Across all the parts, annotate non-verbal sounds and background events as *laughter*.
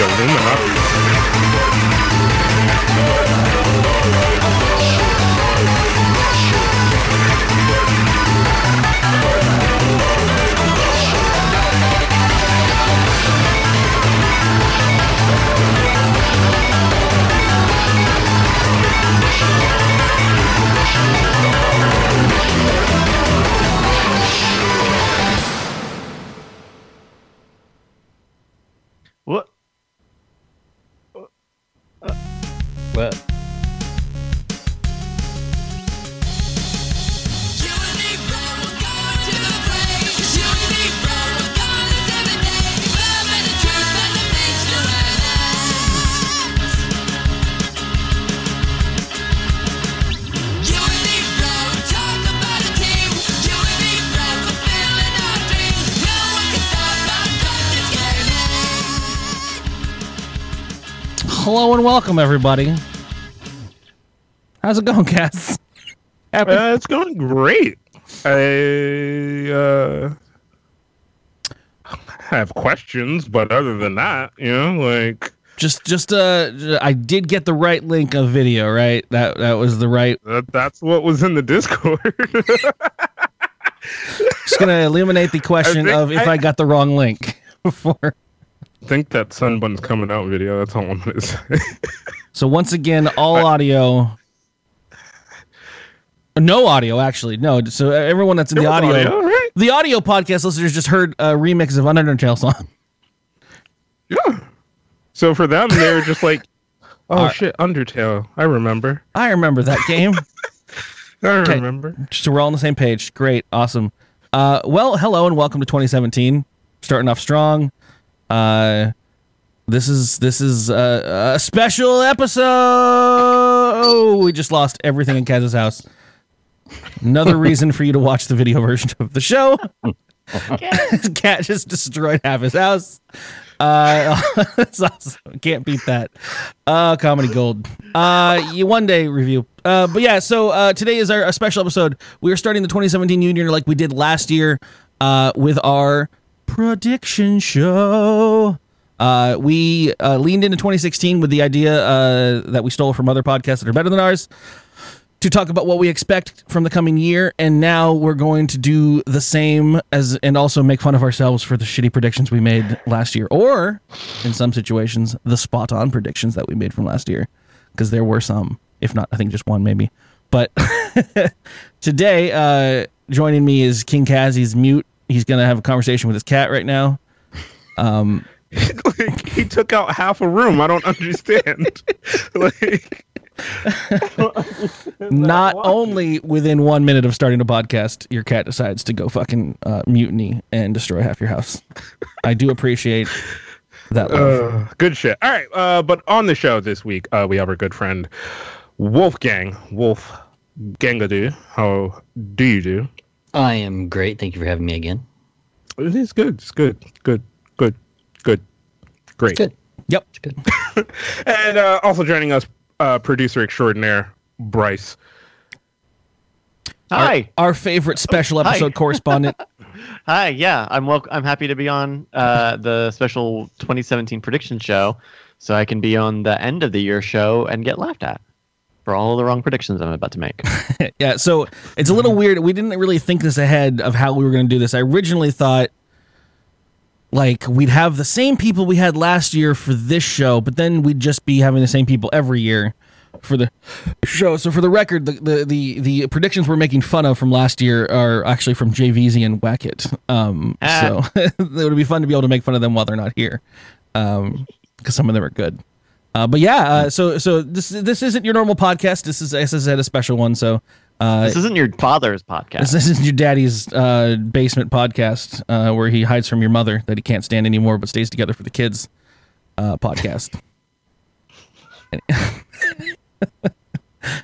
Yıldırım. And welcome, everybody. How's it going, Kaz? Happy- Uh, it's going great. I uh, have questions, but other than that, you know, like just, just, uh, I did get the right link of video, right? That, that was the right. that, that's what was in the Discord. Just gonna eliminate the *laughs* question think of if I- I got the wrong link *laughs* before. I think that Sunbun's coming out video. That's all I'm gonna say. *laughs* So once again, all audio. No audio, actually. No. So everyone that's in the audio, audio, right? the audio podcast listeners just heard a remix of an Undertale song. yeah. So for them, they were just like, *laughs* "Oh shit, Undertale. I remember. I remember that game. *laughs* I Okay. remember." So we're all on the same page. Great, awesome. Uh, well, hello and welcome to 2017. Starting off strong. Uh, this is this is uh, a special episode. Oh, we just lost everything in Kaz's house. Another reason for you to watch the video version of the show. *laughs* Cat just destroyed half his house. Uh, *laughs* that's awesome. Can't beat that. Uh, comedy gold. Uh, you one day review. Uh, but yeah. So uh, today is our a special episode. We are starting the 2017 Union like we did last year. Uh, with our prediction show. Uh, we uh, leaned into 2016 with the idea uh, that we stole from other podcasts that are better than ours to talk about what we expect from the coming year. And now we're going to do the same as and also make fun of ourselves for the shitty predictions we made last year or in some situations the spot on predictions that we made from last year. Because there were some if not i think just one maybe. But *laughs* today uh joining me is king he's mute he's gonna have a conversation with his cat right now um like, he took out half a room. I don't understand. *laughs* like, not only within one minute of starting a podcast, your cat decides to go fucking uh, mutiny and destroy half your house. I do appreciate that. Uh, good shit. All right, uh, but on the show this week, uh, we have our good friend Wulfegang Wolf Gangadu. How do you do? I am great. Thank you for having me again. It is good. It's good. Good. Good. Good. Great. Good. yep. It's good. *laughs* And uh, also joining us, uh, producer extraordinaire Bryce. Hi, Our favorite special Hi. episode correspondent. *laughs* hi. Yeah, I'm wel- I'm happy to be on uh, the special 2017 prediction show, so I can be on the end of the year show and get laughed at for all the wrong predictions I'm about to make. *laughs* yeah, so it's a little weird. We didn't really think this ahead of how we were going to do this. I originally thought like we'd have the same people we had last year for this show, but then we'd just be having the same people every year for the show. So for the record, the the the, the predictions we're making fun of from last year are actually from JVZ and Wackett. Um, Ah. so *laughs* it would be fun to be able to make fun of them while they're not here, um, because some of them are good. Uh, but yeah, uh, so so this this isn't your normal podcast. This is as I said a special one. So uh, this isn't your father's podcast. this isn't your daddy's uh, basement podcast uh, where he hides from your mother that he can't stand anymore, but stays together for the kids. Uh, podcast. *laughs*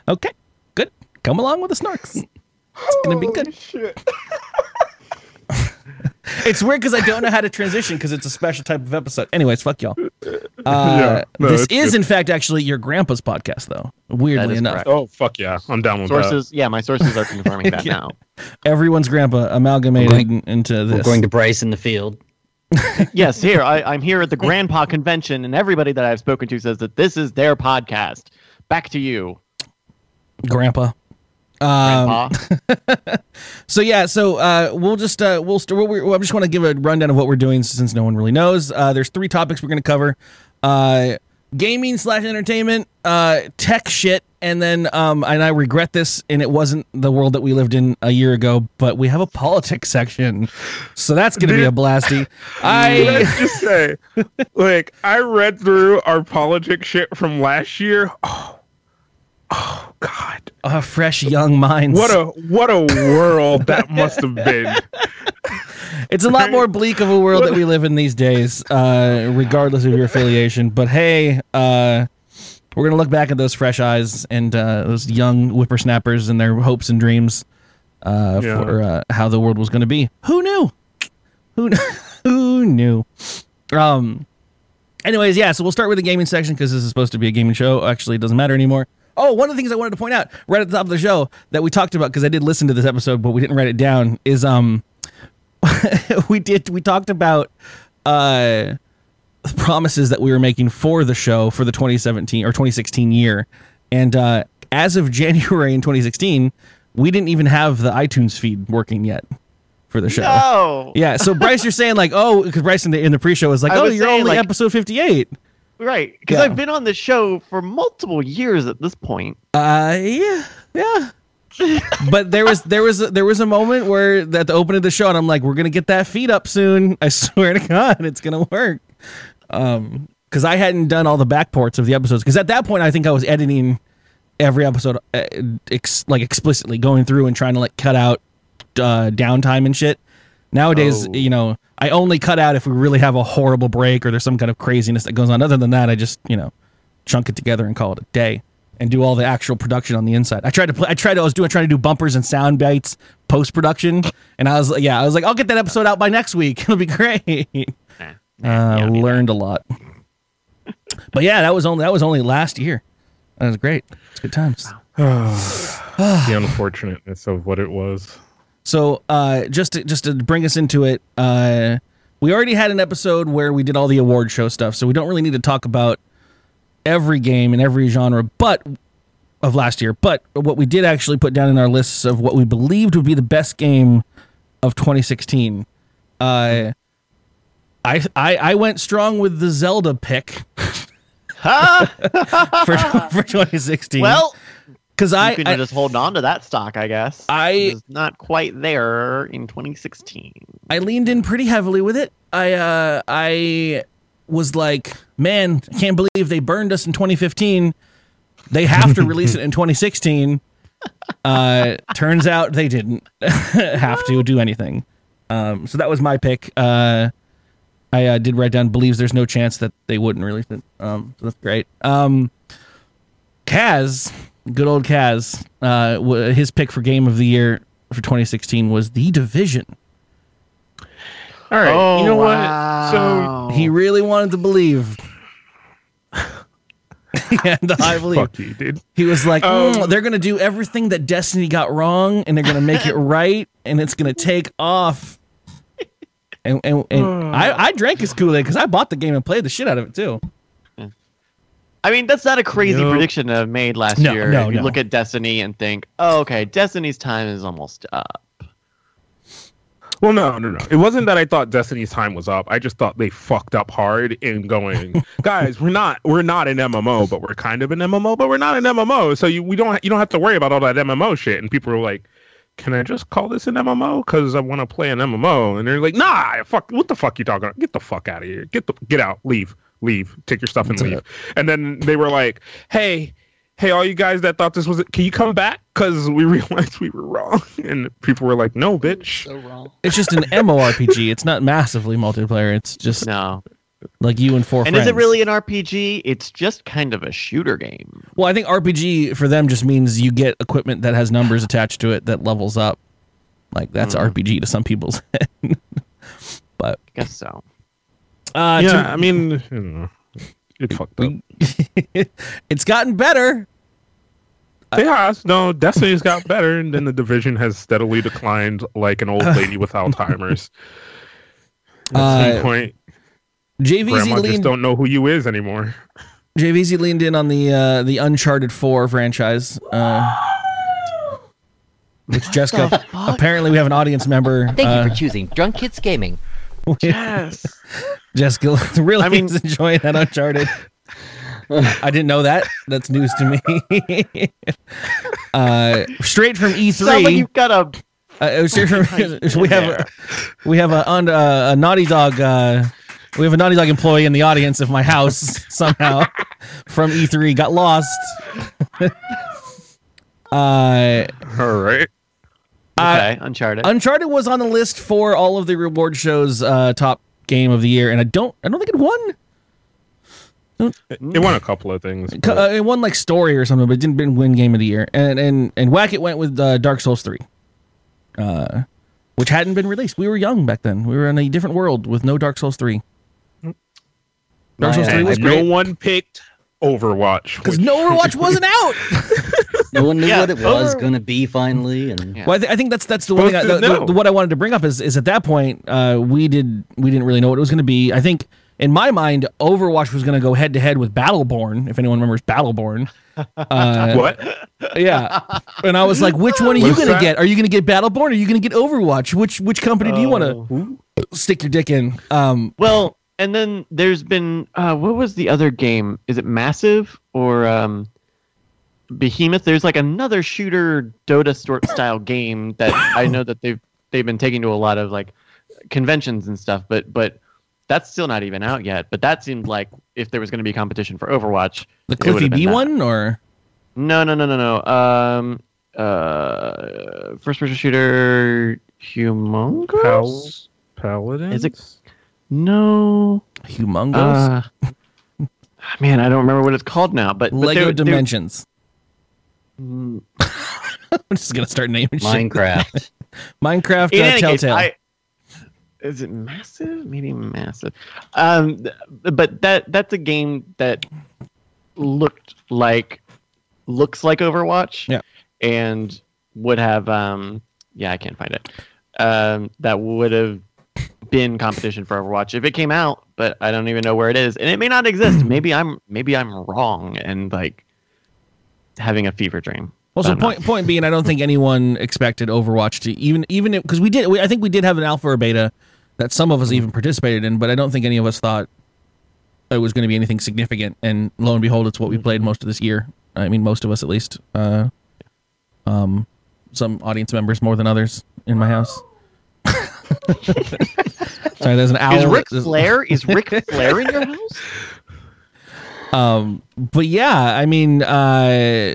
okay, good. Come along with the snarks. It's gonna be good. *laughs* Shit. It's weird because I don't know how to transition because it's a special type of episode. Anyways, fuck y'all. *laughs* Uh, Yeah, no, this is, good. in fact, actually your grandpa's podcast, though. Weirdly enough, correct. Oh fuck yeah, I'm down with that. Sources, yeah, my sources are confirming that *laughs* Yeah. now. everyone's grandpa amalgamated going- into We're going to Bryce in the field. *laughs* yes, here I, I'm here at the Grandpa convention, and everybody that I've spoken to says that this is their podcast. Back to you, Grandpa. Um, *laughs* so yeah, so uh, we'll just uh, we'll st- we're, we're, I just want to give a rundown of what we're doing since no one really knows. Uh, there's three topics we're going to cover: uh, gaming slash entertainment, uh, tech shit, and then um, and I regret this, and it wasn't the world that we lived in a year ago, but we have a politics section, so that's going to be a blasty. *laughs* I Let's just say, *laughs* like, I read through our politics shit from last year. Oh, oh God, A fresh young mind. what a what a world that *laughs* must have been. It's a lot more bleak of a world that we live in these days, uh, regardless of your affiliation. But hey, uh, we're gonna look back at those fresh eyes and uh, those young whippersnappers and their hopes and dreams uh, Yeah. for uh, how the world was gonna be. Who knew? Who *laughs* who knew? Um. Anyways, yeah. So we'll start with the gaming section because this is supposed to be a gaming show. Actually, it doesn't matter anymore. Oh, one of the things I wanted to point out right at the top of the show that we talked about because I did listen to this episode, but we didn't write it down is um *laughs* we did we talked about uh promises that we were making for the show for the 2017 or 2016 year. And uh as of *laughs* january in 2016 we didn't even have the itunes feed working yet for the show. No, yeah so bryce you're saying like oh because bryce in the, in the pre-show was like I oh was you're only like- episode 58 right? Because Yeah. I've been on the show for multiple years at this point. uh yeah yeah but there was there was there was a moment where at the opening of the show and I'm like we're gonna get that feed up soon I *laughs* swear to God it's gonna work um because I hadn't done all the backports of the episodes because at that point I think I was editing every episode uh, ex- like explicitly going through and trying to like cut out uh, downtime and shit nowadays Oh. you know I only cut out if we really have a horrible break or there's some kind of craziness that goes on other than that I just you know chunk it together and call it a day and do all the actual production on the inside. I tried to play, I tried to, I was doing trying to do bumpers and sound bites post production and I was like yeah, I was like I'll get that episode out by next week. *laughs* It'll be great. Nah, Uh, nah, need learned a lot. but yeah, that was only that was only last year. That was great. It's good times. *sighs* the unfortunateness of what it was. So uh, just to, just to bring us into it, uh, we already had an episode where we did all the award show stuff, so we don't really need to talk about every game and every genre, but of last year. But what we did actually put down in our lists of what we believed would be the best game of 2016. Uh, I, I I went strong with the Zelda pick *laughs* for for *laughs* 2016. well, because you I, can I just hold on to that stock, I guess. I- It's not quite there in 2016. I leaned in pretty heavily with it. I uh I was like, man, I can't believe they burned us in 2015. They have to release it in *laughs* 2016. Uh turns out they didn't *laughs* have to do anything. Um so that was my pick. Uh I uh, did write down believes there's no chance that they wouldn't release it. Um so that's great. Um Kaz, good old Kaz, uh w- his pick for game of the year for 2016 was The Division. All right, oh, you know wow. what? So He really wanted to believe. *laughs* yeah, the I believe. fuck you, dude. He was like, Um, "Mm, they're gonna do everything that Destiny got wrong, and they're gonna make it *laughs* right, and it's gonna take off." And and, and I, I drank his Kool Aid because I bought the game and played the shit out of it too. I mean, that's not a crazy Nope. prediction to have made last No, year. no, if you no. look at Destiny and think, oh, okay, Destiny's time is almost up. Well, no, no, no. It wasn't that I thought Destiny's time was up. I just thought they fucked up hard in going, *laughs* guys. We're not, we're not an MMO, but we're kind of an MMO, but we're not an MMO. So you, we don't, you don't have to worry about all that MMO shit. And people were like, can I just call this an MMO because I want to play an MMO? And they're like, nah, fuck, what the fuck you talking? about? Get the fuck out of here. Get the, get out. Leave, leave. Take your stuff and leave. And then they were like, hey. Hey, all you guys that thought this was it, can you come back? Because we *laughs* realized we were wrong. And people were like, no, bitch. So wrong. It's just an *laughs* MMORPG. It's not massively multiplayer. It's just No. like you and four And friends. is it really an RPG? It's just kind of a shooter game. Well, I think RPG for them just means you get equipment that has numbers *sighs* attached to it that levels up. Like that's Mm. RPG to some people's *laughs* head. but I guess so. Uh, yeah, to- I mean, you know, it fucked up. *laughs* it's gotten better. It has. No, Destiny's got better, and then the division has steadily declined like an old lady with Alzheimer's. *laughs* At Uh, some point, JVZ grandma just don't know who you is anymore. JVZ leaned in on the uh, the Uncharted Four franchise. Uh, *gasps* which Jessica apparently we have an audience member. Thank uh, you for choosing Drunk Kids Gaming. *laughs* Yes. Jessica *laughs* really I mean- is enjoying that Uncharted. I didn't know that. That's news to me. *laughs* uh, straight from E3. Sounds like you've got a. Uh, it was straight from, we have we have a, un- uh, a naughty dog. Uh, we have a naughty dog employee in the audience of my house somehow from E3 got lost. uh, All right. Okay, Uncharted. Uncharted was on the list for all of the reward shows uh, top game of the year, and I don't I don't think it won. It won a couple of things. But- Uh, it won like story or something, but it didn't win game of the year. And and and Wackett went with uh, Dark Souls three, uh, which hadn't been released. We were young back then. We were in a different world with no Dark Souls three. Dark Souls three and was no one picked Overwatch. because which- no Overwatch *laughs* wasn't out. No one knew Yeah, what it was over- going to be finally, and Yeah. Well, I, th- I think that's that's the one thing. I, the, the- the- what I wanted to bring up is is at that point uh, we did we didn't really know what it was going to be. I think in my mind, Overwatch was going to go head to head with Battleborn. If anyone remembers Battleborn, uh, *laughs* what? yeah. And I was like, which one are you going to that? get? Are you going to get Battleborn? Or are you going to get Overwatch? Which which company do you want to stick your dick in? Um, Well, and then there's been uh, what was the other game? Is it Massive or um, Behemoth? There's like another shooter Dota sort *coughs* style game that I know that they've they've been taking to a lot of like conventions and stuff, but but that's still not even out yet. But that seemed like if there was going to be competition for Overwatch, the it Cliffy B that. one or No, no, no, no, no. Um, uh, first person shooter, Humongous. Pal- Paladins? Is it- No. Humongous Uh, *laughs* man, I don't remember what it's called now. But, but Lego there- there- Dimensions? Mm, *laughs* I'm just gonna start naming shit. Minecraft. *laughs* Minecraft uh, any case, Telltale. I, is it massive? Maybe massive. Um, but that that's a game that looked like looks like Overwatch. Yeah. And would have um yeah I can't find it. Um, that would have been competition for Overwatch if it came out, but I don't even know where it is, and it may not exist. *clears throat* maybe I'm maybe I'm wrong and like having a fever dream. Well, so point point being, I don't think anyone expected Overwatch to even even because we did. We, I think we did have an alpha or beta that some of us even participated in, but I don't think any of us thought it was going to be anything significant. And lo and behold, it's what we played most of this year. I mean, most of us at least. Uh, um, some audience members more than others in my house. *laughs* Sorry, there's an owl. Is Ric Flair is Ric *laughs* Flair in your house? Um, but yeah, I mean, uh,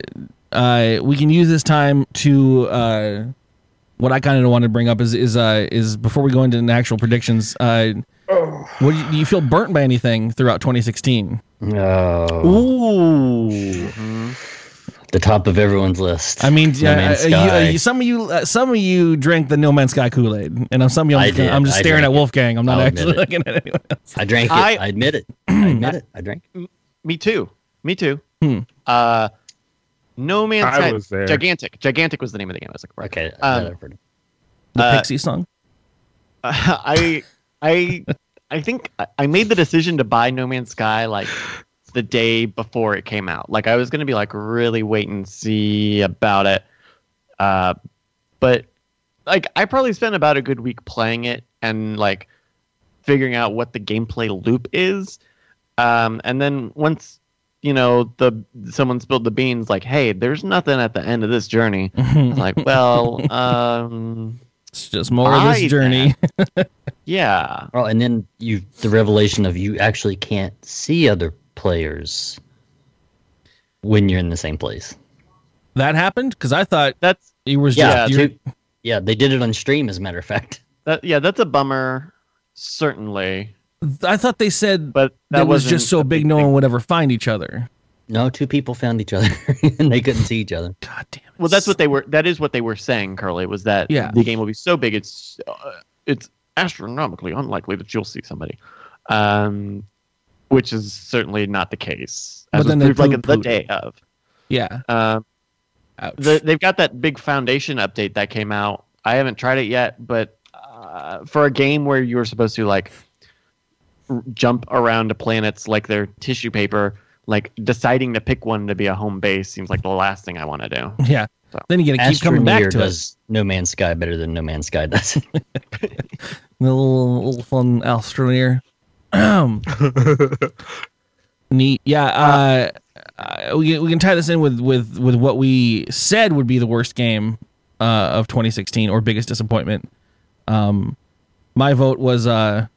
uh, we can use this time to uh, what I kind of want to bring up is is uh, is before we go into the actual predictions. Uh, what do you, do you feel burnt by anything throughout 2016? Oh, Ooh. The top of everyone's list. I mean, No uh, uh, you, uh, you- some of you, uh, some of you drank the No Man's Sky Kool Aid, and I'm some of you, I'm just, I'm just I staring at. Wulfegang. I'm not I'll actually looking at anyone else. I drank it. I- I, admit it. *clears throat* I admit it. I drank. Me too. Me too. Hmm. Uh, No Man's Sky. was there. Gigantic. Gigantic was the name of the game I was like, for. Okay. Um, I've heard it. The Uh, Pixie song. *laughs* I I I think I- I made the decision to buy No Man's Sky like the day before it came out. Like I was gonna be like really wait and see about it. Uh, but like I probably spent about a good week playing it and like figuring out what the gameplay loop is. Um, and then once you know the someone spilled the beans, like, hey, there's nothing at the end of this journey. I was like, *laughs* well, um, It's just more of this journey. *laughs* yeah. Oh, and then you the revelation of you actually can't see other players when you're in the same place. that happened because I thought That's it was Yeah, just you're- yeah, they did it on stream, as a matter of fact. that yeah, that's a bummer, certainly. I thought they said But that that was just so a big no one would ever find each other. No, two people found each other *laughs* and they couldn't see each other. God damn it. Well, that's what they were. That is what they were saying, Curly. Was that Yeah. the game will be so big, it's uh, it's astronomically unlikely that you'll see somebody, um, which is certainly not the case. But then they proved, like the day of. Yeah. Um, the, they've got that big foundation update that came out. I haven't tried it yet, but uh, for a game where you were supposed to like r- jump around to planets like they're tissue paper, like deciding to pick one to be a home base seems like the last thing I want to do. Yeah. So- Then you got to keep coming back Astroneer to it. No Man's Sky better than No Man's Sky does. *laughs* The little, little fun Astroneer. Um, neat. Yeah. Uh, uh, we, we can tie this in with, with, with what we said would be the worst game uh, of 2016 or biggest disappointment. Um, my vote was, uh,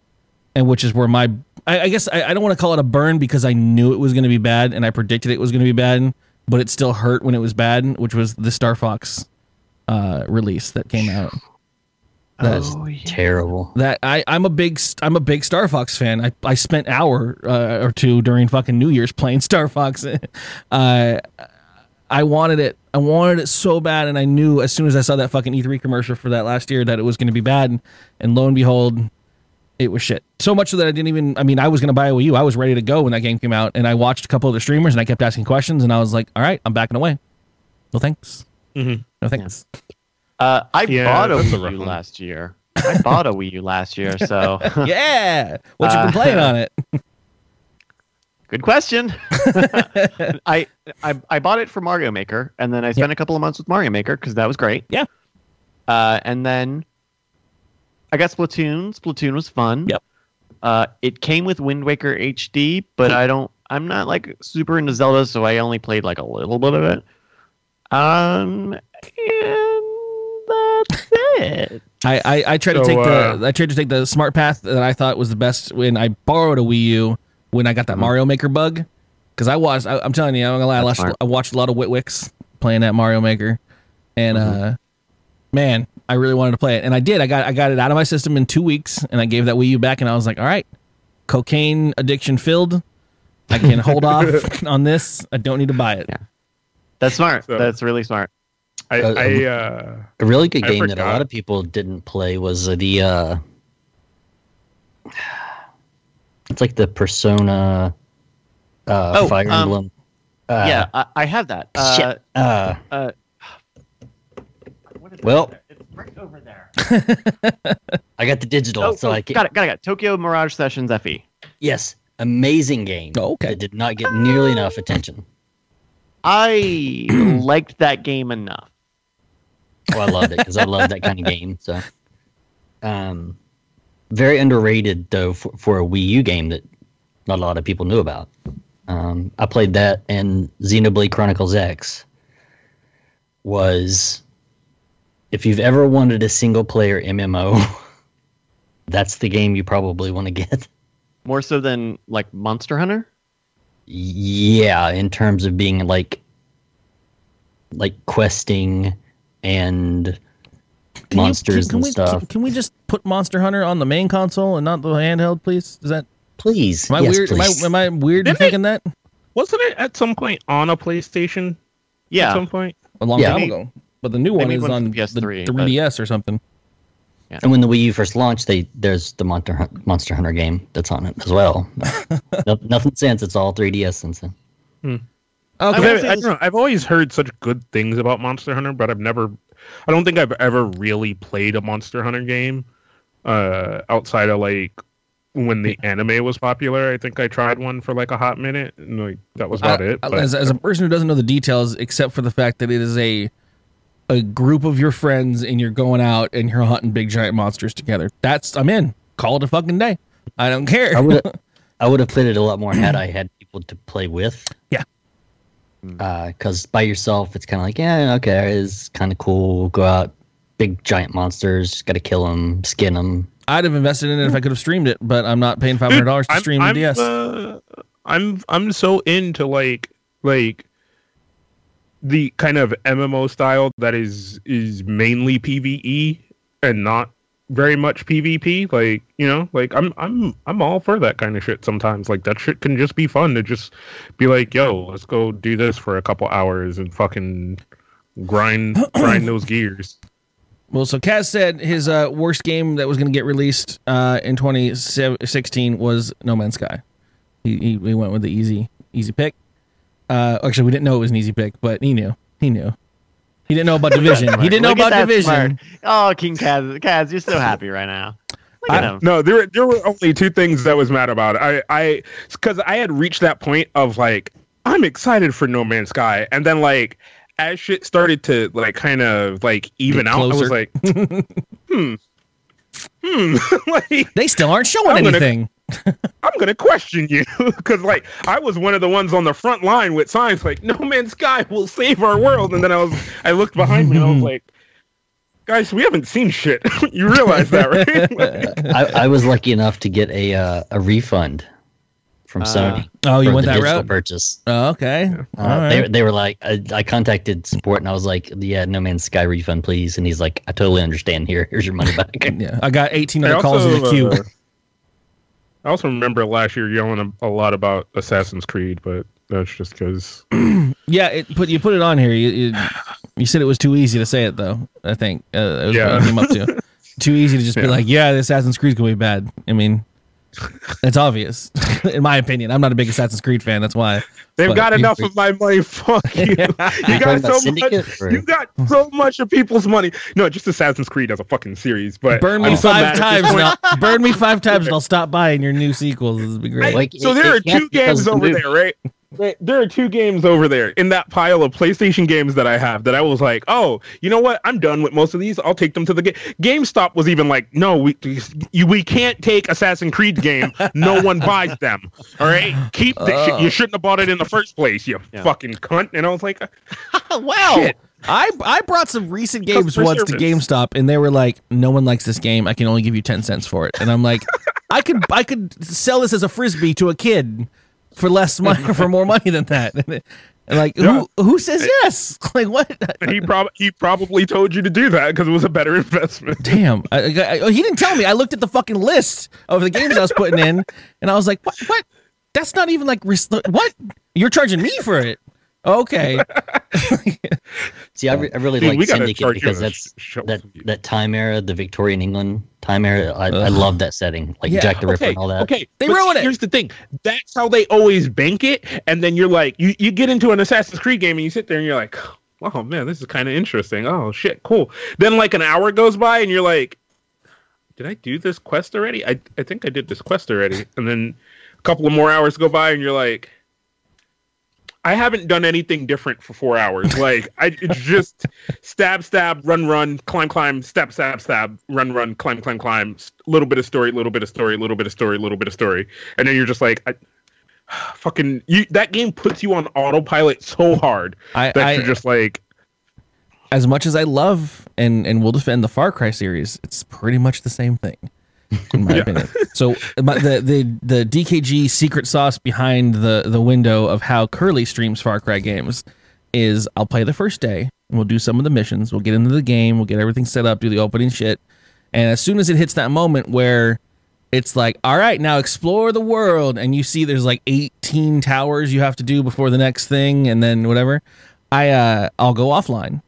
and which is where my, I, I guess I, I don't want to call it a burn because I knew it was going to be bad and I predicted it was going to be bad, but it still hurt when it was bad, which was the Star Fox uh, release that came out. That's Oh, yeah. Terrible. that I I'm a big I'm a big Star Fox fan. I I spent hour uh, or two during fucking New Year's *laughs* playing Star Fox. *laughs* uh, I wanted it. I wanted it so bad, and I knew as soon as I saw that fucking E3 commercial for that last year that it was going to be bad. And and, lo and behold, it was shit. So much so that I didn't even. I mean, I was going to buy a Wii U. I was ready to go when that game came out, and I watched a couple of the streamers, and I kept asking questions, and I was like, "All right, I'm backing away. No thanks. Mhm. No thanks." Uh, I Yeah, bought a Wii U one. last year. I bought a Wii U last year, *laughs* so *laughs* yeah. What you Uh, been playing on it? *laughs* good question. I, I I bought it for Mario Maker, and then I spent a couple of months with Mario Maker because that was great. Yeah. Uh, and then I got Splatoon. Splatoon was fun. Yep. Uh, it came with Wind Waker HD, but I don't. I'm not like super into Zelda, so I only played like a little bit of it. Um, that's it. I, I, I tried to take uh, the I tried to take the smart path that I thought was the best when I borrowed a Wii U when I got that Mario Maker bug because I watched I, I'm telling you I'm gonna lie I watched. I watched a lot of Witwicks playing that Mario Maker and uh man I really wanted to play it and I did I got I got it out of my system in two weeks and I gave that Wii U back and I was like all right cocaine addiction filled I can hold *laughs* off on this I don't need to buy it Yeah. That's smart. So- That's really smart. I, Uh, uh, A really good I game that a lot of people didn't play was uh, the uh it's like the Persona uh Oh, Fire um, Emblem. Uh, yeah, I, I have that. Uh, shit. Uh, Uh, what is Well- that? it's right over there. *laughs* I got the digital, Oh, so oh, I can. got it, got it, got it. Tokyo Mirage Sessions E. FE. Yes, amazing game. Oh, okay. That did not get nearly enough attention. I *clears throat* liked that game enough. Oh, I loved it because I love that kind of game. So, um, very underrated though for, for a Wii U game that not a lot of people knew about. Um, I played that, and Xenoblade Chronicles X was, if you've ever wanted a single player MMO, *laughs* that's the game you probably want to get. More so than like Monster Hunter. Yeah, in terms of being like, like questing and Can you- monsters can, and we, stuff. Can, can we just put Monster Hunter on the main console and not the handheld, please? Is that Please, am I yes, weird? please. Am I, am I weird in Didn't it- thinking that wasn't it at some point on a PlayStation? Yeah, At Yeah. some point. a long Yeah. time ago? But the new one is on the the PS3, 3DS or something. And when the Wii U first launched, they there's the Monster Monster Hunter game that's on it as well. *laughs* no, nothing since it's all 3DS since then. Okay. I I, will I, say don't this- know. I've always heard such good things about Monster Hunter, but I've never. I don't think I've ever really played a Monster Hunter game uh, outside of like when the anime was popular. I think I tried one for like a hot minute, and like that was about I- it. But as, as a person who doesn't know the details, except for the fact that it is a a group of your friends and you're going out and you're hunting big giant monsters together. That's I'm in. Call it a fucking day. I don't care. I would *laughs* I would have played it a lot more had I had people to play with. Yeah. Because by yourself, it's kind of like, yeah, okay, it's kind of cool. Go out, big giant monsters, got to kill them, skin them. I'd have invested in it if I could have streamed it, but I'm not paying five hundred dollars to I'm, stream I'm, DS. uh, I'm I'm so into like like the kind of MMO style that is is mainly PVE and not very much PvP. Like you know, like I'm I'm I'm all for that kind of shit. Sometimes like that shit can just be fun to just be like, yo, let's go do this for a couple hours and fucking grind *clears throat* grind those gears. Well, so Kaz said his uh, worst game that was going to get released uh, in 2016 was No Man's Sky. He, he, he went with the easy easy pick. Uh, actually, we didn't know it was an easy pick, but he knew. He knew. He He didn't know about *laughs* division. he didn't know Look about division. smirk. Oh, King Kaz, Kaz, you're so happy right now. I, him. no, there there were only two things that was mad about. I I because I had reached that point of like I'm excited for No Man's Sky, and then like as shit started to like kind of like even out, I was like, *laughs* hmm, hmm, *laughs* like They still aren't showing I'm gonna- anything. *laughs* I'm gonna question you *laughs* because like I was one of the ones on the front line with signs like No Man's Sky will save our world, and then I was I looked behind me and I was like. Guys, we haven't seen shit. *laughs* you realize that, right? I, I was lucky enough to get a uh, a refund from Uh, Sony. Oh, you for went that digital route? purchase. Oh, okay. Uh, All They they were like, I, I contacted support and I was like, yeah, No Man's Sky refund, please. And he's like, I totally understand. Here, here's your money back. Yeah, I got 18 other calls in the queue. I also remember last year yelling a, a lot about Assassin's Creed, but that's just because. *clears throat* Yeah, it put you put it on here. You, you you said it was too easy to say it though. I think uh, it was Yeah. came up to. *laughs* too easy to just be like, yeah, the Assassin's Creed's gonna be bad. I mean, it's obvious, *laughs* in my opinion. I'm not a big Assassin's Creed fan. That's why. They've But got you- enough of my money. *laughs* Fuck *laughs* you. You got so much. Or- You got so much of people's money. No, just Assassin's Creed as a fucking series. But Burn I'm me so five mad at this times, point. and I'll, *laughs* burn me five times, and I'll stop buying your new sequels. This would be great. Like, so it- there are it can't two games over movie- there, right? There- There are two games over there in that pile of PlayStation games that I have that I was like, oh, you know what? I'm done with most of these. I'll take them to the game. GameStop was even like, no, we you, we can't take Assassin's Creed game. No one buys them. All right, keep the shit. You shouldn't have bought it in the first place. You Yeah. fucking cunt. And I was like, *laughs* wow. shit. I I brought some recent games once to. GameStop, and they were like, "No one likes this game. I can only give you ten cents for it." And I'm like, "I could I could sell this as a frisbee to a kid for less money *laughs* for more money than that." *laughs* And like, Yeah. who who says yes? Like what? And he probably he probably told you to do that because it was a better investment. Damn, I, I- I- oh, he didn't tell me. I looked at the fucking list of the games I was putting in, and I was like, "What? What? That's not even like what? You're charging me for it?" Okay, *laughs* See, I, re- I really Dude, like Syndicate because that's sh- that that time era, the Victorian England time era. I, I love that setting, like Yeah, Jack the Ripper okay, and all that. Okay, They but ruin it. Here's the thing: that's how they always bank it, and then you're like, you you get into an Assassin's Creed game, and you sit there, and you're like, oh man, this is kind of interesting. Oh shit, cool. Then like an hour goes by, and you're like, did I do this quest already? I I think I did this quest already, and then a couple of more hours go by, and you're like. I haven't done anything different for four hours. Like I, it's just stab, stab, run, run, climb, climb, stab, stab, stab, run, run, climb, climb, climb. Little bit of story, little bit of story, little bit of story, little bit of story, and then you're just like, I, *sighs* fucking, you. That game puts you on autopilot so hard I, that I you're just like, as much as I love and and will defend the Far Cry series, it's pretty much the same thing, in my *laughs* Yeah. opinion. So the the the DKG secret sauce behind the the window of how Curly streams Far Cry games is I'll play the first day and we'll do some of the missions, we'll get into the game, we'll get everything set up, do the opening shit, and as soon as it hits that moment where it's like, all right, now explore the world, and you see there's like 18 towers you have to do before the next thing, and then whatever. I uh, I'll go offline,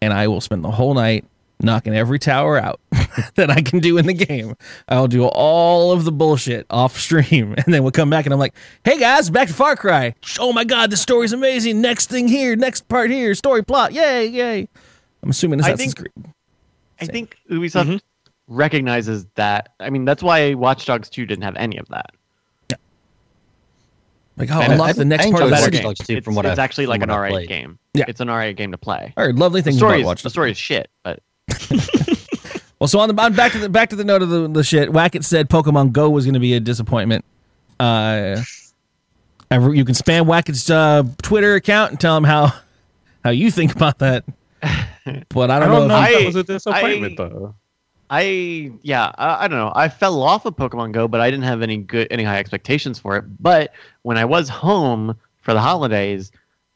and I will spend the whole night knocking every tower out *laughs* that I can do in the game. I'll do all of the bullshit off stream, *laughs* and then we'll come back, and I'm like, hey guys, back to Far Cry. Oh my god, the story's amazing. Next thing here, next part here, story plot, yay, yay. I'm assuming I Assassin's think- Creed. I think Ubisoft Mhm. recognizes that. I mean, that's why Watch Dogs 2 didn't have any of that. Yeah. Like, oh, And unlock I- the I next part of the Watch city. Dogs too, it's from what it's I've- actually like an what I've R8 game. Yeah. It's an R8 game to play. I heard lovely The things story, about is, Watch the story is shit, but *laughs* Well, so on the on back to the back to the note of the, the shit. Wackett said Pokemon Go was going to be a disappointment. Uh, and you can spam Wackett's uh, Twitter account and tell him how how you think about that. But I I don't, don't know know. if I- that was a disappointment I- though. I yeah, I, I don't know. I fell off of Pokemon Go, but I didn't have any good any high expectations for it. But when I was home for the holidays,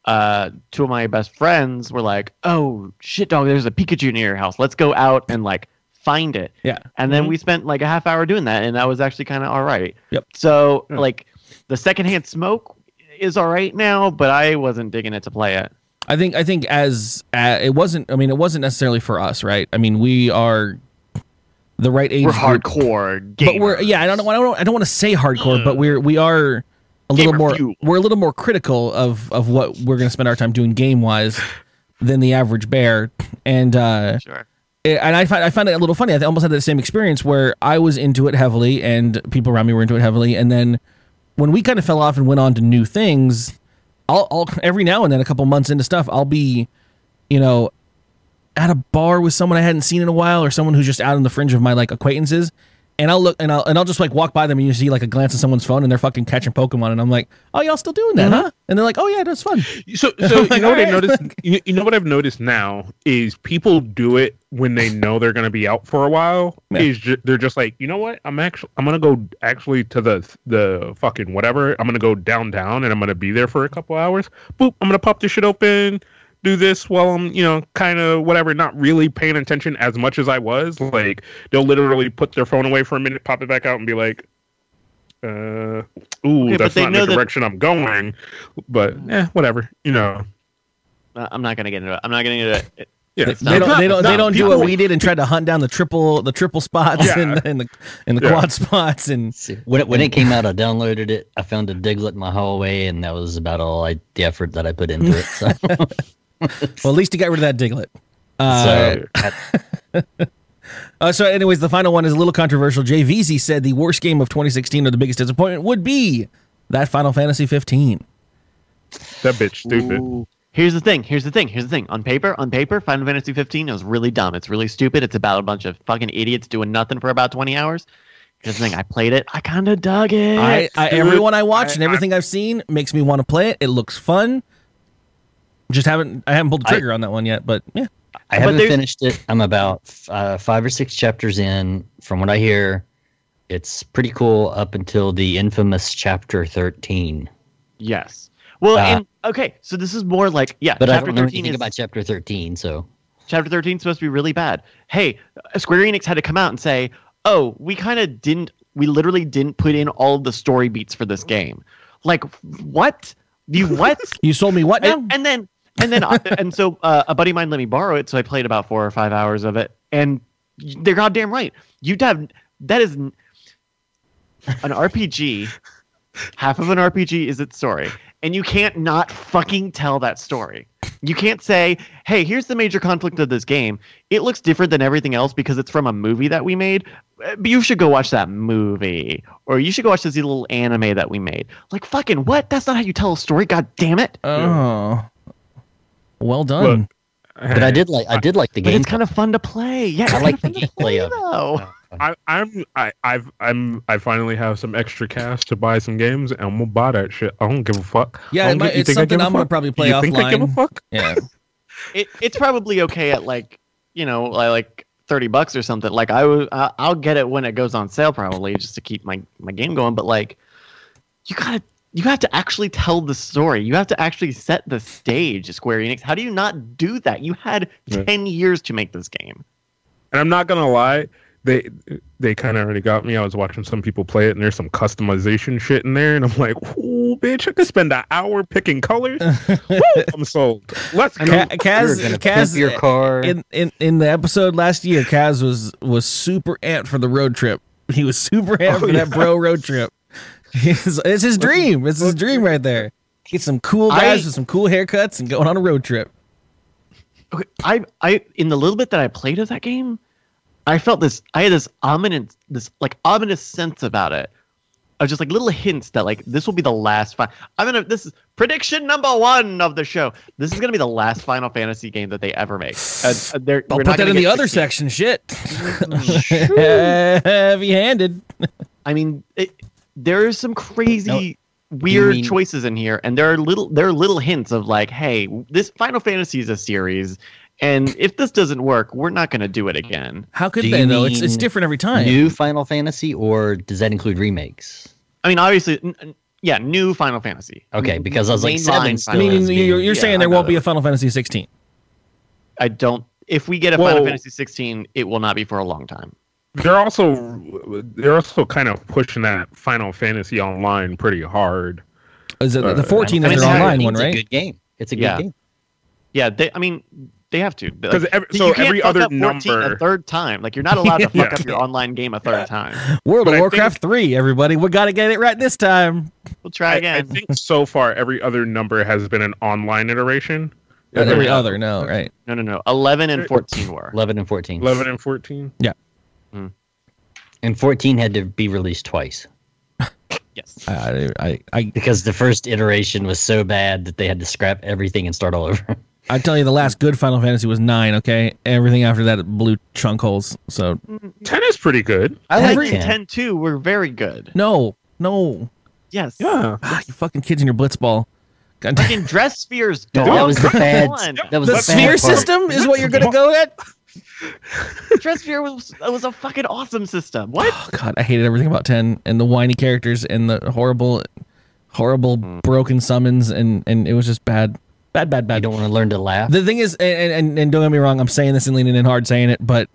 uh, two of my best friends were like, "Oh shit, dog! There's a Pikachu near your house. Let's go out and like find it." Yeah. And then we spent like a half hour doing that, and that was actually kind of all right. Yep. So Yeah. like, the secondhand smoke is all right now, but I wasn't digging it to play it. I think I think as uh, it wasn't. I mean, it wasn't necessarily for us, right? I mean, we are the right age. We're group, hardcore but gamers. we're yeah. I don't know. I don't. I don't want to say hardcore, but we're we are a little Gamer more. fuel. We're a little more critical of of what we're going to spend our time doing game wise. than the average bear, and uh, Sure. it- and I find I found it a little funny. I almost had the same experience where I was into it heavily, and people around me were into it heavily, and then when we kind of fell off and went on to new things, I'll, I'll every now and then, a couple months into stuff, I'll be, you know, at a bar with someone I hadn't seen in a while, or someone who's just out on the fringe of my like acquaintances, and I'll look and I'll and I'll just like walk by them and you see like a glance at someone's phone and they're fucking catching Pokemon, and I'm like, oh y'all still doing that, mm-hmm. huh? And they're like, oh yeah, that's fun. So, *laughs* so Like, you know what I alright. noticed? *laughs* You, you know what I've noticed now is people do it when they know they're going to be out for a while. Yeah. Is ju- they're just like, you know what? I'm actually I'm gonna go actually to the the fucking whatever. I'm gonna go downtown and I'm gonna be there for a couple hours. Boop! I'm gonna pop this shit open. Do this while I'm, you know, kind of whatever, not really paying attention as much as I was. Like they'll literally put their phone away for a minute, pop it back out, and be like, uh, ooh, but that's not know the that- direction I'm going. But eh, whatever, you know. Uh, I'm not gonna get into it. I'm not gonna get into it. Yeah, They, they not- don't. They don't. They don't do what we did and tried to hunt down the triple, the triple spots Yeah. and, and the and the Yeah. quad spots and See, when it, when it came out, I *laughs* downloaded it. I found a Diglett in my hallway, and that was about all I the effort that I put into it. So, *laughs* *laughs* well, at least he got rid of that Diglett. Uh, *laughs* so *laughs* Uh, so, anyways, the final one is a little controversial. JVZ said the worst game of 2016 or the biggest disappointment would be that Final Fantasy 15. That bitch stupid. Ooh. Here's the thing. Here's the thing. Here's the thing. On paper, on paper, Final Fantasy 15 is really dumb. It's really stupid. It's about a bunch of fucking idiots doing nothing for about 20 hours. Here's the thing. I played it. I kind of dug it. I, I everyone I watch I- and everything I, have seen makes me want to play it. It looks fun. Just haven't I haven't pulled the I- trigger on that one yet, but yeah. I haven't there's- finished it. I'm about uh, five or six chapters in. From what I hear, it's pretty cool up until the infamous chapter 13. yes. Well, Uh, and okay, so this is more like yeah. But I chapter don't know 13 anything is about chapter 13, so chapter 13 is supposed to be really bad. Hey, uh, Square Enix had to come out and say, "Oh, we kind of didn't. We literally didn't put in all the story beats for this game." Like what? You what? *laughs* You sold me what now? and, and then and then and so uh, a buddy of mine let me borrow it, so I played about four or five hours of it, and they're goddamn right. You'd have that is an RPG. Half of an RPG is its story, and you can't not fucking tell that story. You can't say, "Hey, here's the major conflict of this game. It looks different than everything else because it's from a movie that we made, uh, but you should go watch that movie, or you should go watch this little anime that we made." Like fucking what? That's not how you tell a story. God damn it! oh. Well done. but I did like I did like the But game. it's kind of fun to play. Yeah, I like the fun to play, gameplay of it. though. *laughs* I, I'm I, I've I'm I finally have some extra cash to buy some games, and I'm gonna buy that shit. I don't give a fuck. Yeah, it might- it's something I something give a I'm gonna probably play you Think I give a offline. fuck? Yeah. *laughs* It, it's probably okay at like you know like- like thirty bucks or something. Like I was, I- I'll get it when it goes on sale probably just to keep my my game going. But like, you gotta you have to actually tell the story. You have to actually set the stage. Square Enix. How do you not do that? You had Yeah. ten years to make this game. And I'm not gonna lie, they they kind of already got me. I was watching some people play it, and there's some customization shit in there, and I'm like, "Ooh, bitch, I could spend an hour picking colors." *laughs* Woo, I'm sold. Let's go. Ca- You're Kaz, Kaz, your car. in, in in the episode last year, Kaz was was super amped for the road trip. He was super amped Oh, for that bro road trip. It's, it's his dream. It's his dream right there. Get some cool guys I- with some cool haircuts and going on a road trip. Okay, I I in the little bit that I played of that game, I felt this. I had this ominous, this like ominous sense about it. I was just like little hints that like this will be the last. I'm gonna. This is prediction number one of the show. This is gonna be the last Final Fantasy game that they ever make. Uh, I'll put not that in the other 16. section. Shit. *laughs* Heavy handed. I mean, it, there are some crazy, weird mean- choices in here, and there are little there are little hints of like, hey, this Final Fantasy is a series, and if this doesn't work, we're not going to do it again. How could Do they you though? It's it's different every time. New Final Fantasy, or does that include remakes? I mean, obviously, n- n- yeah, new Final Fantasy. Okay, because I was like, Mainline seven Final still Meaning you're, being- you're Yeah, saying there won't be a Final Fantasy 16. I don't. If we get a Final Fantasy 16, it will not be for a long time. They're also they're also kind of pushing that Final Fantasy online pretty hard. Is it Uh, the 14 I is mean, their it's- online It's a good game. It's a good Yeah. game. Yeah, they. I mean, they have to. Because Like, every, you so can't every fuck other up number, a third time. Like you're not allowed to *laughs* fuck Yeah. up your online game a third time. World But of I Warcraft 3, everybody. We got to get it right this time. We'll try I, I again. think *laughs* so far every other number has been an online iteration. Not every other, no, right? No, no, no. 11 and 14 were. 11 and 14. 11 and 14. And 14 had to be released twice Yes. I, I, I, because the first iteration was so bad that they had to scrap everything and start all over. *laughs* I tell you, the last good Final Fantasy was nine. Okay, everything after that blew chunk holes. So 10 is pretty good. I like Every- 10 too. Were very good. no, no, Yes. Yeah. ah, you fucking kids in your blitzball. God. Fucking dress spheres, Dude, dog. that was the *laughs* Come bad. on. That was The the, sphere part. system is what you're gonna go at. *laughs* Dress sphere was, was a fucking awesome system. What? Oh God, I hated everything about ten and the whiny characters and the horrible, horrible broken summons and and it was just bad, bad, bad, bad. You bad. don't want to learn to laugh. The thing is, and, and and don't get me wrong, I'm saying this and leaning in hard saying it, but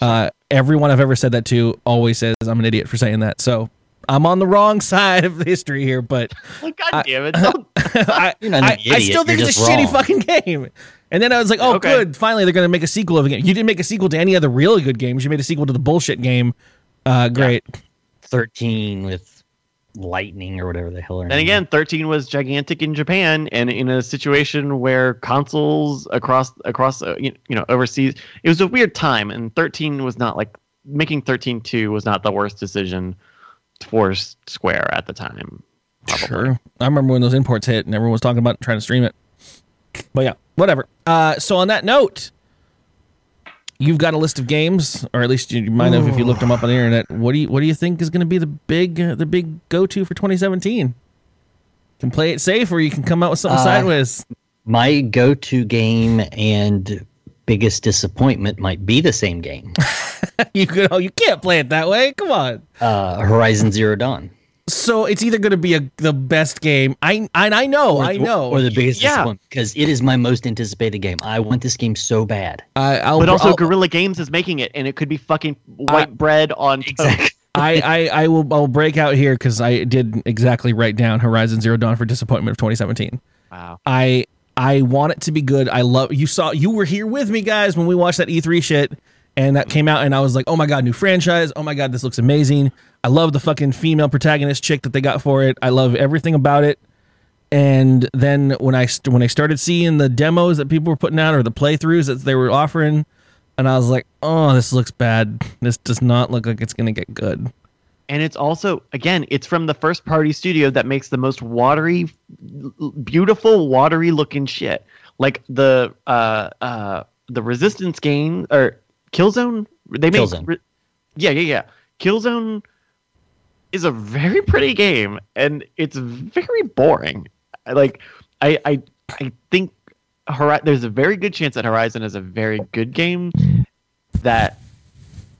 uh, everyone I've ever said that to always says I'm an idiot for saying that. So I'm on the wrong side of history here, but *laughs* Like, God I- damn it. Don't- *laughs* I, You're not an I, I still think you're it's a just shitty fucking game. And then I was like, oh, Okay. good. Finally, they're going to make a sequel of a game. You didn't make a sequel to any other really good games. You made a sequel to the bullshit game. Uh, great. 13 with lightning or whatever the hell. And again, 13 was gigantic in Japan, and in a situation where consoles across across uh, you you know overseas, it was a weird time, and 13 was not like making 13 2 was not the worst decision for S- Square at the time. Probably. Sure. I remember when those imports hit and everyone was talking about trying to stream it. But yeah, whatever. Uh, so on that note, you've got a list of games, or at least you might have if you looked them up on the internet. What do you What do you think is going to be the big uh, the big go to for 2017? Can play it safe, or you can come out with something Uh, sideways. My go to game and biggest disappointment might be the same game *laughs* you could. Oh, you can't play it that way. Come on. uh, Horizon Zero Dawn. So it's either going to be a the best game. I and I know, Or- I know. Or the biggest Yeah. disappointment because it is my most anticipated game. I want this game so bad. I, I'll, But also, I'll- Guerrilla Games is making it, and it could be fucking white bread on toast. Exactly. *laughs* I, I, I will I'll break out here because I did exactly write down Horizon Zero Dawn for disappointment of 2017. Wow. I I want it to be good. I love you saw you were here with me guys when we watched that E3 shit and that came out and I was like, "Oh my god, new franchise. Oh my god, this looks amazing." I love the fucking female protagonist chick that they got for it. I love everything about it. And then when I when I started seeing the demos that people were putting out or the playthroughs that they were offering and I was like, "Oh, this looks bad. This does not look like it's going to get good." And it's also, again, it's from the first party studio that makes the most watery, beautiful, watery looking shit. Like the uh uh the resistance game or Killzone. They make Killzone. re- yeah, yeah, yeah. Killzone is a very pretty game, and it's very boring. Like I I I think Hori- there's a very good chance that Horizon is a very good game that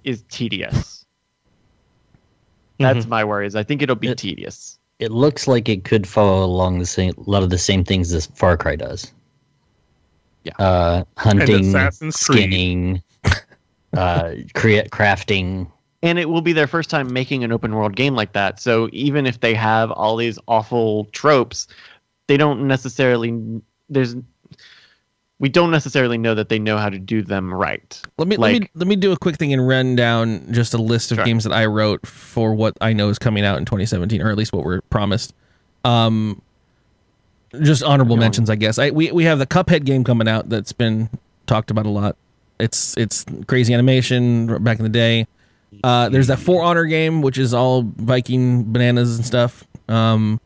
is tedious. That's my worries. I think it'll be It- tedious. It looks like it could follow along the same a lot of the same things as Far Cry does. Yeah. Uh, hunting, skinning, *laughs* uh, create crafting. And it will be their first time making an open world game like that. So even if they have all these awful tropes, they don't necessarily there's we don't necessarily know that they know how to do them right. Let me let me let me do a quick thing and run down just a list of Sure. games that I wrote for what I know is coming out in 2017, or at least what we're promised. Um, just honorable Go mentions, I guess. I we we have the Cuphead game coming out that's been talked about a lot. It's it's crazy animation back in the day. Uh, there's that For Honor game, which is all Viking bananas and stuff. Um,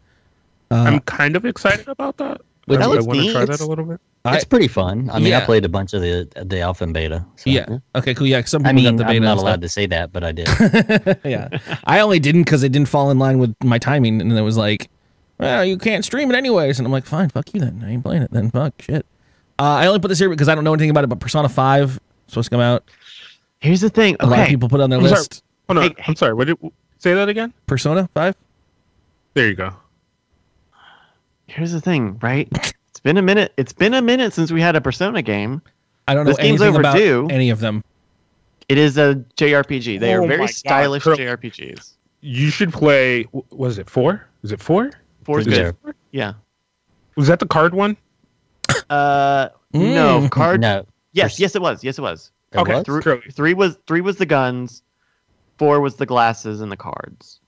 uh, I'm kind of excited about that. But I, that I want to try that a little bit. I- It's pretty fun. I mean, Yeah. I played a bunch of the the alpha and beta. So. yeah. Okay. Cool. Yeah. Some people I mean, got the beta. I'm not allowed to say that, but I did. *laughs* yeah. I only didn't because it didn't fall in line with my timing, and it was like, well, you can't stream it anyways. And I'm like, fine, fuck you then. I ain't playing it then. Fuck shit. Uh, I only put this here because I don't know anything about it, but Persona 5 is supposed to come out. Here's the thing. A lot of people put it on their I'm sorry. list. Oh no, Hey, I'm sorry. What did say that again? Persona 5? There you go. Here's the thing, right? It's been a minute. It's been a minute since we had a Persona game. I don't know This game's anything about overdue. any of them. It is a JRPG. They Oh are very stylish Curl- JRPGs. You should play. Was it four? Is it four? Four is Is good. it four? Yeah. Was that the card one? Uh, *coughs* Mm. no card. no, Yes, Pers- yes, it was. Yes, it was. it Okay. was? Three- Three, three was three was the guns. Four was the glasses and the cards.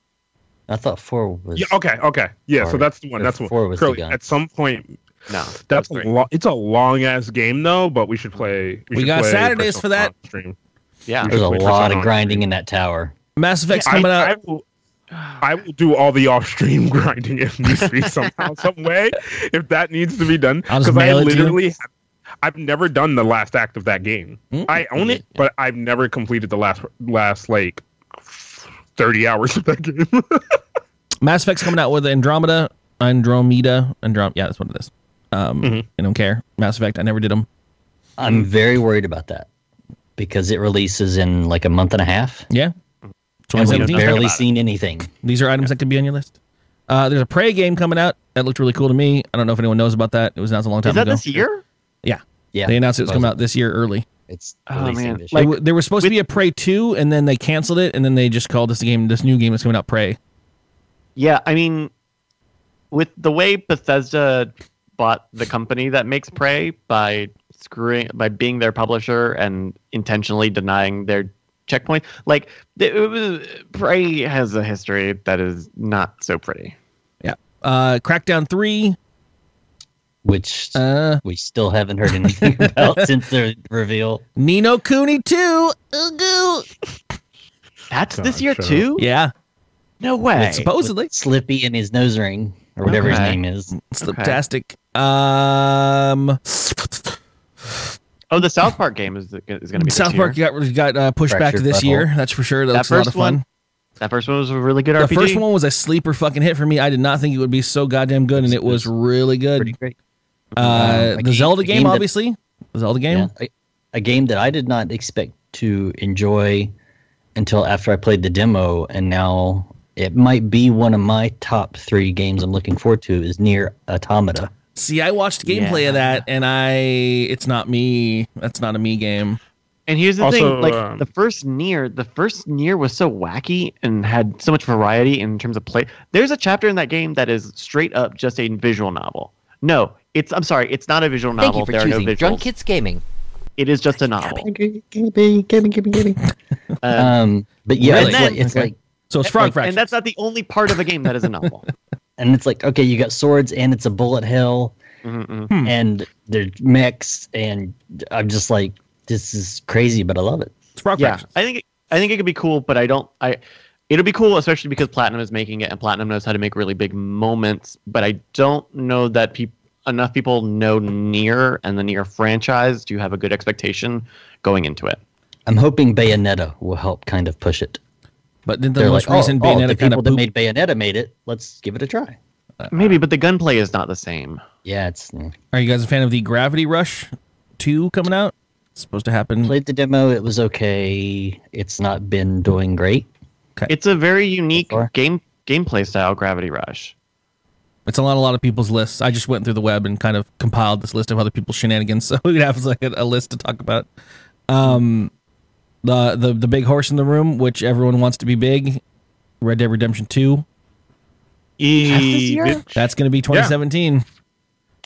I thought four was. Yeah. Okay. Okay. Yeah. So that's the one. That's the one. four was the Curly, gun. At some point, No, That's a lo- It's a long ass game though, but we should play. We should got play Saturdays Persona for that. Stream. Yeah. There's a lot Persona of grinding in that tower. Mass Effect's I, coming I out. will, I will do all the off-stream *laughs* grinding if needs be somehow, *laughs* some way, if that needs to be done. Because I mail it to you. literally, have, I've never done the last act of that game. Mm. I own it, but I've never completed the last last like thirty hours of that game. *laughs* Mass Effect's coming out with Andromeda, Andromeda, Androm. Yeah, that's what it is. Um, Mhm. I don't care. Mass Effect. I never did them. I'm very worried about that because it releases in like a month and a half, Yeah. and we've barely about it. seen anything. These are items that could be on your list. Uh, there's a Prey game coming out that looked really cool to me. I don't know if anyone knows about that. It was announced a long time Is that ago. this year? Yeah. Yeah, They announced it was coming out this year early. It's Oh, releasing man. Like, there was supposed to be a Prey 2, and then they canceled it, and then they just called this game, this new game that's coming out, Prey. Yeah, I mean, with the way Bethesda bought the company that makes Prey by screwing by being their publisher and intentionally denying their checkpoint, like it was, Prey has a history that is not so pretty. Yeah. Uh, Crackdown 3. Which Uh, we still haven't heard anything *laughs* about since the reveal. Ni no Kuni 2. Ooh, That's God, this year shut too? Yeah. No way. Supposedly. Slippy in his nose ring or whatever his name is. Sliptastic. Um, Oh, the South Park game is is going to be South this Park Year. got got uh, pushed back to this Butthole. year. That's for sure. That, That looks a lot first of fun. one? That first one was a really good RPG. The first one was a sleeper fucking hit for me. I did not think it would be so goddamn good, and it was really good. Pretty good. great. Uh, Um, the game- Zelda a game, game that- obviously. The Zelda game. Yeah, a, a game that I did not expect to enjoy until after I played the demo, and now it might be one of my top three games I'm looking forward to. Is Nier Automata. See, I watched gameplay Yeah. of that, and I it's not me. That's not a me game. And here's the Also, thing: like um, the first Nier, the first Nier was so wacky and had so much variety in terms of play. There's a chapter in that game that is straight up just a visual novel. No, it's I'm sorry, it's not a visual Thank novel. you for there are no choosing visuals. Drunk Kids Gaming. It is just a novel. *laughs* Uh, Um, but yeah, Really? it's like it's Okay. like, So it's Frog like, Fractions. and that's not the only part of a game that is a novel. *laughs* and it's like okay, you got swords, and it's a bullet hell, Mm-mm. Hmm. and there's mechs, and I'm just like, this is crazy, but I love it. It's Frog yeah, Fractions. I think I think it could be cool, but I don't. I it'll be cool, especially because Platinum is making it, and Platinum knows how to make really big moments. But I don't know that peop- enough people know Nier and the Nier franchise to have a good expectation going into it. I'm hoping Bayonetta will help kind of push it. But didn't the They're most like, oh, recent oh, Bayonetta the people that poop? made Bayonetta made it. Let's give it a try. Maybe, but the gunplay is not the same. Yeah, it's mm. Are you guys a fan of the Gravity Rush 2 coming out? It's supposed to happen. played the demo. It was okay. It's not been doing great. It's a very unique far. game gameplay style, Gravity Rush. It's on a lot of people's lists. I just went through the web and kind of compiled this list of other people's shenanigans, *laughs* so we could have like a, a list to talk about. Um, the the the big horse in the room, which everyone wants to be big, Red Dead Redemption Two. E- That's going to be 2017.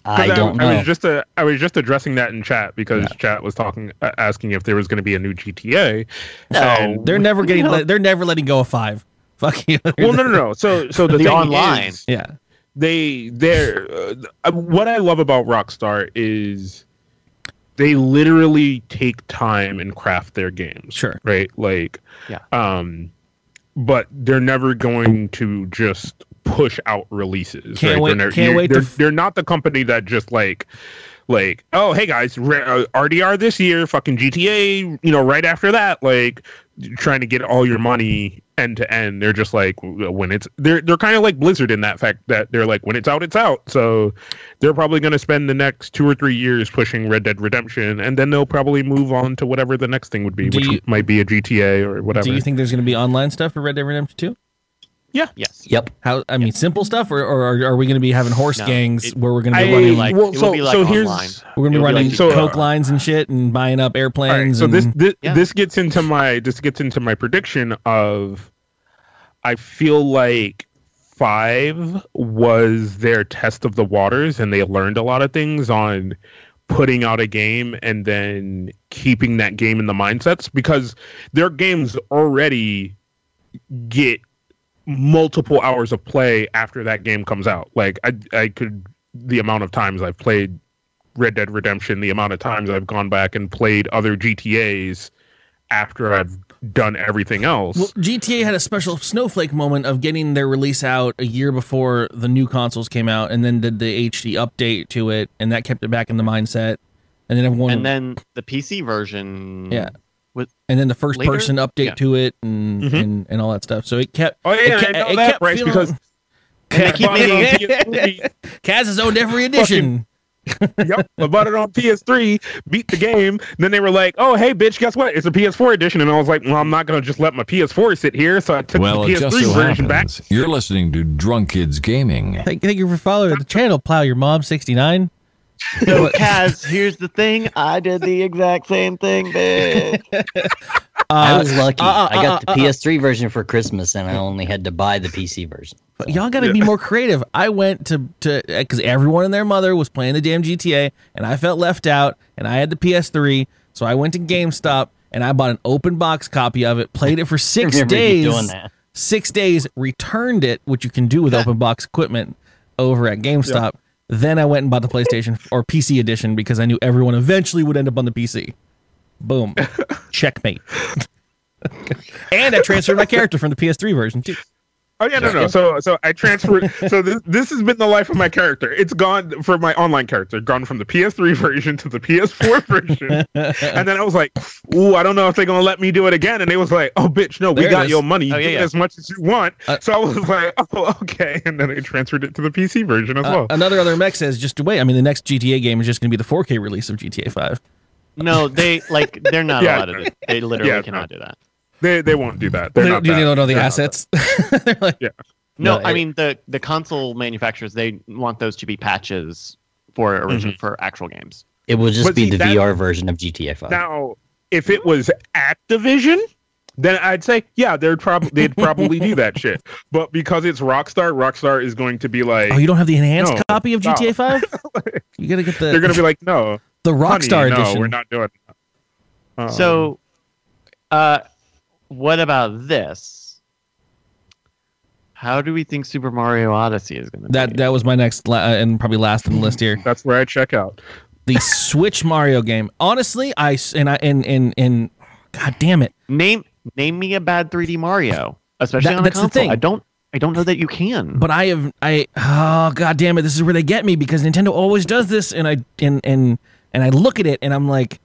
I 'Cause don't I, know. was just uh, I was just addressing that in chat because Yeah. chat was talking, uh, asking if there was going to be a new GTA. No. And- They're never getting. *laughs* No. They're never letting go of five. *laughs* Fuck you. well, no, no, no. So, so the, *laughs* The thing online. is, Yeah. they they're uh, what I love about Rockstar is they literally take time and craft their games. Sure. Right? Like Yeah. um but they're never going to just push out releases. Can't right? wait- They're, can't wait They're, f- they're not the company that just like like oh hey guys uh, RDR this year fucking GTA you know right after that like trying to get all your money end to end they're just like when it's they're they're kind of like Blizzard in that fact that they're like when it's out it's out so they're probably going to spend the next 2 or 3 years pushing Red Dead Redemption and then they'll probably move on to whatever the next thing would be Do which you- might be a GTA or whatever Do you think there's going to be online stuff for Red Dead Redemption Two? Yes. Yep. How? I mean, simple stuff, or, or are- are we going to be having horse No, gangs it- where we're going to be running like well, it so- will be like so here's- online. we're going to be it'll be running like so, uh, coke lines and shit and buying up All right, airplanes? so this this, Yeah. this gets into my this gets into my prediction of I feel like five was their test of the waters and they learned a lot of things on putting out a game and then keeping that game in the mindsets because their games already get multiple hours of play after that game comes out. Like I I could the amount of times I've played Red Dead Redemption, the amount of times I've gone back and played other GTA's after I've done everything else. Well, GTA had a special snowflake moment of getting their release out a year before the new consoles came out, and then did the HD update to it, and that kept it back in the mindset. And then everyone, and then the PC version. Yeah. With and then the first later? person update Yeah. to it, and, Mhm. and and all that stuff. So it kept. oh yeah, it kept, I know it that, kept Bryce, feeling- because *laughs* And they keep *laughs* *laughs* I bought it on making- Kaz has owned every edition. yep, I bought it on PS3, beat the game. Then they were like, "Oh, hey, bitch, guess what? It's a PS4 edition." And I was like, "Well, I'm not gonna just let my PS4 sit here." So I took Well, the PS3 so version back. you're listening to Drunk Kids Gaming. Thank, thank you for following the channel. Plow your mom sixty nine. So, Kaz, here's the thing. I did the exact same thing, bitch. *laughs* I was lucky. uh, uh, I got the uh, uh, PS3 version for Christmas, and I only had to buy the PC version. But y'all got to be more creative. I went to to because everyone and their mother was playing the damn GTA, and I felt left out, and I had the PS3, so I went to GameStop and I bought an open box copy of it, played it for *laughs* six Remember you days. doing that. Six days, returned it, which you can do with open box equipment over at GameStop. Then I went and bought the PlayStation *laughs* or PC edition because I knew everyone eventually would end up on the PC. Boom, *laughs* checkmate. *laughs* and I transferred my character from the PS3 version too. Oh yeah, no, no. So, so I transferred. *laughs* so this this has been the life of my character. It's gone for my online character, gone from the PS3 *laughs* version to the PS4 version, *laughs* and then I was like, "Ooh, I don't know if they're gonna let me do it again." And they was like, "Oh, bitch, no, There we it got is. your money. Oh, Do yeah, it yeah. as much as you want." Uh, so I was like, "Oh, okay," and then I transferred it to the PC version as Uh, well. another other mech says just wait. I mean, the next GTA game is just going to be the 4K release of GTA 5. No, they like they're not Yeah. allowed to. Do, it. they literally Yeah, cannot do that. They they won't do that. They're They, not do they that- don't know the they're assets? *laughs* They're like, No, No, I it- mean the the console manufacturers they want those to be patches for original for actual games. It will just But be see, the that- VR version of GTA 5. Now, if it was Activision, then I'd say, yeah, they'd probably they'd probably do that shit. But because it's Rockstar, Rockstar is going to be like, oh, you don't have the enhanced No, copy of. GTA 5? *laughs* you got to get the they're going to be like, no, the Rockstar honey, no, edition. we're not doing. That. Um, so, uh, what about this? How do we think Super Mario Odyssey is going to that be? that was my next la- uh, and probably last on the list here. that's where I check out. The *laughs* Switch Mario game. Honestly, I s- and I and and and god damn it. name name me a bad 3D Mario, especially That- on a that's the console. thing. I don't I don't know that you can. But I have I oh god damn it, this is where they get me because Nintendo always does this and I and and and I look at it and I'm like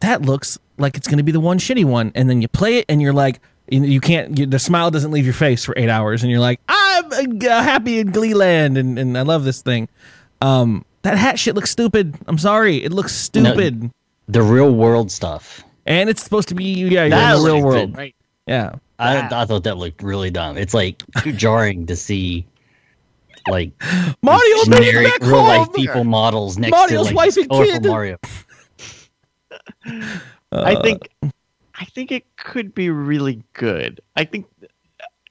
that looks like it's going to be the one shitty one and then you play it and you're like you, you can't you, the smile doesn't leave your face for 8 hours and you're like I'm uh, happy in Gleeland and and I love this thing. Um that hat shit looks stupid. I'm sorry. It looks stupid. The real world stuff. and it's supposed to be yeah, you're in That the real looks world. right. Yeah. I, I thought that looked really dumb. It's like too *laughs* jarring to see like Mario made it generic real life people models next Mario's to wife like and colorful kid. Mario. *laughs* I Uh, think I think it could be really good. I think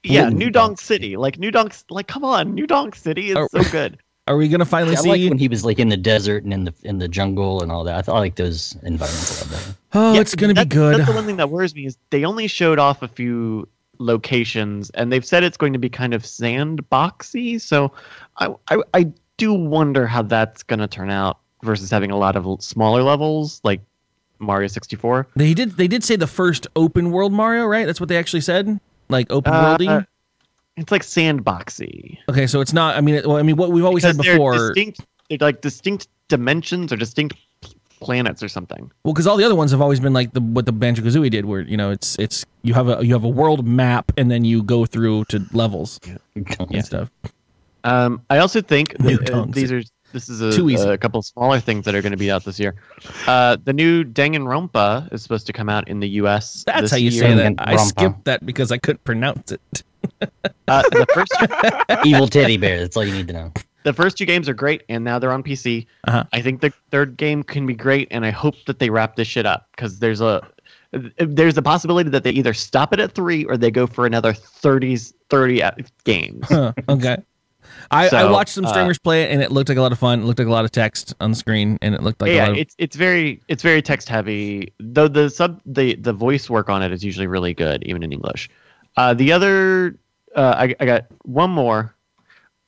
yeah, Ooh, New Donk City. Like New Donk like come on, New Donk City is Oh. so good. *laughs* Are we going to finally I see like when he was like in the desert and in the in the jungle and all that. I thought I like those environments a lot better. *gasps* Oh, Yeah, it's going to be good. That's the one thing that worries me is they only showed off a few locations and they've said it's going to be kind of sandboxy. So I I, I do wonder how that's going to turn out versus having a lot of smaller levels like Mario 64. They did. They did say the first open world Mario, right? That's what they actually said. Like open Uh, worldy. It's like sandboxy. okay, so it's not. I mean, well, I mean, what we've always because said they're before. distinct, they're like distinct dimensions or distinct planets or something. Well, because all the other ones have always been like the what the Banjo Kazooie did, where you know it's it's you have a you have a world map and then you go through to levels and stuff. Um, I also think that, uh, these are this is a, Too easy. a couple smaller things that are going to be out this year. Uh, the new Danganronpa is supposed to come out in the U.S. That's this how you year. say that. I skipped that because I couldn't pronounce it. Uh, the first *laughs* Evil teddy bear. That's all you need to know. the first two games are great, and now they're on PC. Uh-huh. I think the third game can be great, and I hope that they wrap this shit up because there's a there's a possibility that they either stop it at three or they go for another 30 30 games. Huh, okay. I, I watched some uh, streamers play it and it looked like a lot of fun. It looked like a lot of text on the screen and it looked like a yeah, lot of it's it's very it's very text heavy. Though the sub the the voice work on it is usually really good, even in English. Uh, the other uh, I I got one more.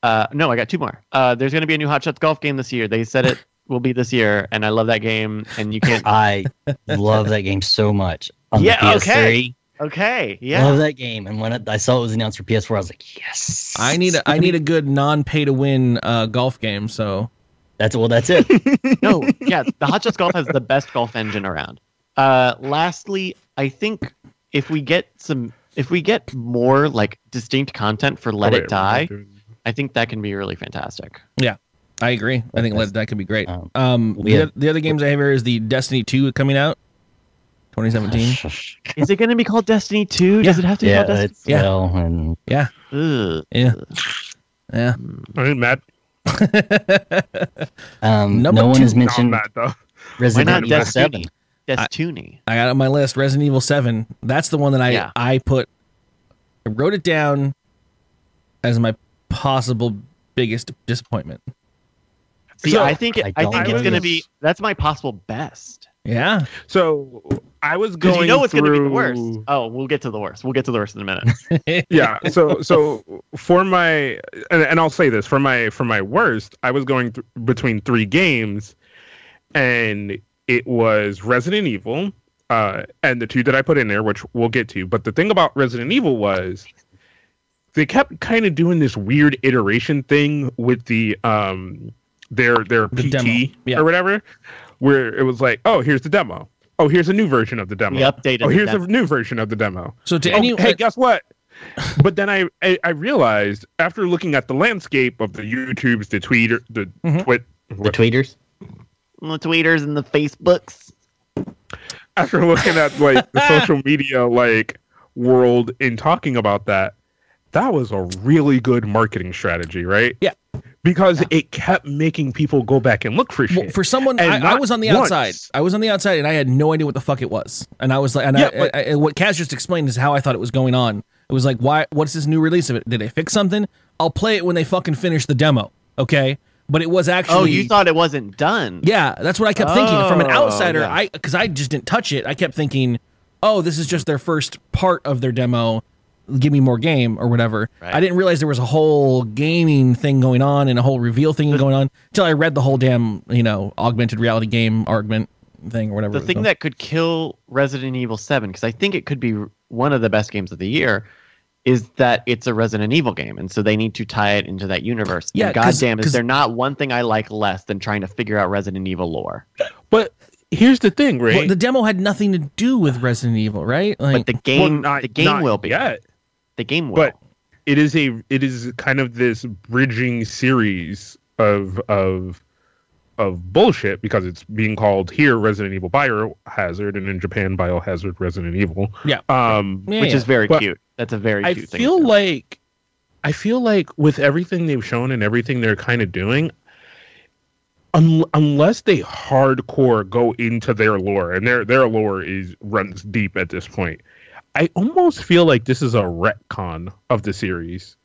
Uh, no, I got two more. Uh, there's going to be a new Hot Shots golf game this year. They said it *laughs* will be this year, and I love that game. And you can't. I love that game so much. On Yeah, the PS3, okay. Okay, yeah. love that game. And when it, I saw it was announced for PS4, I was like, yes. I need a, I need a good non-pay to win uh, golf game. So That's well. That's it. *laughs* no, yeah, the Hot Shots Golf has the best golf engine around. Uh, lastly, I think if we get some, if we get more like distinct content for Let Oh, It Die, we're not doing- I think that can be really fantastic. Yeah. I agree. I think that, that could be great. Um, Um, we the, the other games I have here is the Destiny 2 coming out, 2017. *laughs* Is it going to be called Destiny Two? Does it have to be yeah, called it's Destiny? Yeah. well, and Yeah, Ugh. yeah, yeah. I mean, Matt. *laughs* um, Number no one has mentioned not though. Why Resident not Evil Destiny? 7. Destiny. I got on my list. Resident Evil 7. That's the one that I Yeah. I put. I wrote it down as my possible biggest disappointment. See, So, I think it, I I, think it's going to be. That's my possible best. Yeah, So I was Because going you know it's going to be the through- worst. Oh, we'll get to the worst. We'll get to the worst in a minute. *laughs* yeah so so for my and, and i'll say this for my for my worst i was going th- between three games and it was resident evil uh and the two that i put in there which we'll get to but the thing about resident evil was they kept kind of doing this weird iteration thing with the um their their The pt yeah. or whatever where it was like oh here's the demo oh here's a new version of the demo We updated oh the here's demo. a new version of the demo So to Oh, any hey, guess what? but then I, I I realized after looking at the landscape of the YouTubes, the Twitter, the Mhm. twit, The tweeters. the tweeters and the Facebooks. after looking at like the *laughs* social media like world in talking about that, that was a really good marketing strategy, right? Yeah. Because it kept making people go back and look for shit. well, for someone, And I, I was on the once. outside. I was on the outside, and I had no idea what the fuck it was. And I was like, and Yeah, I, but- I, I- what Kaz just explained is how I thought it was going on. It was like, why? What's this new release of it? Did they fix something? I'll play it when they fucking finish the demo. Okay, but it was oh, actually. Oh, you thought it wasn't done? Yeah, that's what I kept thinking. From an Oh, outsider, yeah. I because I just didn't touch it. I kept thinking, oh, this is just their first part of their demo. Give me more game or whatever. Right. I didn't realize there was a whole gaming thing going on and a whole reveal thing going on until I read the whole damn you know augmented reality game argument thing or whatever. The thing called. that could kill Resident Evil 7, because I think it could be one of the best games of the year, is that it's a Resident Evil game. And so they need to tie it into that universe. Yeah, And 'cause- goddamn, is 'cause- there not one thing I like less than trying to figure out Resident Evil lore? but here's the thing, right? Well, the demo had nothing to do with Resident Evil, right? Like, But the Well, game, not- the game not will be. yet. The game will. but it is a it is kind of this bridging series of of of bullshit because it's being called here Resident Evil Biohazard and in Japan Biohazard Resident Evil. Yeah. Um Yeah, which yeah. is very But cute. That's a very I cute thing. feel like I feel like with everything they've shown and everything they're kind of doing un- unless they hardcore go into their lore and their their lore is runs deep at this point. I almost feel like this is a retcon of the series.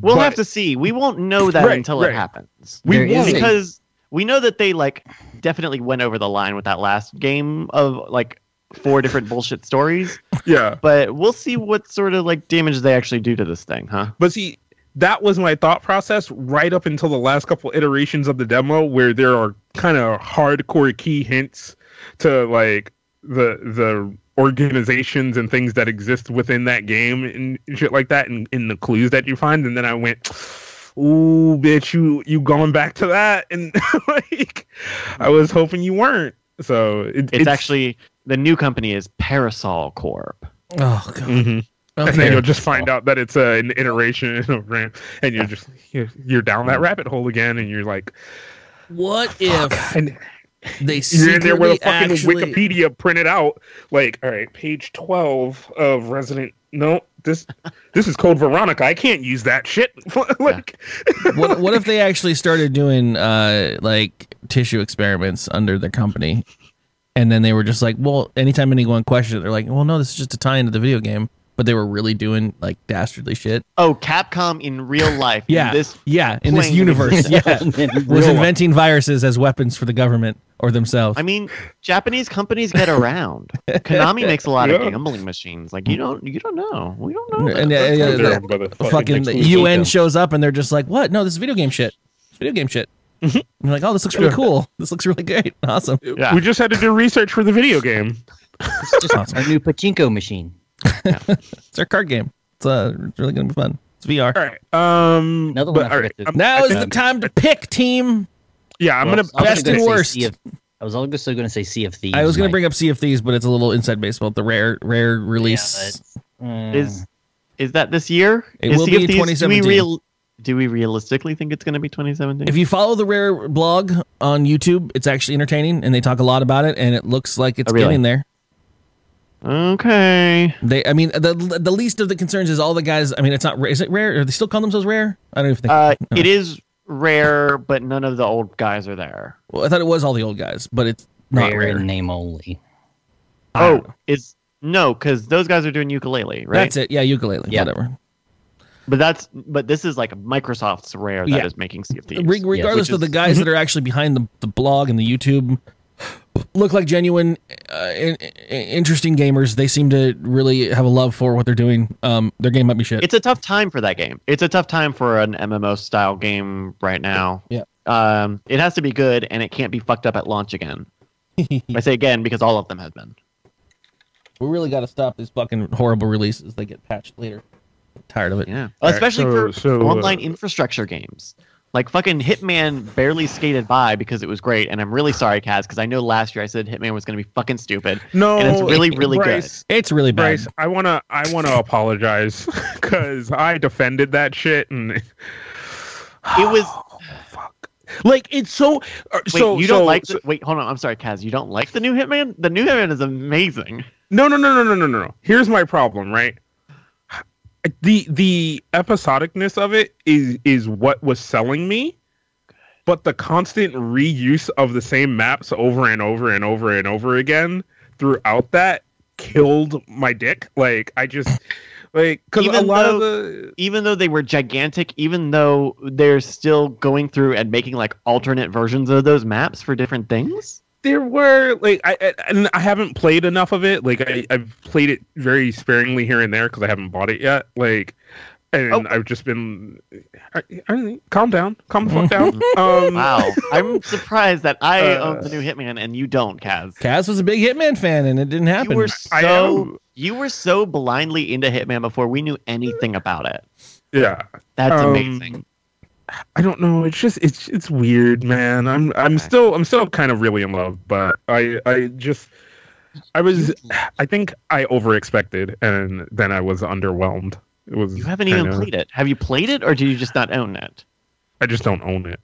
we'll But- have to see. We won't know that Right, until right. it happens. We There is won't. because we know that they like definitely went over the line with that last game of like four different bullshit stories. Yeah. But we'll see what sort of like damage they actually do to this thing, huh? But see, that was my thought process right up until the last couple iterations of the demo, where there are kind of hardcore key hints to like the the organizations and things that exist within that game and shit like that, and in the clues that you find. And then I went, "Ooh, bitch, you you going back to that?" And *laughs* like, I was hoping you weren't. So it, It's, actually the new company is Parasol Corp. oh god. Mhm. And then you'll just find out that it's uh, an iteration of RAM, and you're just you're, you're down that rabbit hole again, and you're like, What if and they *laughs* you're in there with secretly a fucking actually? Wikipedia printed out, like, all right, page twelve of Resident. No, this this is Code Veronica. I can't use that shit. *laughs* like, what what if they actually started doing uh like tissue experiments under their company and then they were just like well anytime anyone questioned it they're like well no this is just a tie into the video game but they were really doing like dastardly shit Oh, Capcom in real life. in yeah this yeah in this universe *laughs* yeah In was real inventing viruses as weapons for the government or themselves. I mean, Japanese companies get around. *laughs* Konami makes a lot of gambling machines. Like you don't, you don't know. We don't know. And, that. yeah, They're the- the fucking fucking the. UN shows up and they're just like, "What? No, this is video game shit. It's video game shit." Mhm. And you're like, "Oh, this looks really cool. This looks really great. *laughs* Awesome." Yeah. We just had to do research for the video game. *laughs* It's just Awesome. our new pachinko machine. It's our card game. It's uh, it's really gonna be fun. It's VR. All right. Um. Another one I all right, forgot to- I'm- Now I is the time to pick team. Yeah, I'm Well, gonna. I was best gonna and say worst. Of- I was also going to say Sea of Thieves. I was gonna Mike. bring up Sea of Thieves, but it's a little inside baseball. The rare rare release. Yeah, but, uh, Is is that this year? It Is will Sea be of in Thieves- Do 2017. we, real, do we realistically think it's going to be 2017? if you follow the rare blog on YouTube, it's actually entertaining, and they talk a lot about it, and it looks like it's Oh, really? getting there. okay. They, I mean, the the least of the concerns is all the guys. I mean, it's not. Is it rare? Are they still call themselves rare? I don't even think. Uh, no. it is rare, but none of the old guys are there. Well, I thought it was all the old guys, but it's not rare, rare. name only. Oh, know. is no, because those guys are doing Yooka-Laylee, right? that's it. Yeah, Yooka-Laylee, Yeah. whatever. But that's but this is like Microsoft's rare that is Yeah. making Sea of Thieves. Re- regardless Which of the guys that are actually behind the, the blog and the YouTube look like genuine, uh, in, in- interesting gamers. They seem to really have a love for what they're doing. Um, their game might be shit. It's a tough time for that game. It's a tough time for an MMO style game right now. Yeah. Um, it has to be good, and it can't be fucked up at launch again. *laughs* I say again because all of them have been. we really got to stop these fucking horrible releases. They get patched later. tired of it. Yeah, All right, especially so- for so, uh, online infrastructure games. Like fucking Hitman barely skated by because it was great, and I'm really sorry, Kaz, because I know last year I said Hitman was going to be fucking stupid, No, and it's really, really Bryce, It's really bad. Bryce, I wanna, I wanna apologize *laughs* because I defended that shit and. *sighs* It was *sighs* fuck. Like it's so. uh, wait. so you don't so- like? so- wait, hold on. I'm sorry, Kaz. You don't like the new Hitman? The new Hitman is amazing. No, no, no, no, no, no, no, no. Here's my problem, right? The the episodicness of it is is what was selling me, but the constant reuse of the same maps over and over and over and over again throughout that killed my dick. Like I just like because a lot of the Even though they were gigantic, even though they're still going through and making like alternate versions of those maps for different things. There were like I, I and I haven't played enough of it. Like I I've played it very sparingly here and there because I haven't bought it yet. Like. And Oh. I've just been. I, I, calm down, calm the fuck down. *laughs* Um, Wow, I'm *laughs* surprised that I Uh, own the new Hitman and you don't, Kaz. Kaz was a big Hitman fan, and it didn't happen. You were I so am- you were so blindly into Hitman before we knew anything about it. Yeah, That's Um, amazing. I don't know. It's just it's it's weird, man. I'm I'm Okay. still I'm still kind of really in love, but I I just I was I think I over expected and then I was underwhelmed. It was You haven't even kinda- played it. Have you played it, or do you just not own it? I just don't own it.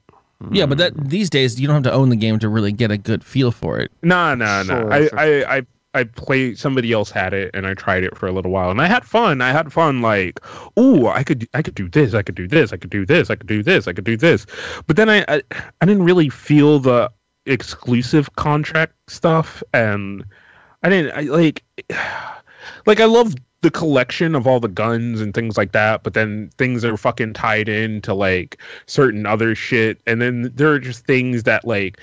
yeah, but that these days you don't have to own the game to really get a good feel for it. No, no, no. Sure, I. I, I, I played. Somebody else had it, and I tried it for a little while, and I had fun. I had fun. Like, ooh, I could, I could do this. I could do this. I could do this. I could do this. I could do this. But then I, I, I didn't really feel the exclusive contract stuff, and I didn't. I like, *sighs* like I love the collection of all the guns and things like that, but then things are fucking tied into like certain other shit, and then there are just things that like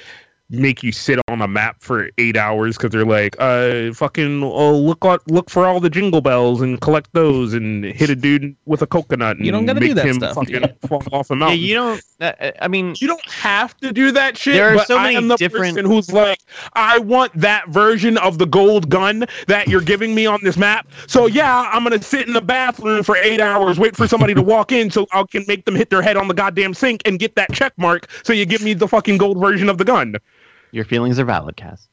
make you sit on a map for eight hours because they're like, uh, fucking, oh, look, what- look for all the jingle bells and collect those and hit a dude with a coconut. And You don't gotta make do that him stuff. Fucking fall off a Yeah, mountain. you don't. Uh, I mean, You don't have to do that shit. There are but so I many am the different- person who's like, I want that version of the gold gun that you're giving me on this map. So yeah, I'm gonna sit in the bathroom for eight hours, wait for somebody to walk in, so I can make them hit their head on the goddamn sink and get that check mark. So you give me the fucking gold version of the gun. Your feelings are valid, Kaz.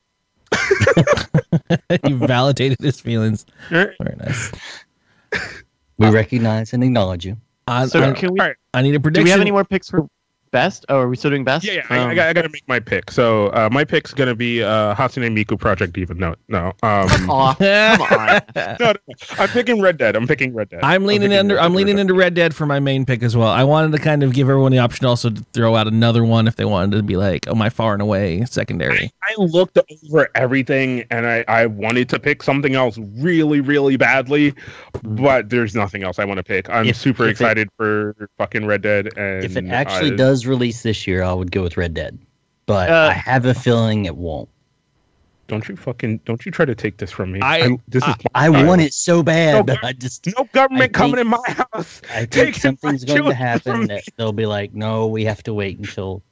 *laughs* you validated his feelings. Very nice. We recognize and acknowledge you. I, So I, can we? I need a prediction. Do we have any more picks for best? Oh, are we still doing best? Yeah, yeah. I, Um, I, got, I got to make my pick. So uh, my pick's gonna be uh, Hatsune Miku Project Diva. No, no. Um, Aw, come on. *laughs* *laughs* no, no, I'm picking Red Dead. I'm picking Red Dead. I'm leaning picking under. Red I'm Dead leaning Redemption. into Red Dead for my main pick as well. I wanted to kind of give everyone the option also to throw out another one if they wanted to be like, oh my far and away secondary. I looked over everything and I, I wanted to pick something else really, really badly, but there's nothing else I want to pick. I'm If- super if it- excited for fucking Red Dead. And If it actually uh, does release this year, I would go with Red Dead. but Uh, I have a feeling it won't. Don't you fucking don't you try to take this from me? I- this is I my want it so bad, No, but I just No government I coming in my house. I think something's going to happen that they'll be like, no, we have to wait until.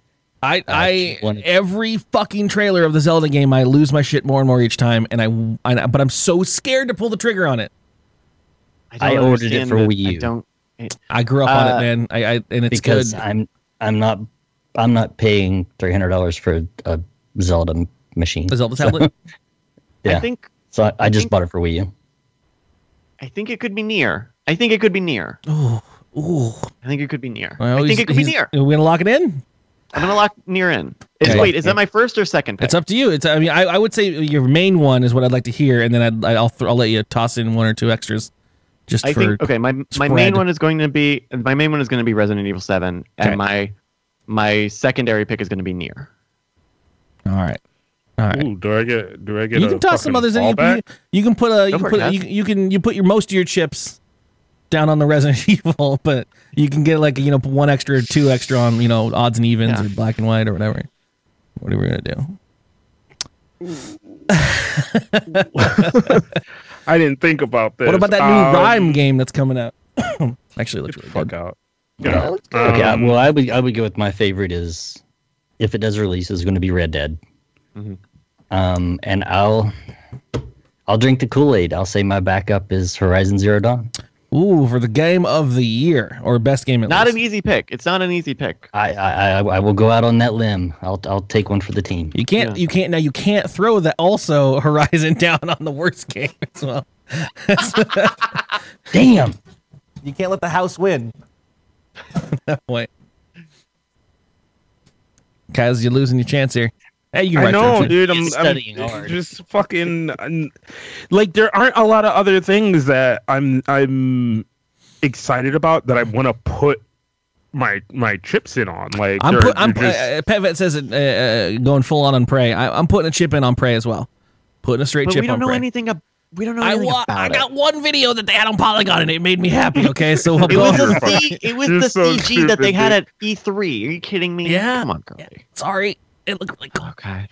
I, I just every fucking trailer of the Zelda game, I lose my shit more and more each time, and I, I but I'm so scared to pull the trigger on it. I don't ordered it for it. Wii I U. don't. I grew up on Uh, it, man. I, I and it's because good. I'm I'm not I'm not paying three hundred dollars for a Zelda machine. The Zelda So- tablet. *laughs* Yeah. I think. So I, I I just think- bought it for Wii U. I think it could be Nier. I think it could be Nier. Oh, ooh. I think it could be Nier. Well, I think it could be Nier. Are we gonna lock it in? I'm gonna lock Nier in. Is, Okay. Wait, is that my first or second pick? It's up to you. It's. I mean, I, I would say your main one is what I'd like to hear, and then I'd, I'll th- I'll let you toss in one or two extras, just I for. think okay. My my spread. main one is going to be my main one is going to be Resident Evil Seven, Okay. and my my secondary pick is going to be Nier. All right. All right. Ooh, do I get do I get? you a can toss some others in. You, you, you can put a you can put it, you, you can you put your most of your chips down on the *laughs* Resident Evil, but you can get like you know one extra or two extra on you know odds and evens Yeah. or black and white or whatever. What are we gonna do? *laughs* *laughs* I didn't think about this. What about that new Um, Rime game that's coming out? *coughs* Actually, it looks really fuck good. out. Yeah, Yeah. let's. Okay, Um, well, I would I would go with my favorite is if it does release is going to be Red Dead. Mhm. Um, and I'll I'll drink the Kool Aid. I'll say my backup is Horizon Zero Dawn. Ooh, for the game of the year or best game at Not least. an easy pick. It's not an easy pick. I, I I I will go out on that limb. I'll I'll take one for the team. You can't. Yeah. You can't. Now you can't throw that also *laughs* Horizon down on the worst game as well. *laughs* Damn. You can't let the house win. *laughs* that point. Kaz, you're losing your chance here. Hey, you I know, dude. I'm, He's I'm hard. just fucking I'm- like there aren't a lot of other things that I'm I'm excited about that I want to put my my chips in on. Like I'm they're- put, I'm just- uh, Pet Vet says it, uh, uh, going full on on Prey. I, I'm putting a chip in on Prey as well. Putting a straight But chip we don't on know Prey. anything. Ab- we don't know I anything wa- about I it. got one video that they had on Polygon and it made me happy. *laughs* Okay, so we'll It was the C- it was you're the so CG that they stupid, had at E3. Are you kidding me? Yeah. Come on, Curly. Sorry, it looked really cool. Okay.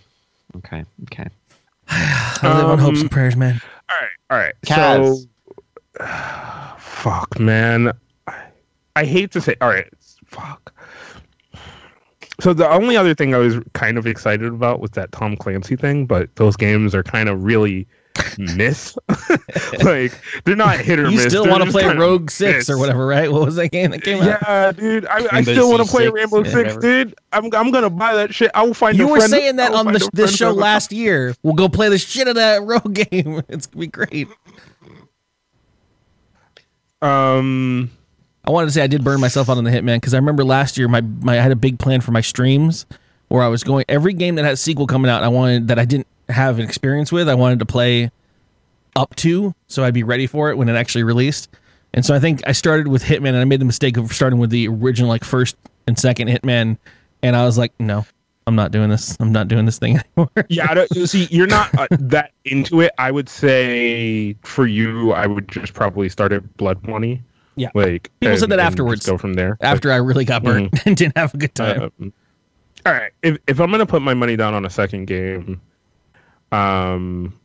Okay. Okay. *sighs* I live on hopes Um, and prayers, man. all right, all right. Kaz. So *sighs* fuck, man. I, I hate to say. All right, fuck. So the only other thing I was kind of excited about was that Tom Clancy thing, but those games are kind of really miss. *laughs* like they're not hit or You miss. still want to play kinda Rogue Six or whatever, right? What was that game that came out? Yeah, dude. I, I still want to play Six, Rainbow yeah, Six, whatever. dude. I'm I'm gonna buy that shit. I will find. You a were friend- saying that on find the, this show last year. We'll go play the shit of that *laughs* Rogue game. It's gonna be great. Um. I wanted to say I did burn myself out on the Hitman because I remember last year my, my I had a big plan for my streams where I was going every game that had a sequel coming out I wanted that I didn't have an experience with I wanted to play up to so I'd be ready for it when it actually released. And so I think I started with Hitman and I made the mistake of starting with the original like first and second Hitman and I was like no I'm not doing this. I'm not doing this thing *laughs* anymore. Yeah, I don't, you see, you're not uh, that into it. I would say for you, I would just probably start at Blood Money. Yeah. like People said that afterwards. Go from there. After I really got burnt *laughs* and didn't have a good time. Um, all right. If if I'm gonna put my money down on a second game, um,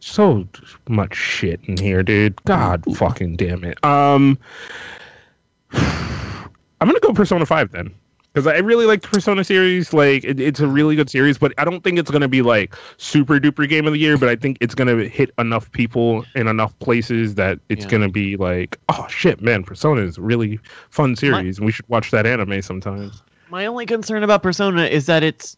so much shit in here, dude. God fucking damn it. Um, I'm gonna go Persona Five then. Because I really like the Persona series, like it, it's a really good series, but I don't think it's gonna be like super duper game of the year. But I think it's gonna hit enough people in enough places that it's Yeah. gonna be like, oh shit, man, Persona is a really fun series, and we should watch that anime sometimes. My only concern about Persona is that it's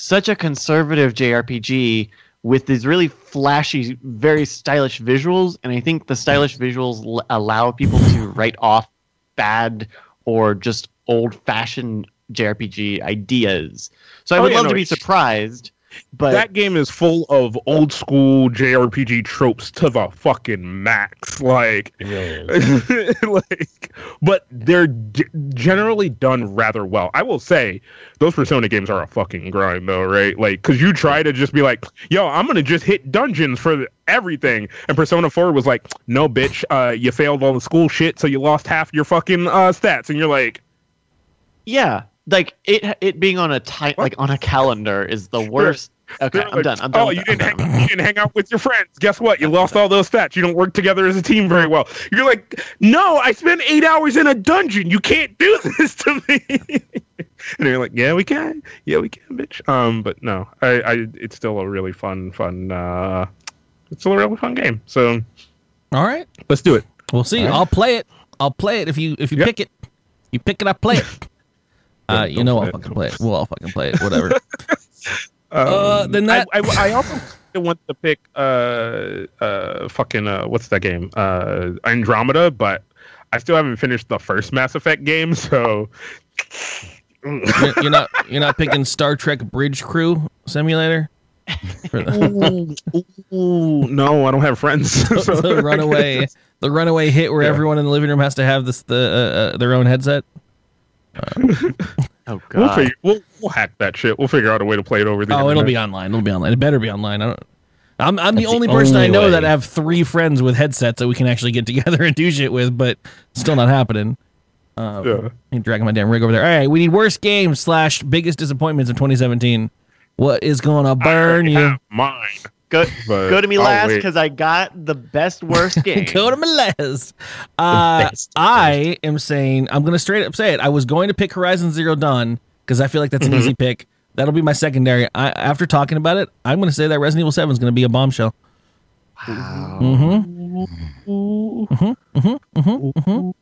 such a conservative JRPG with these really flashy, very stylish visuals, and I think the stylish visuals l- allow people to write off bad or just old-fashioned JRPG ideas. So I Oh, would yeah, love no, to be surprised, but that game is full of old school JRPG tropes to the fucking max. Like, is. *laughs* like, but they're g- generally done rather well. I will say, those Persona games are a fucking grind, though, right? Like, because you try to just be like, "Yo, I'm gonna just hit dungeons for everything," and Persona Four was like, "No, bitch, uh, you failed all the school shit, so you lost half your fucking uh, stats," and you're like, yeah, like it it being on a time like on a calendar is the worst. Okay, They're I'm done. I'm done. Oh, with you didn't I'm done. hang, you didn't hang out with your friends. Guess what? You lost all those stats. You don't work together as a team very well. You're like, no, I spent eight hours in a dungeon. You can't do *laughs* this to me. and you're like, yeah, we can. Yeah, we can, bitch. Um, but no, I, I, it's still a really fun, fun. Uh, it's still a really fun game. So All right. let's do it. We'll see. All right. I'll play it. I'll play it if you if you Yep. pick it. You pick it, I play it. Uh, you know I'll it. fucking play it. We'll all fucking play it. Whatever. *laughs* Um, Uh, then that- I, I, I also *laughs* want to pick uh uh fucking uh what's that game uh Andromeda, but I still haven't finished the first Mass Effect game, so you're, you're not you're not picking Star Trek Bridge Crew Simulator. The, ooh, ooh, no, I don't have friends. *laughs* so the runaway the runaway hit where Yeah. everyone in the living room has to have this the uh, uh, their own headset. *laughs* Oh We'll god. figure we'll, we'll hack that shit. We'll figure out a way to play it over the Oh, it'll be online. It'll be online. It better be online. I don't. I'm I'm the That's the only person I only know that have three friends with headsets that we can actually get *laughs* together and do shit with, but still not happening. Uh, Yeah. I'm dragging my damn rig over there. All right, we need worst game slash biggest disappointments of 2017. What is gonna burn already you? mine. Go But go to me I'll last because I got the best worst *laughs* game. Go to Melez. Uh, best. I am saying I'm gonna straight up say it. I was going to pick Horizon Zero Dawn because I feel like that's an Mm-hmm. easy pick. That'll be my secondary. I, after talking about it, I'm gonna say that Resident Evil Seven is gonna be a bombshell. Wow. Mm-hmm. Mm-hmm.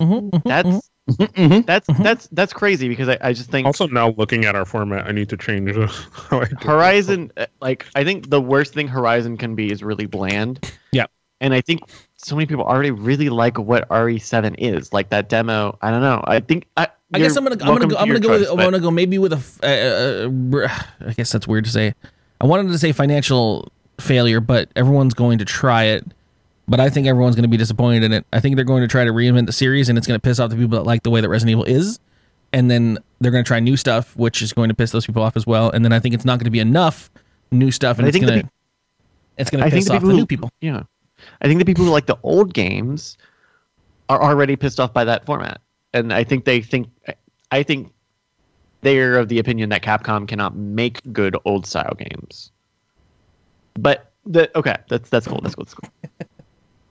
Mm-hmm. Mm-hmm. That's that's that's that's crazy because I, I just think Also, now looking at our format, I need to change the *laughs* how I do it. Horizon uh, like I think the worst thing Horizon can be is really bland. Yep. And I think so many people already really like what RE7 is. Like that demo. I don't know. I think I I guess I'm gonna I'm gonna go to I'm gonna go with, choice, I'm gonna go maybe with a f- uh, uh, I guess that's weird to say. I wanted to say financial failure, but everyone's going to try it. But I think everyone's going to be disappointed in it. I think they're going to try to reinvent the series, and it's going to piss off the people that like the way that Resident Evil is. And then they're going to try new stuff, which is going to piss those people off as well. And then I think it's not going to be enough new stuff, and I it's going to it's going to piss the off the who- new people. Yeah. I think the people who like the old games are already pissed off by that format. And I think they think I think they're of the opinion that Capcom cannot make good old style games. But the okay, that's that's cool. That's cool. That's cool. *laughs*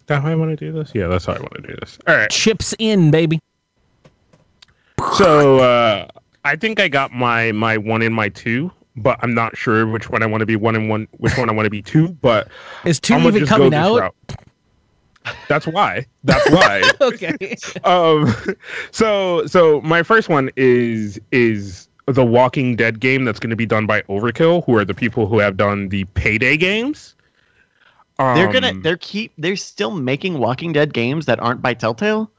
That how I want to do this? Yeah, that's how I want to do this. All right. Chips in, baby. So uh, I think I got my my one and my two, but I'm not sure which one I want to be one and one, which one I want to be two. But Is 2 I'm even coming out? route. That's why. That's why. *laughs* Okay. um, so so my first one is is the Walking Dead game that's going to be done by Overkill, who are the people who have done the Payday games. They're gonna Um, they're keep they're still making Walking Dead games that aren't by Telltale.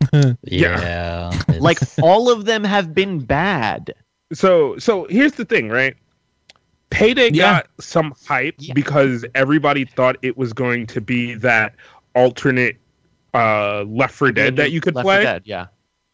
*laughs* Yeah. it's- Like all of them have been bad. so so here's the thing, right? Payday Yeah. got some hype Yeah. because everybody thought it was going to be that alternate uh Left 4 Dead that you could Left play. Dead, yeah.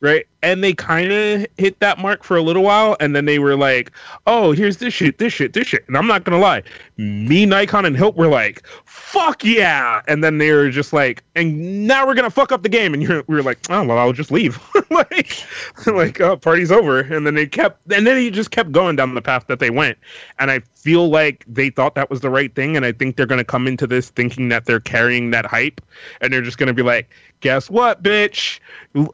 Right? And they kind of hit that mark for a little while, and then they were like, "Oh, here's this shit, this shit, this shit." And I'm not gonna lie, me, Nikon, and Hilt were like, "Fuck yeah!" And then they were just like, "And now we're gonna fuck up the game." And you're, we were like, "Oh well, I'll just leave." *laughs* like, like, oh, party's over. And then they kept, and then he just kept going down the path that they went. And I feel like they thought that was the right thing, and I think they're gonna come into this thinking that they're carrying that hype, and they're just gonna be like, "Guess what, bitch."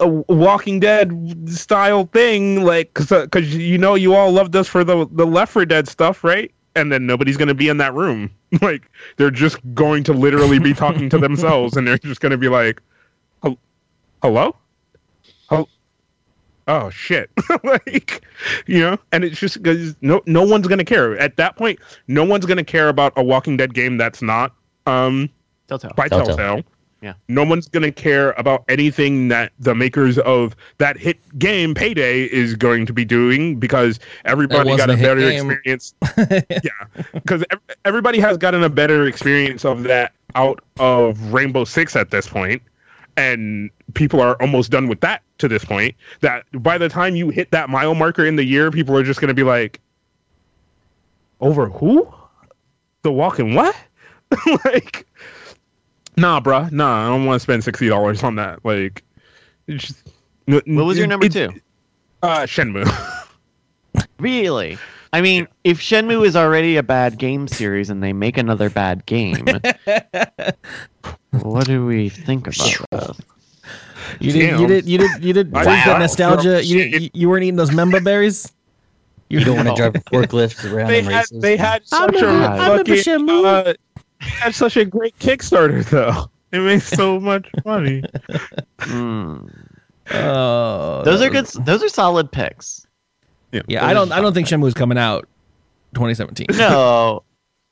a Walking Dead style thing, like because cause you know you all loved us for the the Left 4 Dead stuff, right? And then nobody's gonna be in that room. *laughs* like they're just going to literally be talking to *laughs* themselves, and they're just gonna be like, "Hel- "Hello, oh, oh shit!" *laughs* like you know, and it's just because no no one's gonna care at that point. No one's gonna care about a Walking Dead game that's not um Telltale. by Telltale. Telltale. Yeah. No one's gonna care about anything that the makers of that hit game Payday is going to be doing because everybody got a a better game. experience. *laughs* yeah, because everybody has gotten a better experience of that out of Rainbow Six at this point, and people are almost done with that to this point. That by the time you hit that mile marker in the year, people are just gonna be like, "Over who? The Walking what?" *laughs* like Nah, bruh. Nah, I don't want to spend sixty dollars on that. Like, it's just, What was your number it- two? Uh, Shenmue. *laughs* Really? I mean, if Shenmue is already a bad game series and they make another bad game, what do we think about *laughs* this? You didn't, You Damn. did. You didn't, You did. Wow. drink that nostalgia. Wow. You didn't. You weren't eating those member berries. You don't want to No. drive forklifts around They had races. they had I such a remember- I remember fucking Shenmue. uh, *laughs* they had such a great Kickstarter though. It makes so much money. *laughs* Hmm. Oh, Those are good. was- Those are solid picks. Yeah, yeah I don't. I don't think Shenmue's coming out 2017. No,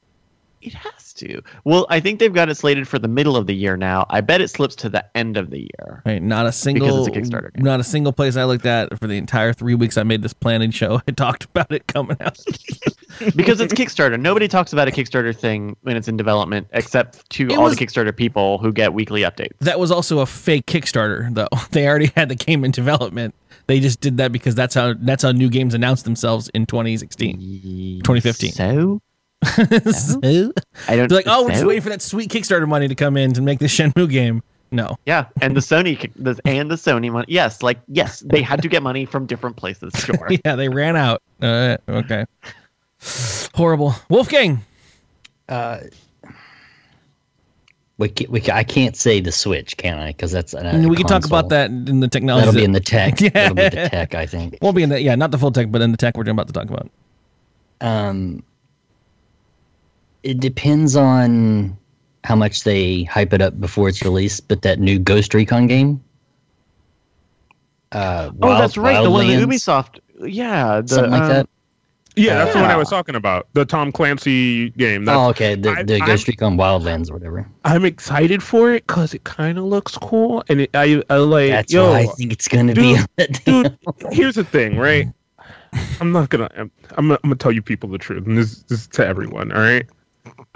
*laughs* it has to. Well, I think they've got it slated for the middle of the year now. I bet it slips to the end of the year. Right, not a single because it's a Kickstarter game. Not a single place I looked at for the entire three weeks I made this planning show. *laughs* I talked about it coming out. *laughs* because it's Kickstarter. Nobody talks about a Kickstarter thing when it's in development, except to It all was- the Kickstarter people who get weekly updates. That was also a fake Kickstarter, though. *laughs* They already had the game in development. They just did that because that's how that's how new games announced themselves in 2016. 2015. So so, I don't. they're like, oh, we're just waiting for that sweet Kickstarter money to come in to make this Shenmue game. No, Yeah, and the Sony and the Sony money. Yes, like yes, they had to get money from different places. Sure. *laughs* yeah, they ran out. Uh, okay, horrible. Wulfegang. Uh, we can, we can, I can't say the Switch, can I? Because that's an, we can talk about that in the technology. That'll be in the tech. Yeah. *laughs* That'll be the tech, I think. Won't be in the yeah, not the full tech, but in the tech we're about to talk about. Um, it depends on how much they hype it up before it's released. But that new Ghost Recon game. Uh, oh, Wild- that's right. The one that Wildlands, Ubisoft. Yeah, the, something like um, that. Yeah, that's the one I was talking about. The Tom Clancy game. That's, Oh, okay. The, I- the I'm- Ghost Recon Wildlands or whatever. I'm excited for it because it kind of looks cool, and it, I, I like. That's yo, why I think it's gonna dude, be. dude, here's the thing, right? *laughs* I'm not gonna. I'm, I'm, gonna- I'm gonna tell you people the truth, and this, this is to everyone. All right.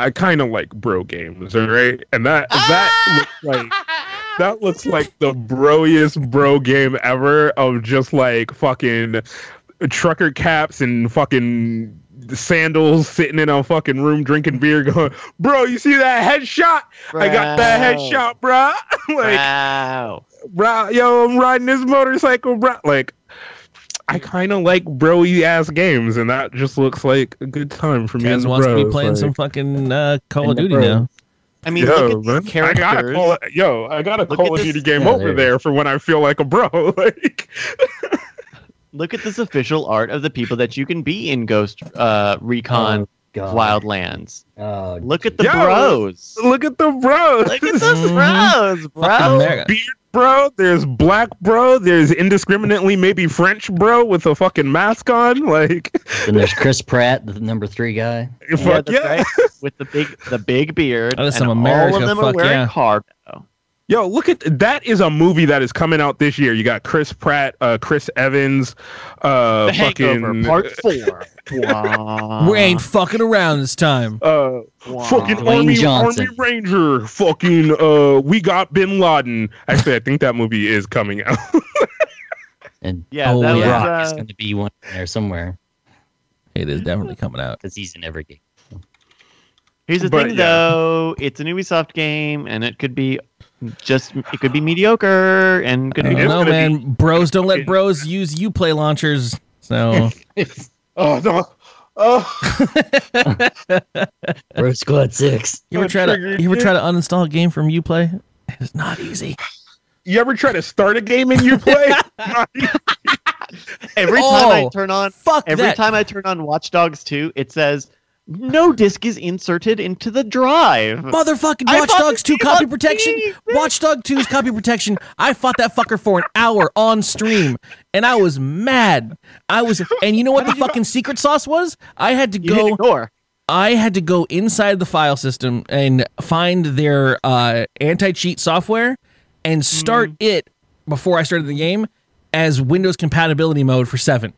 I kind of like bro games, all right, and that that looks ah! like *laughs* that looks like the broiest bro game ever of just like fucking trucker caps and fucking sandals sitting in a fucking room drinking beer going bro you see that headshot? I got that headshot *laughs* bro like wow. bro, yo, I'm riding this motorcycle, bro. Like, I kind of like broy ass games, and that just looks like a good time for me. Kaz and the wants to be playing like, some fucking uh, Call of Duty bros. now. I mean, Yo, look at these man, I got a characters. call, yo, I got a Look Call of this- Duty game Yeah, over there there for when I feel like a bro. *laughs* like, Look at this official art of the people that you can be in Ghost uh, Recon Oh, God. Wildlands. Oh, Look at the Yo, bros. look at the bros. Look at those bros, bro. Beard bro, there's black bro, there's indiscriminately maybe French bro with a fucking mask on. Like, And there's Chris Pratt, the number three guy. Yeah, fuck that's yeah. right. With the big, the big beard. Oh, that is and some all America, of them are fuck wearing yeah. cargo. Yo, look at that is a movie that is coming out this year. You got Chris Pratt, uh, Chris Evans, uh, The fucking Hangover Part *laughs* Four. We ain't fucking around this time. uh, Wow. fucking Dwayne Army Johnson. Army Ranger, fucking uh, we got Bin Laden. Actually, I think that movie is coming out. *laughs* And Yeah, Oh, that yeah. Rock was. is Uh, going to be one there somewhere It is definitely coming out. because he's in every game. here's the But, thing, yeah. though. It's an Ubisoft game, and it could be just. It could be mediocre, and could I be. don't know, man. be- Bros don't let bros use Uplay launchers. So *laughs* oh no. Oh, *laughs* Road Squad Six. you ever try to you ever dude. try to uninstall a game from Uplay? It's not easy. you ever try to start a game in Uplay? *laughs* Every time I Oh, turn on, Fuck every that. time I turn on Watch Dogs 2, it says no disc is inserted into the drive. Motherfucking Watch Dogs 2 copy protection. Steam. Watch Dog 2's copy protection. I fought that fucker for an hour on stream and I was mad. I was and you know what the *laughs* fucking secret sauce was? I had to go. I had to go inside the file system and find their uh, anti-cheat software and start it before I started the game as Windows compatibility mode for 7.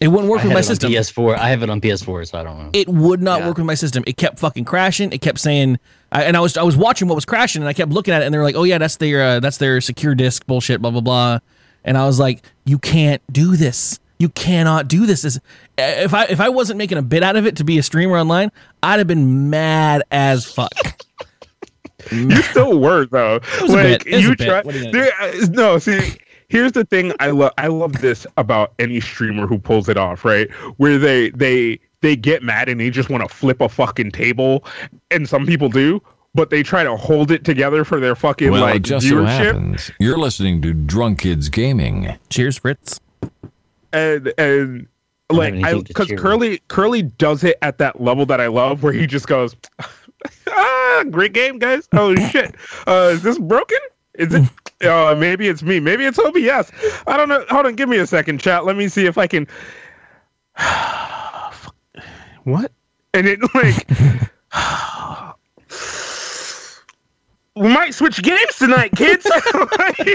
It wouldn't work I with my system PS4. I have it on PS4, so I don't know. it would not Yeah. work with my system. It kept fucking crashing. It kept saying, I, and I was I was watching what was crashing, and I kept looking at it, and they're like, "Oh yeah, that's their uh, that's their secure disk bullshit." Blah blah blah. And I was like, "You can't do this. You cannot do this." This- If I if I wasn't making a bit out of it to be a streamer online, I'd have been mad as fuck. *laughs* you still were though. was a like bit. It was a you bit. try. What are you gonna there- uh, no, see, here's the thing I love I love this about any streamer who pulls it off, right? Where they they they get mad and they just want to flip a fucking table and some people do, but they try to hold it together for their fucking Well, like it just so viewership. happens you're listening to Drunk Kids Gaming. Cheers, Fritz. and and like I because. Curly Curly does it at that level that I love where he just goes, *laughs* ah, great game, guys. Oh shit, uh, is this broken? Is it? Uh, maybe it's me. Maybe it's OBS. I don't know. Hold on, give me a second, chat. Let me see if I can. *sighs* what? And it like. *sighs* We might switch games tonight, kids. *laughs*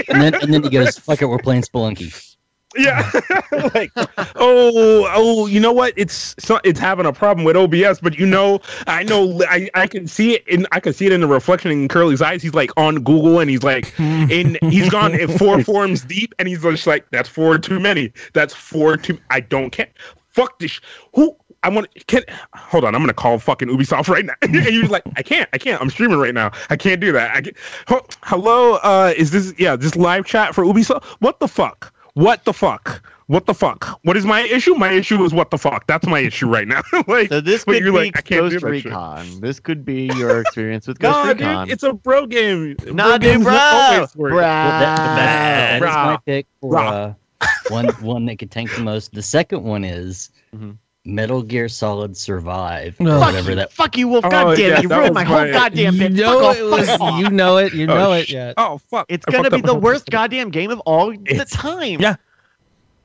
And then, and then he goes, "Fuck it, we're playing Spelunky." Yeah, *laughs* like oh oh, you know what? It's it's, having a problem with OBS, but you know, I know I, I can see it in I can see it in the reflection in Curly's eyes. He's like on Google and he's like in he's gone in four *laughs* forms deep and he's just like that's four too many. That's four too. I don't care. Fuck this. sh- Who I want to can hold on. I'm gonna call fucking Ubisoft *laughs* right now. and you're like, I can't. I can't. I'm streaming right now. I can't do that. I can, Ho- hello. Uh, is this yeah? This live chat for Ubisoft? What the fuck? What the fuck? What the fuck? What is my issue? My issue is what the fuck. That's my issue right now. *laughs* like, So this but could you're be like, I can't do Ghost. Recon. This could be your experience with *laughs* Ghost No, Recon. dude, it's a bro game. Nah, dude, games bro. always work. Bro. Well, that, that, that is my pick for uh, one one that could tank the most. The second one is Mhm. Metal Gear Solid Survive, No. or Fuck whatever you, that. fuck you, Wolf. Oh, God damn yeah, it. You ruined my whole my- goddamn you bit. know fuck it was. *laughs* You know it. You Oh, know it. sh- Yeah. Oh fuck! It's I gonna be the worst goddamn game of all the time. Yeah.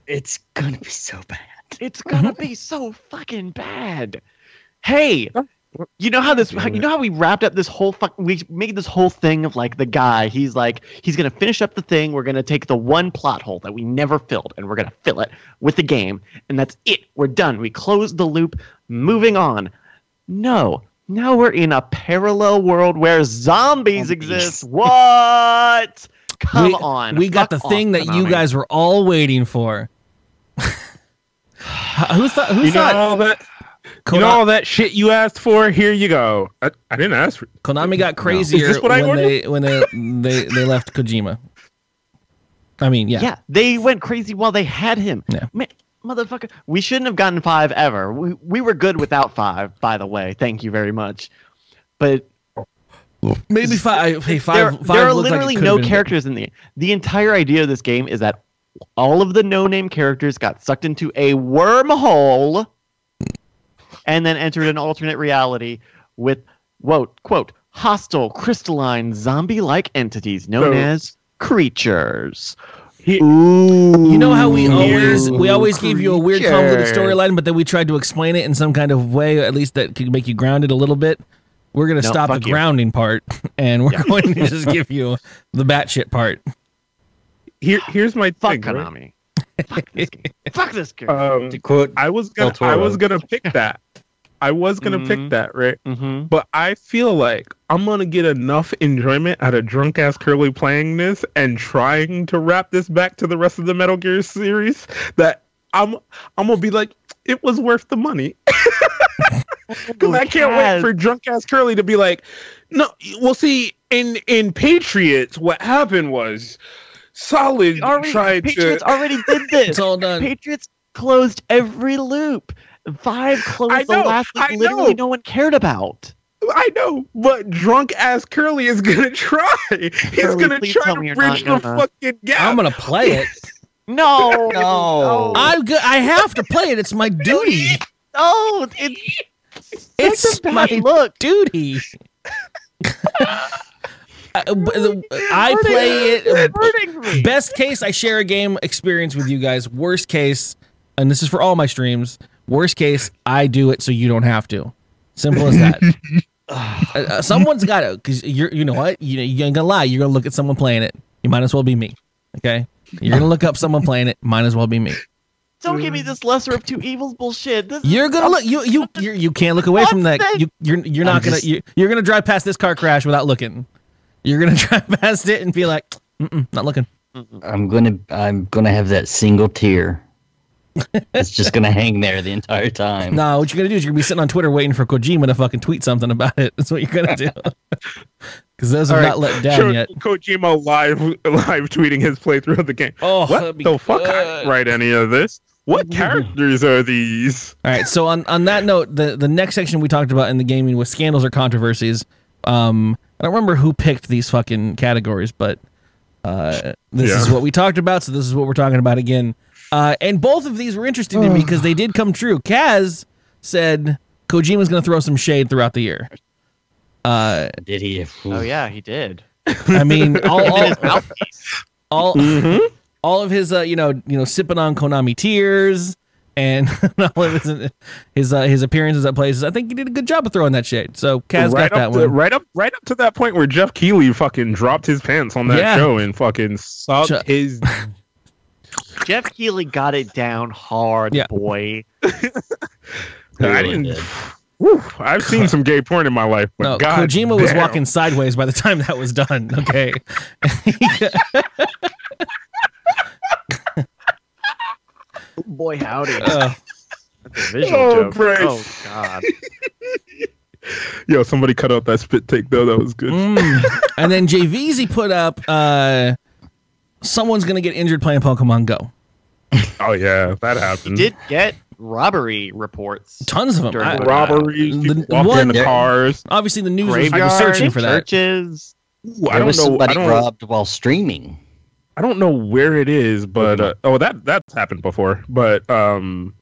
It's gonna be so bad. It's gonna be so fucking bad. Hey, you know how this? You know how we wrapped up this whole fuck? We made this whole thing of like the guy. He's like, he's gonna finish up the thing. We're gonna take the one plot hole that we never filled, and we're gonna fill it with the game, and that's it. We're done. We closed the loop. Moving on. No. Now we're in a parallel world where zombies Zombies. exist. What? *laughs* Come we, on. We got the thing that you guys were all waiting for. *sighs* who thought? Who You thought? All that. Kona- You know all that shit you asked for. Here you go. I, I didn't ask for. Konami got crazier Is this what I when they when they, they they left Kojima. I mean, yeah. Yeah. they went crazy while they had him. Yeah. Man, motherfucker, we shouldn't have gotten five ever. We we were good without five, by the way. Thank you very much. But Maybe five. Hey, five. there, five there are looked like literally no been good. characters in the the entire idea of this game is that all of the no-name characters got sucked into a wormhole and then entered an alternate reality with quote quote hostile crystalline zombie-like entities known So- as creatures. He- Ooh, You know how we always we Ooh, always gave you a weird convoluted creatures. storyline, but then we tried to explain it in some kind of way, at least that could make you grounded a little bit. We're gonna No, stop the you. grounding part, *laughs* and we're going to just give you the batshit part. Here, here's my Fuck thing. right? Konami. Fuck this game. Fuck this game. Um, To quote, I was gonna, I was gonna pick that. I was gonna Mhm. pick that, right? mm-hmm. But I feel like I'm gonna get enough enjoyment out of drunk ass Curly playing this and trying to wrap this back to the rest of the Metal Gear series that I'm I'm gonna be like, it was worth the money. *laughs* *laughs* Because I can't wait for drunk ass Curly to be like, no. Well, see, in in Patriots, what happened was Solid already, tried Patriots to. already did *laughs* this. It's all done. Patriots closed every loop. Five closed I the last loop I literally know. no one cared about. I know, but drunk ass Curly is gonna *laughs* try. He's gonna try to bridge the gonna- fucking gap. I'm gonna play it. *laughs* No, No. I go- I have to play it. It's my duty. no, it's It's such a bad my look. duty. I, I play it. It's hurting me. Best case, I share a game experience with you guys. Worst case, and this is for all my streams. Worst case, I do it so you don't have to. Simple as that. *laughs* Uh, uh, someone's got to, because you're, you know what? You, you ain't gonna lie. You're gonna look at someone playing it. You might as well be me. Okay. You're gonna look up someone playing it. Might as well be me. Don't give me this lesser of two evils bullshit. This You're gonna look. You you *laughs* you're, you can't look away from that. You you're you're I'm not gonna just- you, you're gonna drive past this car crash without looking. You're gonna *laughs* drive past it and be like, Mm-mm, not looking. I'm gonna I'm gonna have that single tear. *laughs* it's just gonna hang there the entire time. No, what you're gonna do is you're gonna be sitting on Twitter waiting for Kojima to fucking tweet something about it. *laughs* That's what you're gonna do. because those are All right. not let down Showed yet. Kojima live live tweeting his playthrough of the game. Oh, what that'd be the fuck? I didn't write any of this. What characters are these? All right. So on on that note, the the next section we talked about in the gaming was scandals or controversies. Um, I don't remember who picked these fucking categories, but uh, this is what we talked about. So this is what we're talking about again. Uh, and both of these were interesting to me because they did come true. Kaz said Kojima's going to throw some shade throughout the year. Uh, Did he? Oh yeah, he did. I mean, *laughs* all Even all, all, Mm-hmm. all of his uh, you know you know sipping on Konami tears and all of his his, uh, his appearances at places. I think he did a good job of throwing that shade. So Kaz right got that up to, one. right up right up to that point where Geoff Keighley fucking dropped his pants on that Yeah. show and fucking sucked Sh- his *laughs* Geoff Keighley got it down hard, Yeah. boy. *laughs* I didn't. Did. *sighs* Whew, I've seen some gay porn in my life, but No, God Kojima was walking sideways by the time that was done. Okay. *laughs* Boy, howdy. *laughs* Uh, That's a visual Oh, joke. Christ. Oh God. *laughs* Yo, somebody cut out that spit take though. That was good. mm. And then JVZ put up uh, someone's gonna get injured playing Pokemon Go. Oh yeah, that happened. Did get robbery reports. Tons of them. During I- robberies, The- walking one- in the cars. obviously, the news was, was searching for that. churches. Ooh, I There don't was know. I somebody don't. robbed while streaming. I don't know where it is, but uh, oh, that that's happened before. But um,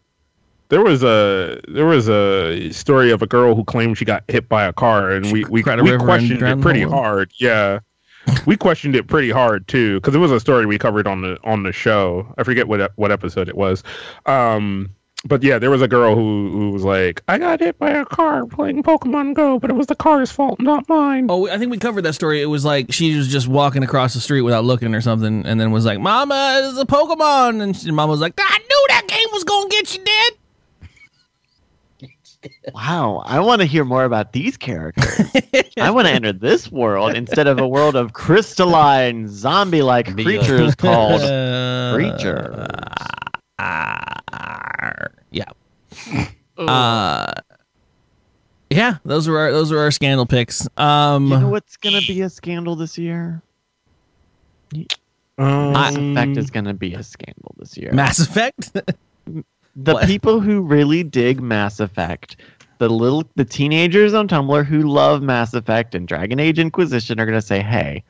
there was a there was a story of a girl who claimed she got hit by a car, and we we, we questioned it pretty hard. Yeah, we questioned it pretty hard too because it was a story we covered on the on the show. I forget what what episode it was. Um, but yeah, there was a girl who who was like, I got hit by a car playing Pokemon Go, but it was the car's fault, not mine. Oh, I think we covered that story. It was like she was just walking across the street without looking or something, and then was like, "Mama, it's a Pokemon," and she, Mama was like, "I knew that game was gonna get you dead." *laughs* Wow, I want to hear more about these characters. I want to enter this world instead of a world of crystalline zombie-like Be, creatures called Uh, *laughs* creatures. Yeah. Uh, yeah. Those were our those were our scandal picks. Um, you know what's gonna be a scandal this year? Um, Mass Effect is gonna be a scandal this year. Mass Effect. the What? people who really dig Mass Effect, the little the teenagers on Tumblr who love Mass Effect and Dragon Age Inquisition are gonna say, "Hey,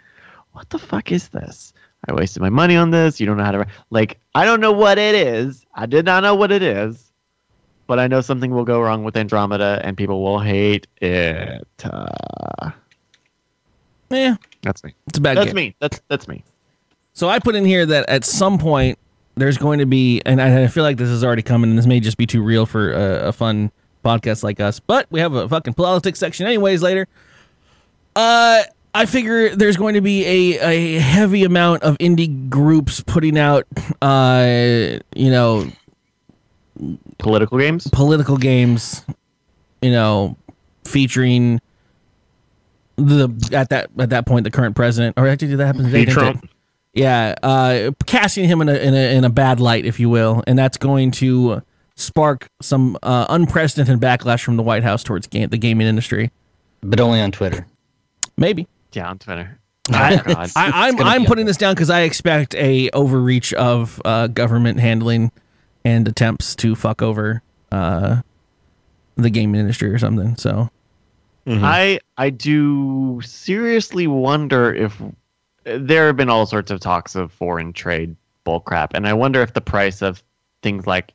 what the fuck is this? I wasted my money on this. You don't know how to like. I don't know what it is. I did not know what it is, but I know something will go wrong with Andromeda and people will hate it. Uh, yeah, that's me. it's a bad That's game. me. That's that's me. So I put in here that at some point there's going to be, and I I feel like this is already coming, and this may just be too real for a, a fun podcast like us, but we have a fucking politics section anyways later. Uh, I figure there's going to be a, a heavy amount of indie groups putting out, uh, you know, Political games. political games, you know, featuring the at that at that point the current president, or actually did that happen today? Hey, it? Trump. Yeah, uh, casting him in a, in a in a bad light, if you will, and that's going to spark some uh, unprecedented backlash from the White House towards game, the gaming industry. but only on Twitter. Maybe Yeah, on Twitter. I, *laughs* Oh, God. I, I'm I'm putting this down because I expect a overreach of uh, government handling and attempts to fuck over uh, the gaming industry or something. So I I do seriously wonder if there have been all sorts of talks of foreign trade bullcrap, and I wonder if the price of things like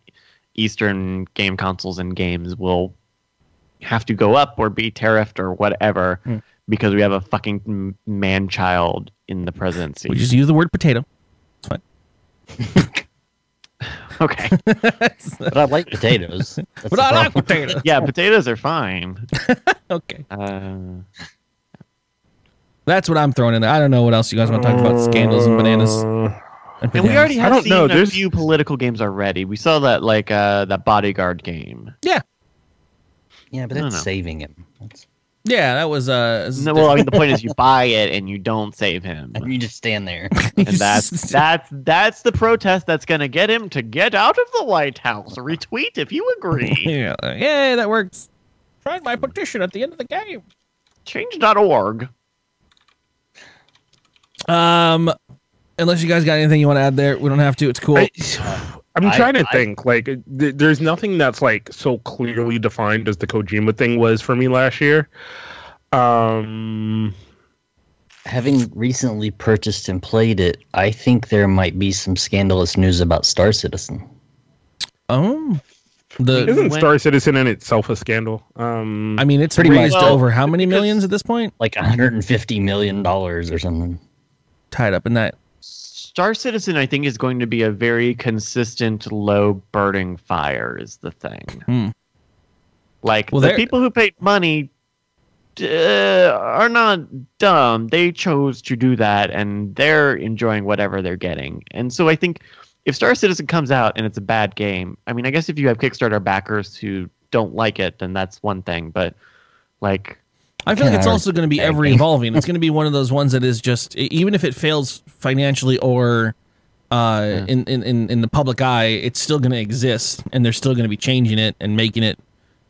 Eastern game consoles and games will have to go up or be tariffed or whatever Hmm. because we have a fucking man child in the presidency. we just use the word potato. It's fine. *laughs* *laughs* okay, But I like potatoes. That's But the I like potatoes. *laughs* yeah, potatoes are fine. *laughs* Okay, Uh, that's what I'm throwing in there. I don't know what else you guys want to talk about. Scandals and bananas. Uh, And, and we bananas. already I have don't seen know, a there's- few political games already. We saw that like uh, that bodyguard game. yeah, Yeah, but I don't that's saving him. That's, yeah. That was uh. No, well, I mean, the point is you *laughs* buy it and you don't save him, and you just stand there. *laughs* and that's that's that's the protest that's going to get him to get out of the White House. Retweet if you agree. *laughs* yeah, yeah, that works. Tried my petition at the end of the game. Change.org. Um, unless you guys got anything you want to add there, we don't have to. It's cool. I, I'm I- trying to I- think. Like, th- there's nothing that's like so clearly defined as the Kojima thing was for me last year. Um, Having recently purchased and played it, I think there might be some scandalous news about Star Citizen. oh, the isn't when- Star Citizen in itself a scandal? Um, I mean, it's Pretty raised much. over how many millions at this point? Like 150 million dollars or something. Tied up in that. Star Citizen, I think, is going to be a very consistent, low burning fire. Is the thing. Hmm. Like Well, the people who paid money uh, are not dumb. They chose to do that, and they're enjoying whatever they're getting. And so I think if Star Citizen comes out and it's a bad game, I mean, I guess if you have Kickstarter backers who don't like it, then that's one thing. But like, I feel like it's also going to be ever evolving. It's going to be one of those ones that is just even if it fails financially or uh, Yeah. in, in, in in the public eye, it's still going to exist, and they're still going to be changing it and making it.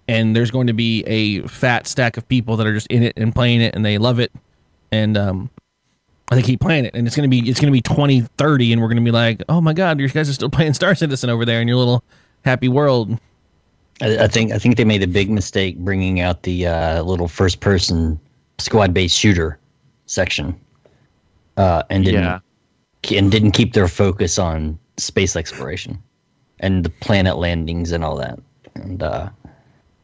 And there's going to be a fat stack of people that are just in it and playing it, and they love it, and um, they keep playing it. And it's gonna be it's gonna be 2030, and we're gonna be like, oh my god, you guys are still *laughs* playing Star Citizen over there in your little happy world. I, I think I think they made a big mistake bringing out the uh, little first-person squad-based shooter section, uh, and didn't yeah, and didn't keep their focus on space exploration and the planet landings and all that. And uh,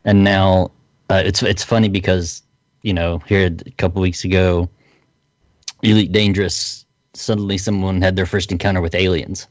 and now uh, it's it's funny because you know here a couple weeks ago, Elite Dangerous suddenly someone had their first encounter with aliens,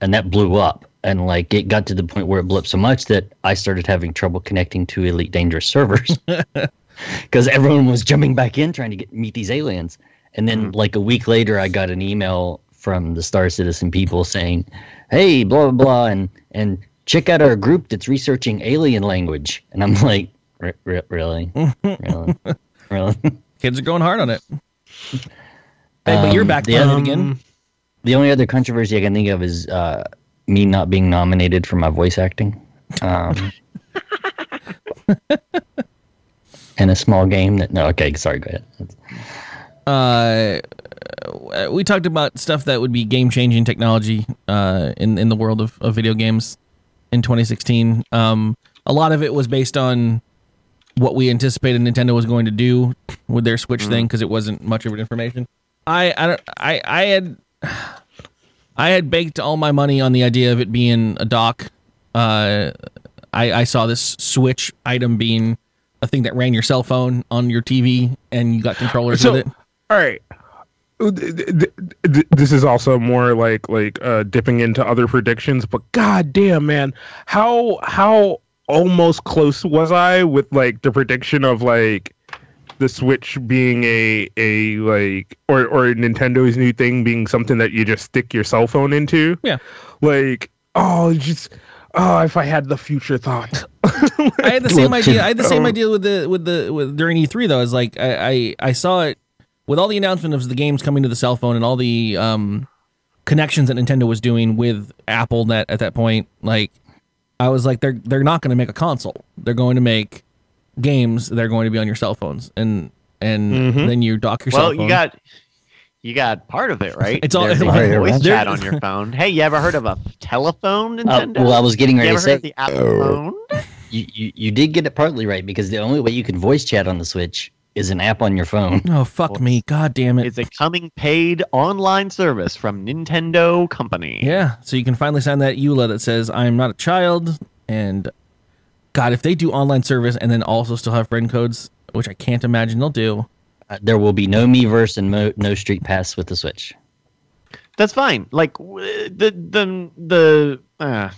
and that blew up. And like it got to the point where it blew up so much that I started having trouble connecting to Elite Dangerous servers *laughs* *laughs* because everyone was jumping back in trying to get meet these aliens. And then like a week later, I got an email from the Star Citizen people saying, "Hey, blah blah blah," and and check out our group that's researching alien language. And I'm like, "Re- re- really, really, *laughs* really. Kids are going hard on it. Hey, but you're Um, back the playing it other- again. The only other controversy I can think of is uh, me not being nominated for my voice acting. Um, *laughs* in a small game that no, okay, sorry, go ahead. uh, we talked about stuff that would be game changing technology uh, in in the world of, of video games in 2016. Um, a lot of it was based on what we anticipated Nintendo was going to do with their Switch thing because it wasn't much of an information. I I don't- I I had I had baked all my money on the idea of it being a dock. Uh, I I saw this Switch item being a thing that ran your cell phone on your TV and you got controllers So- with it. all right. Th- th- th- This is also more like like uh, dipping into other predictions, but god damn, man, how how almost close was I with like the prediction of like the Switch being a a like or or Nintendo's new thing being something that you just stick your cell phone into? Yeah. Like oh, just oh, if I had the future thought. I had the same idea. I had the same Oh. idea with the with the with during E3 though. Is like I, I I saw it with all the announcement of the games coming to the cell phone and all the um connections that Nintendo was doing with Apple that at that point. Like I was like they're they're not going to make a console. They're going to make games that are going to be on your cell phones and and Mhm. then you dock your well, cell phone. you got you got part of it *laughs* right. It's all- There's a *laughs* Right, voice right. chat on your phone. Hey, you ever heard of a telephone, Uh, Nintendo? well, I was getting you ready ever to heard say of the Apple phone? *laughs* you, you you did get it partly right because the only way you can voice chat on the Switch is an app on your phone. oh fuck me, god damn it. It's a coming paid online service from Nintendo Company. Yeah, so you can finally sign that EULA that says I'm not a child. And God, if they do online service and then also still have friend codes, which I can't imagine they'll do. Uh, there will be no Miiverse and mo- no Street Pass with the Switch. That's fine. Like w- the the the uh,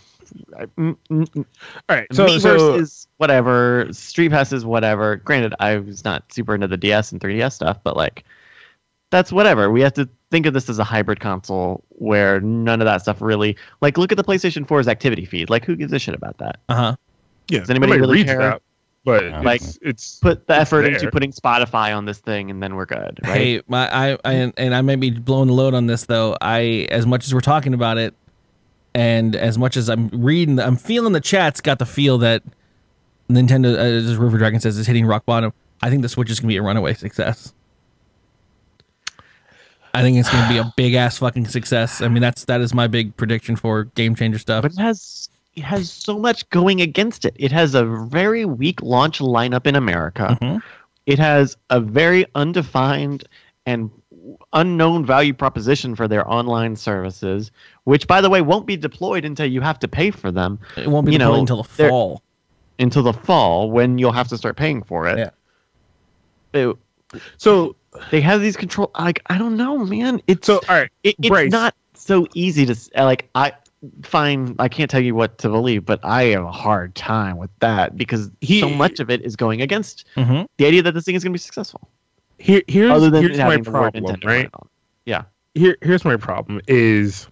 mm, mm, mm, All right, so Miiverse so is whatever. Street Pass is whatever. Granted, I was not super into the DS and 3DS stuff, but like that's whatever. We have to think of this as a hybrid console where none of that stuff really like look at the PlayStation 4's activity feed. Like who gives a shit about that? Uh huh. Yeah, does anybody nobody really reads care? that, but Like, it's, it's Put the It's effort into putting Spotify on this thing and then we're good, right? Hey, my I, I and I may be blowing the load on this though. I as much as we're talking about it, and as much as I'm reading, I'm feeling the chat's got the feel that Nintendo, uh, as River Dragon says, is hitting rock bottom. I think the Switch is gonna be a runaway success. I think it's going to be a *sighs* big ass fucking success. I mean, that's that is my big prediction for game changer stuff. But it has it has so much going against it. It has a very weak launch lineup in America. Mhm. It has a very undefined and unknown value proposition for their online services, which by the way won't be deployed until you have to pay for them It won't be you deployed know, until the fall. until the fall when you'll have to start paying for it. Yeah. It- So they have these control like I don't know, man. It's so all right. it, it's Bryce. not so easy to like i fine i can't tell you what to believe but i have a hard time with that because He- so much of it is going against hmm the idea that this thing is going to be successful Here, here's other than here's my having the word problem, right? on it. Here, here's my problem is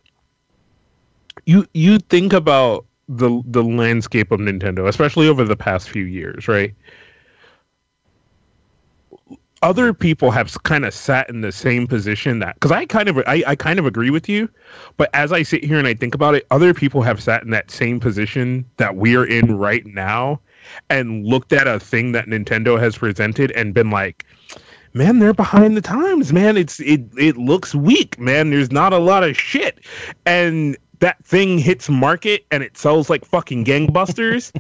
you you think about the the landscape of Nintendo, especially over the past few years, right? Other people have kind of sat in the same position that because I kind of I, I kind of agree with you, but as I sit here and I think about it, other people have sat in that same position that we're in right now, and looked at a thing that Nintendo has presented and been like, man, they're behind the times, man. It's it it looks weak, man. There's not a lot of shit. And that thing hits market and it sells like fucking gangbusters.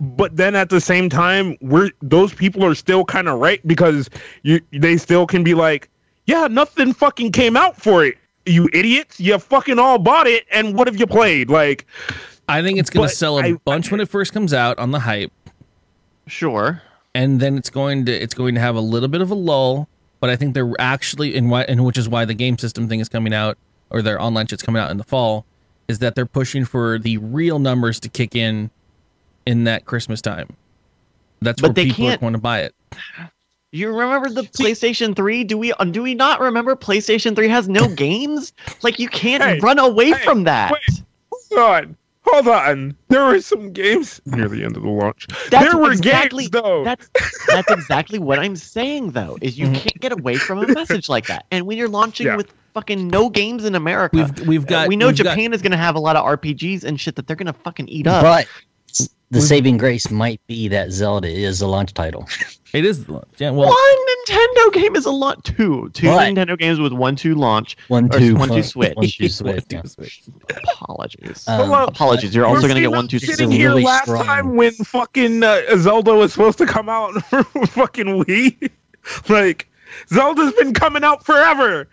But then at the same time, we're those people are still kind of right because you they still can be like, yeah, nothing fucking came out for it. You idiots, you fucking all bought it, and what have you played? Like, I think it's gonna sell a I- bunch when it first comes out on the hype, sure and then it's going to it's going to have a little bit of a lull. But I think they're actually in why and which is why the game system thing is coming out or their online shit's coming out in the fall is that they're pushing for the real numbers to kick in in that Christmas time. That's But where they people are can't- going to buy it. you remember the playstation 3 do we uh, do we not remember playstation 3 has no *laughs* games like you can't Hey, run away hey, from that wait. hold on, hold on. There were some games near the end of the launch. That's there were exactly, games though. That's that's exactly what I'm saying though. Is you Mhm. can't get away from a message like that. And when you're launching Yeah. with fucking no games in America, We've we've uh, got we know we've got- Japan is going to have a lot of RPGs and shit that they're going to fucking eat up. But the saving grace might be that Zelda is a launch title. *laughs* it is yeah well one Nintendo game is a lot. Two, two But- Nintendo games with one two launch. One, Or two, one, two one- Switch. One, two, *laughs* switch. yeah. Apologies. Um, Hold. Apologies. You're also going to get one two It's a sitting here really last strong- time when fucking uh, Zelda was supposed to come out *laughs* for fucking Wii. like Zelda's been coming out forever.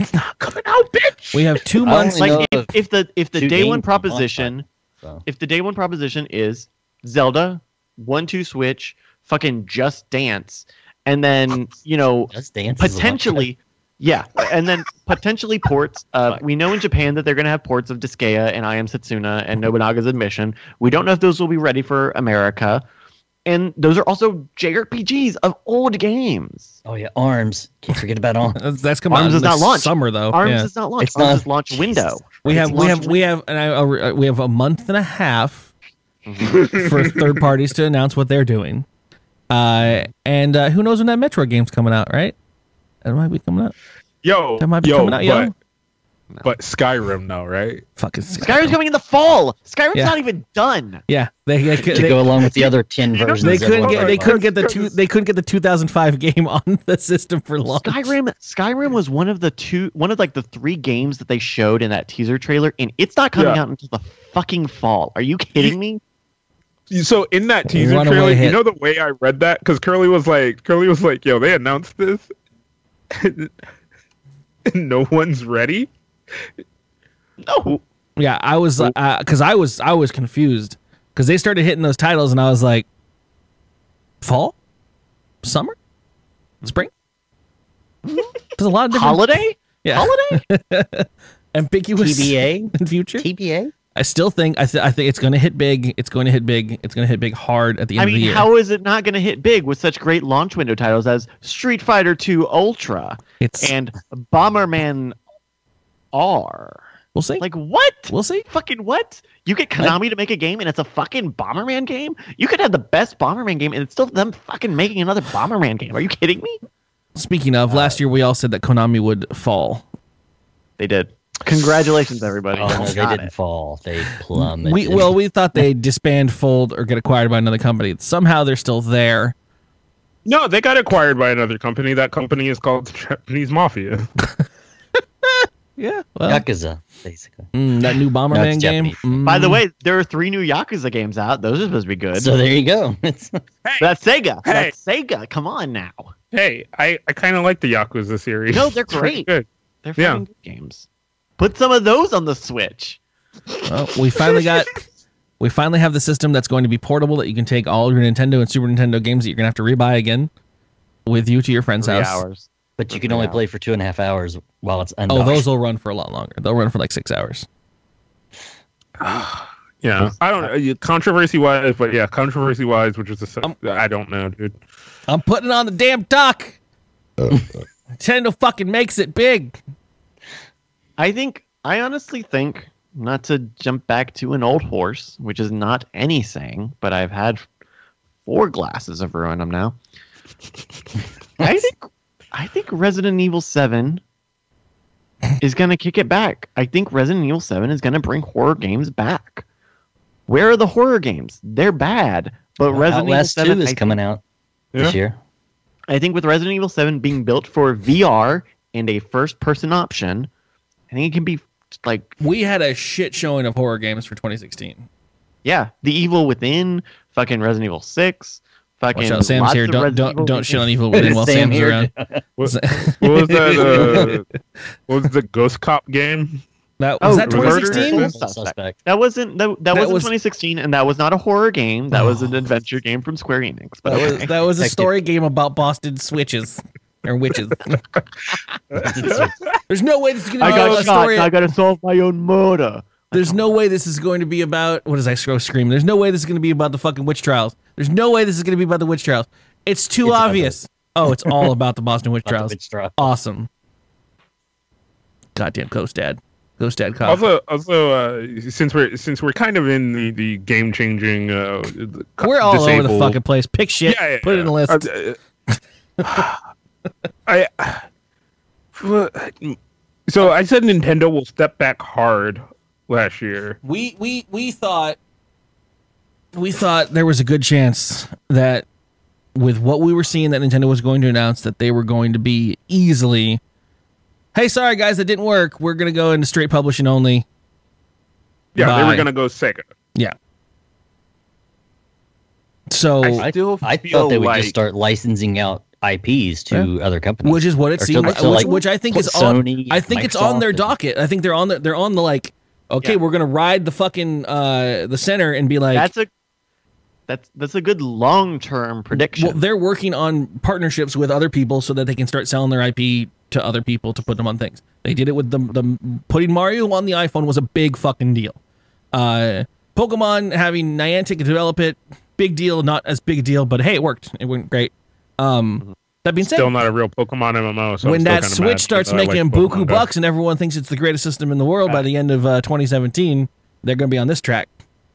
It's not coming out, bitch. we have two months Like if, if the if the day one games in one proposition So. if the day one proposition is Zelda, one two Switch, fucking Just Dance, and then you know *laughs* Just Dance is a launch potentially, yeah, and then potentially ports. Uh, we know in Japan that they're going to have ports of Disgaea and I Am Setsuna and Nobunaga's Ambition. We don't know if those will be ready for America, and those are also JRPGs of old games. Oh yeah, Arms. Can't forget about Arms. *laughs* That's, that's coming Arms out is not launched. summer though. Arms yeah. is not launched. It's Arms not- is launch window. we have It's we have launched we have and I, uh, we have a month and a half Mm-hmm. for third parties to announce what they're doing. Uh, and uh, who knows when that Metro game's coming out, right? That might be coming out. yo, That might be yo, coming out, yo. But, but Skyrim now, right? Fucking Skyrim's coming in the fall. Skyrim's Yeah. not even done. Yeah, they they, could- they, go along with the other ten versions. they couldn't get they couldn't get the two they couldn't get the 2005 game *laughs* on the system for long. Skyrim Skyrim was one of the two one of like the three games that they showed in that teaser trailer and it's not coming Yeah. out until the fucking fall. Are you kidding me? So in that teaser Runaway trailer, hit. you know the way I read that because Curly was like, Curly was like, "Yo, they announced this, *laughs* and no one's ready." No. Yeah, I was uh, because I was I was confused because they started hitting those titles and I was like, fall, summer, spring. There's a lot of different Holiday? yeah Holiday? *laughs* ambiguous TBA. in *laughs* future. TBA. I still think I, th- I think it's going to hit big. It's going to hit big. It's going to hit big hard at the I end of the mean, year. how is it not going to hit big with such great launch window titles as Street Fighter 2 Ultra it's and Bomberman R? we'll see. Like what? we'll see. Fucking what? You get Konami to make a game and it's a fucking Bomberman game? You could have the best Bomberman game and it's still them fucking making another Bomberman game. Are you kidding me? Speaking of, last year we all said that Konami would fall. They did. Congratulations, everybody. Oh they didn't it. fall. They plummeted. We well, we thought they disband, fold, or get acquired by another company. Somehow they're still there. No, they got acquired by another company. That company is called the *laughs* Japanese Mafia. *laughs* Yeah. Well, Yakuza, basically. mm, that new Bomberman it's game. Japanese. By the Mm. way, there are three new Yakuza games out. Those are supposed to be good. So there you go. *laughs* It's, That's Sega. Hey. That's Sega. Come on now. Hey, I, I kind of like the Yakuza series. No, they're *laughs* great. Good. They're Yeah. fucking good games. Put some of those on the Switch. Well, we finally got. *laughs* We finally have the system that's going to be portable that you can take all your Nintendo and Super Nintendo games that you're gonna have to rebuy again with you to your friend's Three house. hours. But you can only Yeah. play for two and a half hours while it's undocked. Oh, those will run for a lot longer. They'll run for like six hours. *sighs* Yeah, I don't know. Controversy wise, but yeah, controversy wise, which is a, Um, I don't know, dude. I'm putting it on the damn dock. *laughs* Nintendo fucking makes it big. I think, I honestly think, not to jump back to an old horse, which is not any saying, but I've had four glasses of ruin them now. *laughs* I think, I think Resident Evil 7 *laughs* is going to kick it back. I think Resident Evil 7 is going to bring horror games back. Where are the horror games? They're bad. But Resident Outlast Evil 7 2 is I coming out Yeah. this year. I think with Resident Evil 7 being built for VR and a first person option, I think it can be like, We had a shit showing of horror games for 2016. yeah, The Evil Within, fucking Resident Evil 6, fucking. Watch out, Sam's here. Don't don't don't games. shit on Evil Within while Sam Sam's here. around. *laughs* What, *laughs* what was that? Uh, what was the Ghost Cop game? That was Oh, that 2016. Suspect. That wasn't that, that, That wasn't was- 2016, and that was not a horror game. That was an adventure game from Square Enix. But That was okay. that was a story game about Boston switches or witches. *laughs* There's no way this is going to I be got a shot. story. I got to solve my own murder. There's no way this is going to be about what does I scroll scream? There's no way this is going to be about the fucking witch trials. There's no way this is going to be about the witch trials. It's too It's about obvious. Oh, it's *laughs* all about the Boston witch Not the trials. witch trial. Awesome. Goddamn Ghost Dad. Ghost Dad cop. Also, also, uh, since we're since we're kind of in the, the game changing, uh, co- We're all over the fucking place. Pick shit. Yeah, yeah, put it in a list. Uh, *sighs* I *sighs* *sighs* so I said Nintendo will step back hard last year. we we we thought we thought there was a good chance that with what we were seeing that Nintendo was going to announce that they were going to be easily hey sorry guys that didn't work we're going to go into straight publishing only Yeah, they Bye. were gonna go Sega. yeah so I I, still I feel thought they would like- just start licensing out IPs to other companies. which is what it seems, to- like, which, like, which I think is on Sony, I think it's on their docket I think they're on the, they're on the like okay Yeah. we're going to ride the fucking uh the center and be like That's a that's that's a good long term prediction. Well, they're working on partnerships with other people so that they can start selling their IP to other people to put them on things. They did it with the the putting Mario on the iPhone was a big fucking deal. Uh, Pokemon having Niantic develop it, big deal. Not as big a deal, but hey, it worked. It went great. Um, that being said, Still not a real Pokemon MMO. So I'm when that Switch mad, starts even though I making like buku Pokemon bucks and everyone thinks it's the greatest system in the world by the end of uh, 2017, they're going to be on this track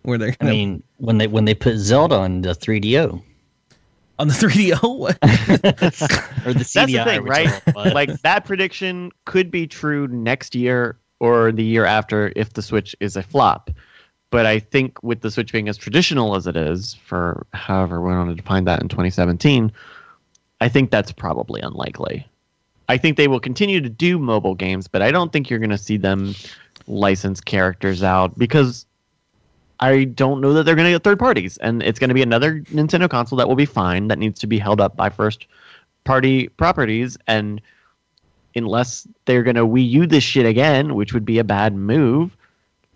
where they're I gonna, mean, when they when they put Zelda on the 3DO on the 3DO. *laughs* or the That's the CDI, thing, right? like that prediction could be true next year or the year after if the Switch is a flop. But I think with the Switch being as traditional as it is, for however we want to define that in 2017, I think that's probably unlikely. I think they will continue to do mobile games, but I don't think you're going to see them license characters out because I don't know that they're going to get third parties. And it's going to be another Nintendo console that will be fine, that needs to be held up by first party properties. And unless they're going to Wii U this shit again, which would be a bad move,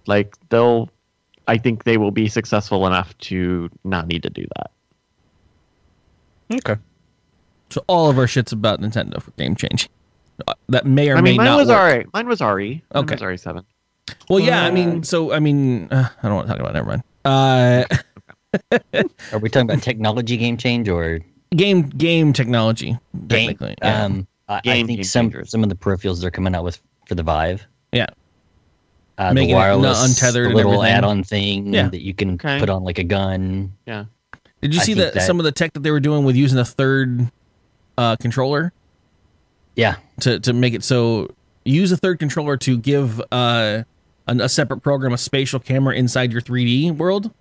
like they'll, I think they will be successful enough to not need to do that. Okay. So all of our shit's about Nintendo for game changing. Uh, That may or I may mean, mine not was work. alright. Mine was RE. Mine Okay. was RE7. Well, yeah, I mean, so I mean, uh, I don't want to talk about. It, never mind. Uh, *laughs* Are we talking about technology game change or game game technology, game? technically. Yeah. Um, I, I think game some changers. some of the peripherals they're coming out with for the Vive. Yeah. Uh, Making it the not wireless, untethered the and little add-on thing Yeah. that you can Okay. put on like a gun. Yeah. Did you I see think that, that- some of the tech that they were doing with using a third uh, controller Yeah, to to make it so use a third controller to give uh, an, a separate program a spatial camera inside your 3D world,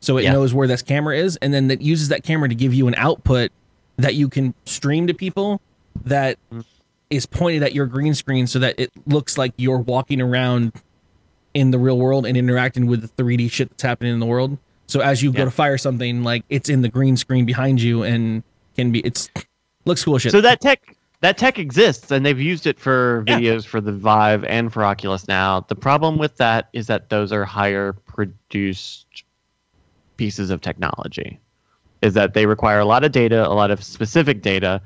so it Yeah. knows where this camera is, and then it uses that camera to give you an output that you can stream to people that is pointed at your green screen so that it looks like you're walking around in the real world and interacting with the 3D shit that's happening in the world. So as you go to fire something, like it's in the green screen behind you and can be it's looks cool shit. So that tech that tech exists and they've used it for Yeah. videos for the Vive and for Oculus now. The problem with that is that those are higher produced pieces of technology. Is that they require a lot of data, a lot of specific data,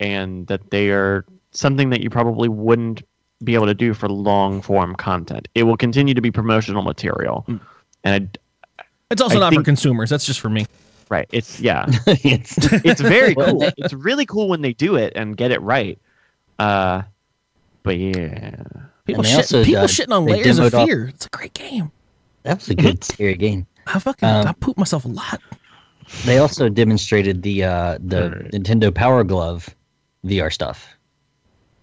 and that they are something that you probably wouldn't be able to do for long form content. It will continue to be promotional material. Mm. And I, it's also I not for consumers. That's just for me. Right, it's yeah. *laughs* it's it's very *laughs* cool. It's really cool when they do it and get it right. Uh, but yeah, People, shit, also, people uh, shitting on layers of demoed off- fear. It's a great game. that was a good scary game. I fucking Um, I poop myself a lot. They also demonstrated the uh, the Alright. Nintendo Power Glove VR stuff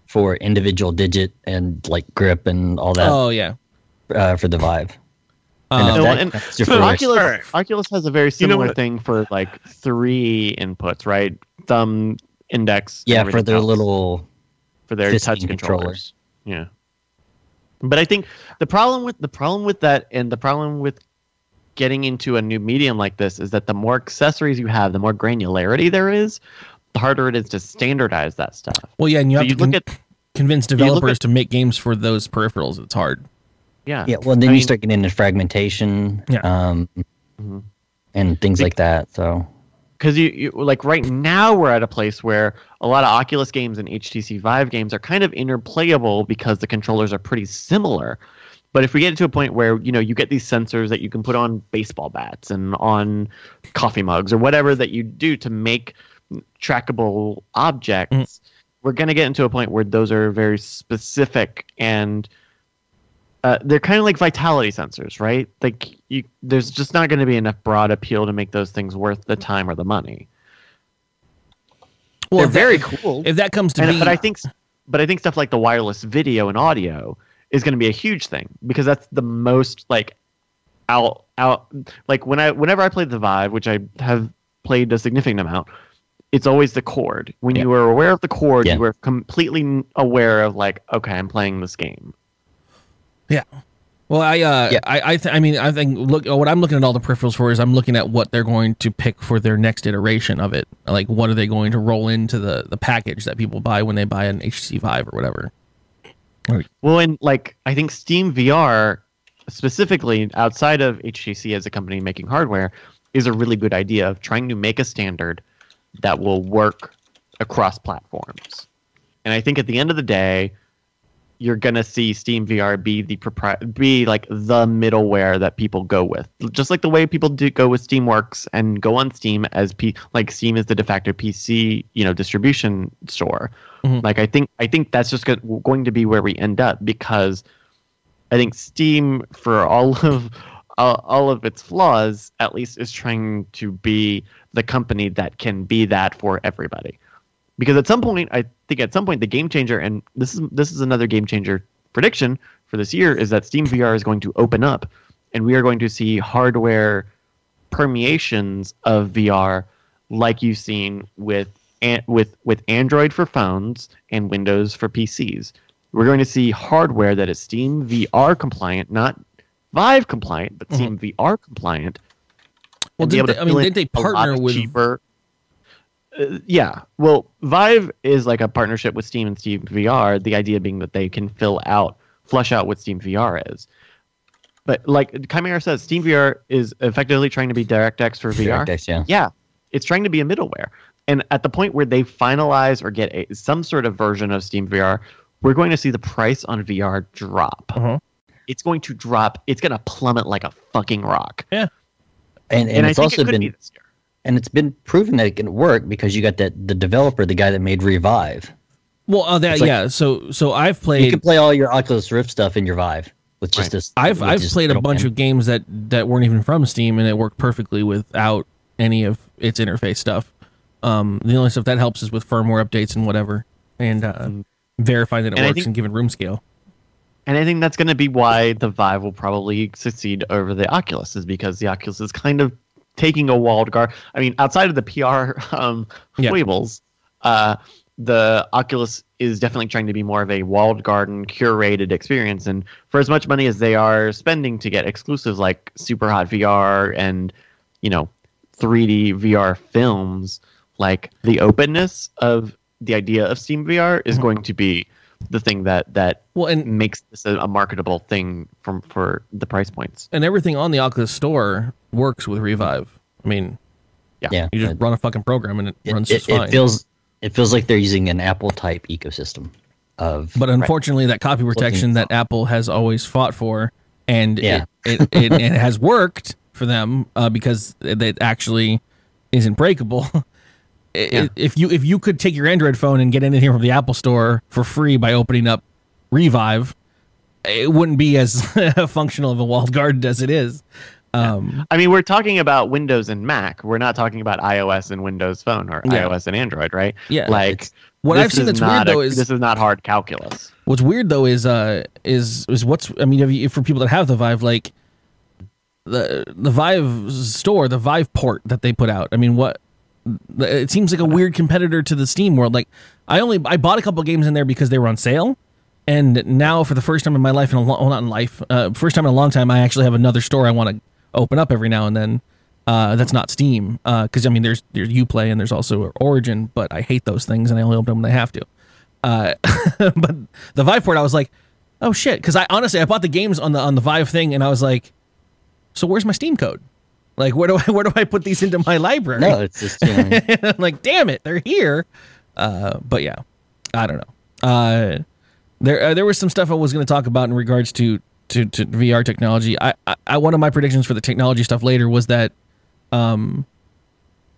for individual digit and like grip and all that oh yeah. uh, for the Vive. Um, and that and- comes to So Oculus, Alright. Oculus has a very You know similar thing for like three inputs, right? Thumb, index. and yeah, for their else. little for their touch and controllers. Yeah. But I think the problem with the problem with that and the problem with getting into a new medium like this is that the more accessories you have, the more granularity there is, the harder it is to standardize that stuff. well, yeah, and you So have you to look con- at convince developers at- to make games for those peripherals. It's hard. Yeah. yeah. Well, then I you mean- start getting into fragmentation, Yeah. um, Mhm. and things Bec- like that. So because you, you like right now we're at a place where a lot of Oculus games and HTC Vive games are kind of interplayable because the controllers are pretty similar. But if we get to a point where you know you get these sensors that you can put on baseball bats and on coffee mugs or whatever that you do to make trackable objects, we're going to get into a point where those are very specific and uh, they're kind of like vitality sensors, right? Like you, there's just not going to be enough broad appeal to make those things worth the time or the money. Well, they're if that- very cool, If that comes to and, be, but I think, but I think stuff like the wireless video and audio is going to be a huge thing because that's the most like out out like when I whenever I played the Vive, which I have played a significant amount. It's always the chord. When Yeah. you are aware of the chord, Yeah. you are completely aware of like, okay, I'm playing this game. Well, I, uh, Yeah. I, I, th- I mean, I think look, what I'm looking at all the peripherals for is I'm looking at what they're going to pick for their next iteration of it. Like, what are they going to roll into the the package that people buy when they buy an HTC Vive or whatever? Well, and like I think Steam VR, specifically outside of HTC as a company making hardware, is a really good idea of trying to make a standard that will work across platforms. And I think at the end of the day, you're gonna see Steam VR be the propri- be like the middleware that people go with, just like the way people do go with SteamWorks and go on Steam as P like Steam is the de facto PC you know distribution store. Mhm. Like I think I think that's just go- going to be where we end up because I think Steam for all *laughs* of all, all of its flaws at least is trying to be the company that can be that for everybody because at some point i think at some point the game changer and this is this is another game changer prediction for this year is that steam vr is going to open up and we are going to see hardware permeations of vr like you've seen with an- with with android for phones and windows for pcs we're going to see hardware that is steam vr compliant not vive compliant but mm-hmm. steam vr compliant Well, didn't they, I mean, did they partner with? cheaper? Uh, yeah, well, Vive is like a partnership with Steam and Steam VR. The idea being that they can fill out, flush out what Steam VR is. But like Chimera says, Steam VR is effectively trying to be DirectX for VR. DirectX, yeah. Yeah, it's trying to be a middleware. And at the point where they finalize or get a, some sort of version of Steam VR, we're going to see the price on VR drop. Uh-huh. It's going to drop. It's going to plummet like a fucking rock. And and, And, I it's think also it could been be this year. And it's been proven that it can work because you got that the developer, the guy that made Revive. Well, uh, that like- yeah. So so I've played. You can play all your Oculus Rift stuff in your Vive with just Right. this. I've I've just played a bunch pin. of games that that weren't even from Steam, and it worked perfectly without any of its interface stuff. Um, the only stuff that helps is with firmware updates and whatever, and uh, Mm. verifying that it And works think- and given room scale. And I think that's going to be why the Vive will probably succeed over the Oculus, is because the Oculus is kind of taking a walled garden. I mean, outside of the PR *laughs* um, Yeah. foibles, uh, the Oculus is definitely trying to be more of a walled garden curated experience. And for as much money as they are spending to get exclusives like Super Hot VR and you know 3D VR films, like the openness of the idea of Steam VR is Mhm. going to be the thing that that Well, and makes this a, a marketable thing from for the price points. and everything on the Oculus Store works with Revive. I mean, Yeah, you just it, run a fucking program and it, it, runs it, just fine. it feels it feels like they're using an Apple type ecosystem of but unfortunately, that copy protection that Apple has always fought for, and Yeah. it, it, it, it has worked for them uh, because it, it actually isn't breakable. *laughs* I- Yeah. If you if you could take your Android phone and get anything from the Apple Store for free by opening up Revive, it wouldn't be as *laughs* functional of a walled garden as it is. Um, I mean, we're talking about Windows and Mac. We're not talking about iOS and Windows Phone or Yeah. iOS and Android, right? Yeah, like what I've seen that's weird a- though is this is not hard calculus. What's weird though is uh is is what's I mean you, for people that have the Vive like the the Vive store the Vive port that they put out I mean what it seems like a weird competitor to the Steam world like I only I bought a couple games in there because they were on sale and now for the first time in my life in a long well, not in life uh, first time in a long time I actually have another store I want to open up every now and then uh, that's not Steam because I mean there's there's Uplay and there's also Origin but I hate those things and I only open them when I have to uh, *laughs* but the Vive port, I was like, oh shit, because I honestly I bought the games on the on the Vive thing, and I was like, so where's my Steam code? Like, where do I *laughs* where do I put these into my library? no, it's just you know, *laughs* I'm like, damn it, they're here. Uh, but yeah, I don't know. Uh, there uh, there was some stuff I was going to talk about in regards to to, to VR technology. I, I, I one of my predictions for the technology stuff later was that um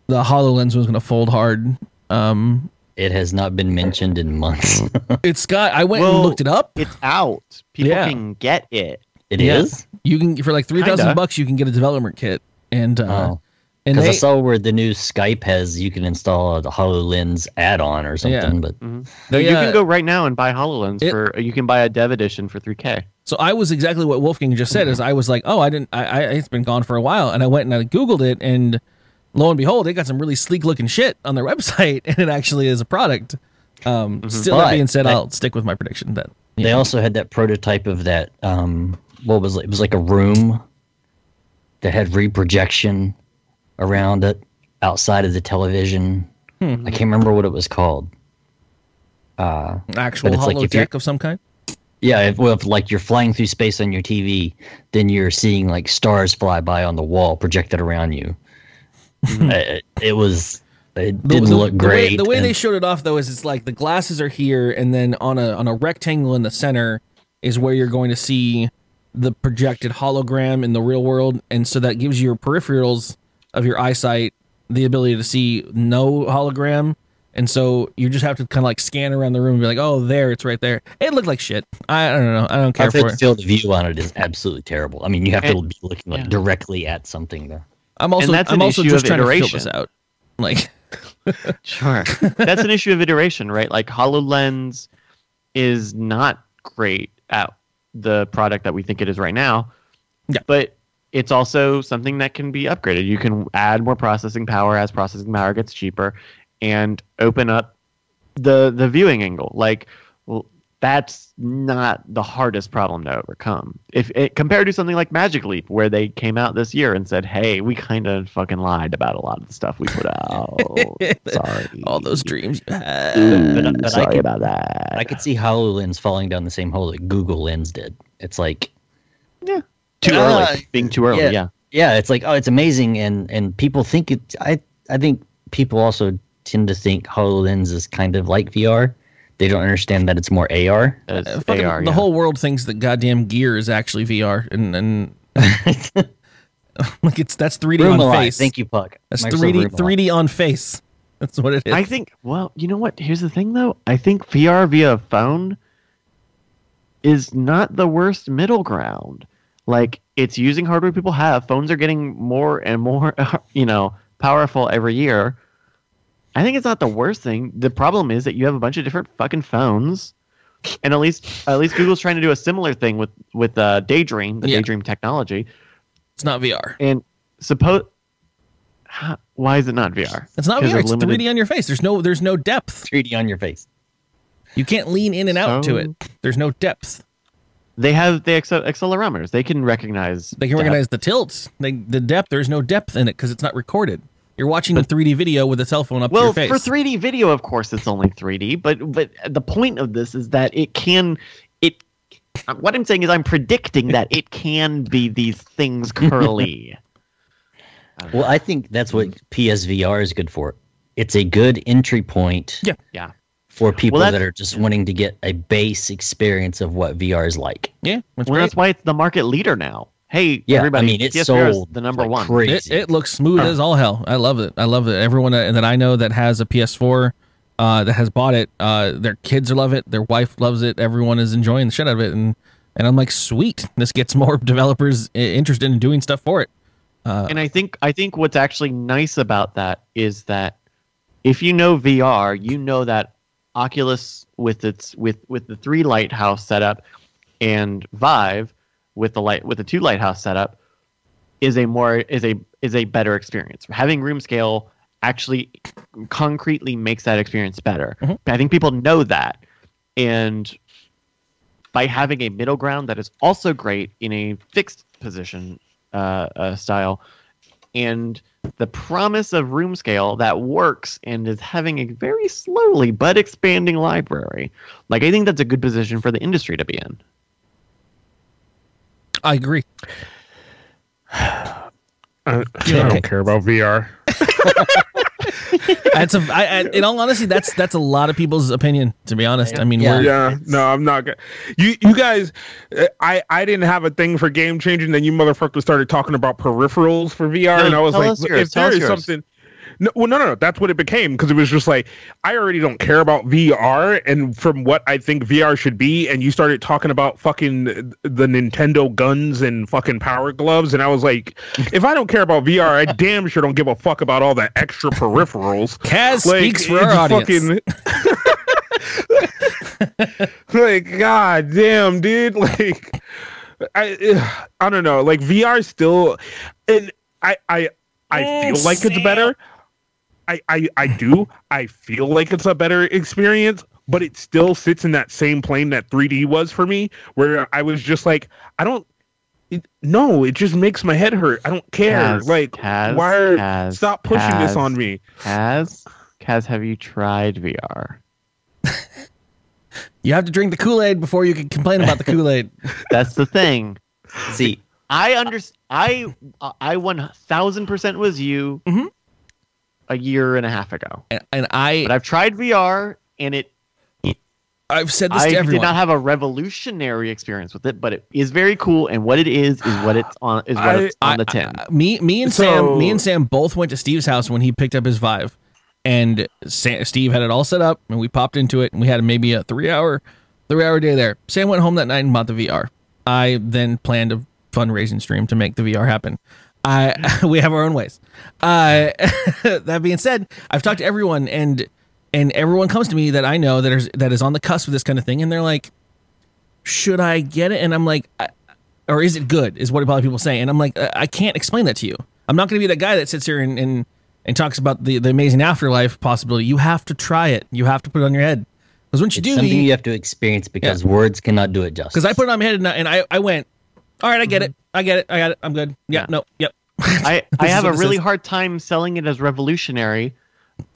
the HoloLens was going to fold hard. Um, it has not been mentioned in months. *laughs* it's got. I went and looked it up. It's out. People Yeah. can get it. It Yeah. is. You can for like three thousand bucks. You can get a development kit, and uh, Oh, and because I saw where the new Skype has you can install a HoloLens add-on or something. Yeah. But No, They, you uh, can go right now and buy HoloLens it- for. You can buy a dev edition for 3K. So I was exactly what Wulfegang just said. Is I was like, oh, I didn't. I, I it's been gone for a while, and I went and I googled it, and lo and behold, they got some really sleek looking shit on their *laughs* website, and it actually is a product. Um, Still, that being said, they- I'll stick with my prediction that they know, also had that prototype of that. Um, what was it? It was like a room that had reprojection around it outside of the television. Hmm. I can't remember what it was called. Uh, actual but it's like of some kind. Yeah, if, well, if like you're flying through space on your TV, then you're seeing like stars fly by on the wall projected around you. Uh, it, it was. It The- didn't the- look the way- great. The way, they showed it off though is it's like the glasses are here, and then on a on a rectangle in the center is where you're going to see the projected hologram in the real world, and so that gives your peripherals of your eyesight the ability to see no hologram. And so you just have to kind of like scan around the room and be like, "Oh, there, it's right there." It looked like shit. I, I don't know. I don't care I've for heard the it. field of view on it is absolutely terrible. I mean, you have to be looking like yeah. directly at something there. I'm also that's I'm also just of trying to fill this out. Like, *laughs* Sure. That's an issue of iteration, right? Like HoloLens is not great at the product that we think it is right now. Yeah. But it's also something that can be upgraded. You can add more processing power as processing power gets cheaper and open up the the viewing angle. Like well, that's not the hardest problem to overcome. If it, compared to something like Magic Leap, where they came out this year and said, "Hey, we kind of fucking lied about a lot of the stuff we put out. *laughs* Sorry, all those dreams you had. But, but I Sorry could- about that." I could see HoloLens falling down the same hole that Google Lens did. It's like, yeah, too Uh, early, being too early. yeah. Yeah, yeah, it's like, oh, it's amazing, and and people think it. I I think people also tend to think HoloLens is kind of like VR. They don't understand that it's more AR. As Uh, fucking- AR, the yeah. whole world thinks that goddamn gear is actually VR, and and *laughs* like it's that's 3D Room on alive. face. Thank you, Puck. That's Microsoft 3D 3D on face. *laughs* That's what it is. I think. Well, you know what? Here's the thing, though. I think VR via phone is not the worst middle ground. Like it's using hardware people have. Phones are getting more and more, *laughs* you know, powerful every year. I think it's not the worst thing. The problem is that you have a bunch of different fucking phones, and at least at least Google's trying to do a similar thing with with uh, Daydream, the Yeah. Daydream technology. it's not VR. And suppose why is it not VR? It's not VR. It's limited- 3D on your face. There's no there's no depth. 3D on your face. You can't lean in and out to it. There's no depth. They have the accel- accelerometers. They can recognize. They can depth. recognize the tilts. They, the depth. There's no depth in it because it's not recorded. You're watching a 3D video with a cell phone up to Well, your face. Well, for 3D video, of course, it's only 3D. But but the point of this is that it can it. What I'm saying is, I'm predicting that it *laughs* can be these things Curley. *laughs* Well, I think that's what mm-hmm. PSVR is good for. It's a good entry point Yeah. yeah. for people Well, that are just wanting to get a base experience of what VR is like. yeah, that's Well, great. that's why it's the market leader now. Hey, Yeah, everybody, I mean it's PSVR sold the number like one. Crazy. It, it looks smooth as all hell. I love it. I love it. Everyone that, that I know that has a PS4 uh, that has bought it, uh, their kids love it. Their wife loves it. Everyone is enjoying the shit out of it. And and I'm like, sweet. This gets *laughs* more developers interested in doing stuff for it. and I think I think what's actually nice about that is that if you know VR, you know that Oculus with its with with the three lighthouse setup and Vive with the light with the two lighthouse setup is a more is a is a better experience. Having room scale actually concretely makes that experience better. Mhm. I think people know that, and by having a middle ground that is also great in a fixed position uh, uh, style, and the promise of room scale that works and is having a very slowly but expanding library. Like I think that's a good position for the industry to be in. I agree. I, I don't care about VR. *laughs* That's a. I, I, in all honesty, that's that's a lot of people's opinion. To be honest, I mean, Yeah. Yeah, no, I'm not gonna. You, you guys, uh, I, I didn't have a thing for game changing. Then you motherfuckers started talking about peripherals for VR, No, and I was like, yours, if tell there us is yours. something. No, well, no, no, no. That's what it became because it was just like I already don't care about VR, and from what I think VR should be, and you started talking about fucking the Nintendo guns and fucking power gloves, and I was like, if I don't care about VR, I damn sure don't give a fuck about all the extra peripherals. Kaz Like, speaks for it's our audience. fucking- *laughs* like god damn dude *laughs* like i i don't know like vr still and i i i feel like it's better I, I i do i feel like it's a better experience but it still sits in that same plane that 3d was for me where i was just like i don't it, no it just makes my head hurt i don't care Kaz, like Kaz, why are, Kaz, stop pushing this on me Kaz, Kaz, have you tried VR? *laughs* You have to drink the Kool Aid before you can complain about the Kool Aid. *laughs* *laughs* That's the thing. See, I understand. I I one thousand percent was you Mhm. A year and a half ago, and, and I, but I've tried VR and it. I've said this I to did not have a revolutionary experience with it, but it is very cool. And what it is is what it's on is what I- it's on I- the tin. I- me, me and So- Sam, me and Sam both went to Steve's house when he picked up his Vive, and Sa- Steve had it all set up, and we popped into it, and we had maybe a three-hour, three-hour day there. Sam went home that night and bought the VR. I then planned a fundraising stream to make the VR happen. I *laughs* we have our own ways. Uh, *laughs* that being said, I've talked to everyone, and and everyone comes to me that I know that is that is on the cusp of this kind of thing, and they're like, "Should I get it?" And I'm like, I, or is it good? Is what a lot of people say, and I'm like, I I can't explain that to you. I'm not going to be that guy that sits here and, and and talks about the the amazing afterlife possibility. You have to try it. You have to put it on your head because once you It's do, something the, you have to experience because words cannot do it justice. because I put it on my head and I, and I, I went, all right, I get it, mm-hmm. I get it, I got it, I'm good. Yeah, Yeah. no, yep. I, *laughs* I have a really is. hard time selling it as revolutionary,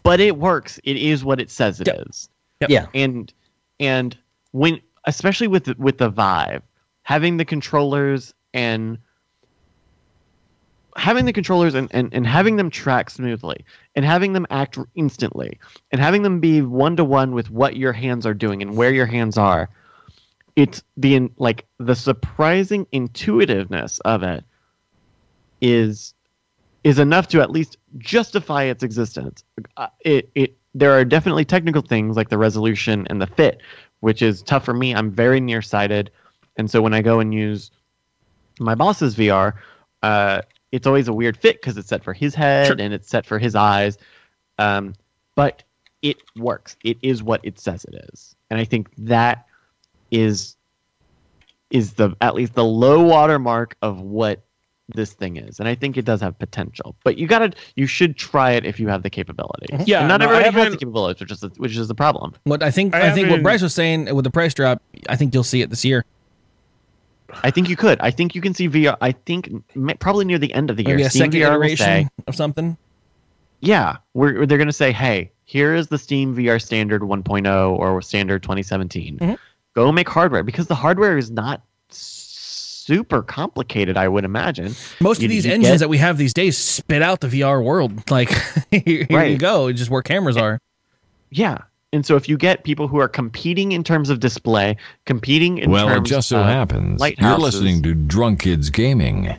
but it works. It is what it says it is. Yep. yeah, and and when especially with the, with the Vive, having the controllers and having the controllers and, and, and having them track smoothly and having them act instantly and having them be one to one with what your hands are doing and where your hands are it's the in- like the surprising intuitiveness of it is is enough to at least justify its existence. Uh, it it there are definitely technical things like the resolution and the fit, which is tough for me. I'm very nearsighted, and so when I go and use my boss's VR, uh, it's always a weird fit because it's set for his head Sure. and it's set for his eyes. Um, but it works. It is what it says it is, and I think that is is the at least the low water mark of what this thing is, and I think it does have potential. But you gotta, you should try it if you have the capability. Yeah, and not no, I everybody has the haven't- capabilities, which is the, which is the problem. What I think I I, think what Bryce was saying with the price drop, I think you'll see it this year. I think you could. I think you can see VR. I think probably near the end of the year, Maybe a Steam second VR will iteration say, of something. yeah, we're, they're going to say, hey, here is the Steam VR standard 1.0 or standard 2017. Mhm. Go make hardware because the hardware is not super complicated. I would imagine. Most You- of these engines get- that we have these days spit out the VR world. *laughs* Like here, here you go, it's just where cameras are. Yeah. And so if you get people who are competing in terms of display, competing in terms of. well, it just so of happens you're listening to Drunk Kids Gaming.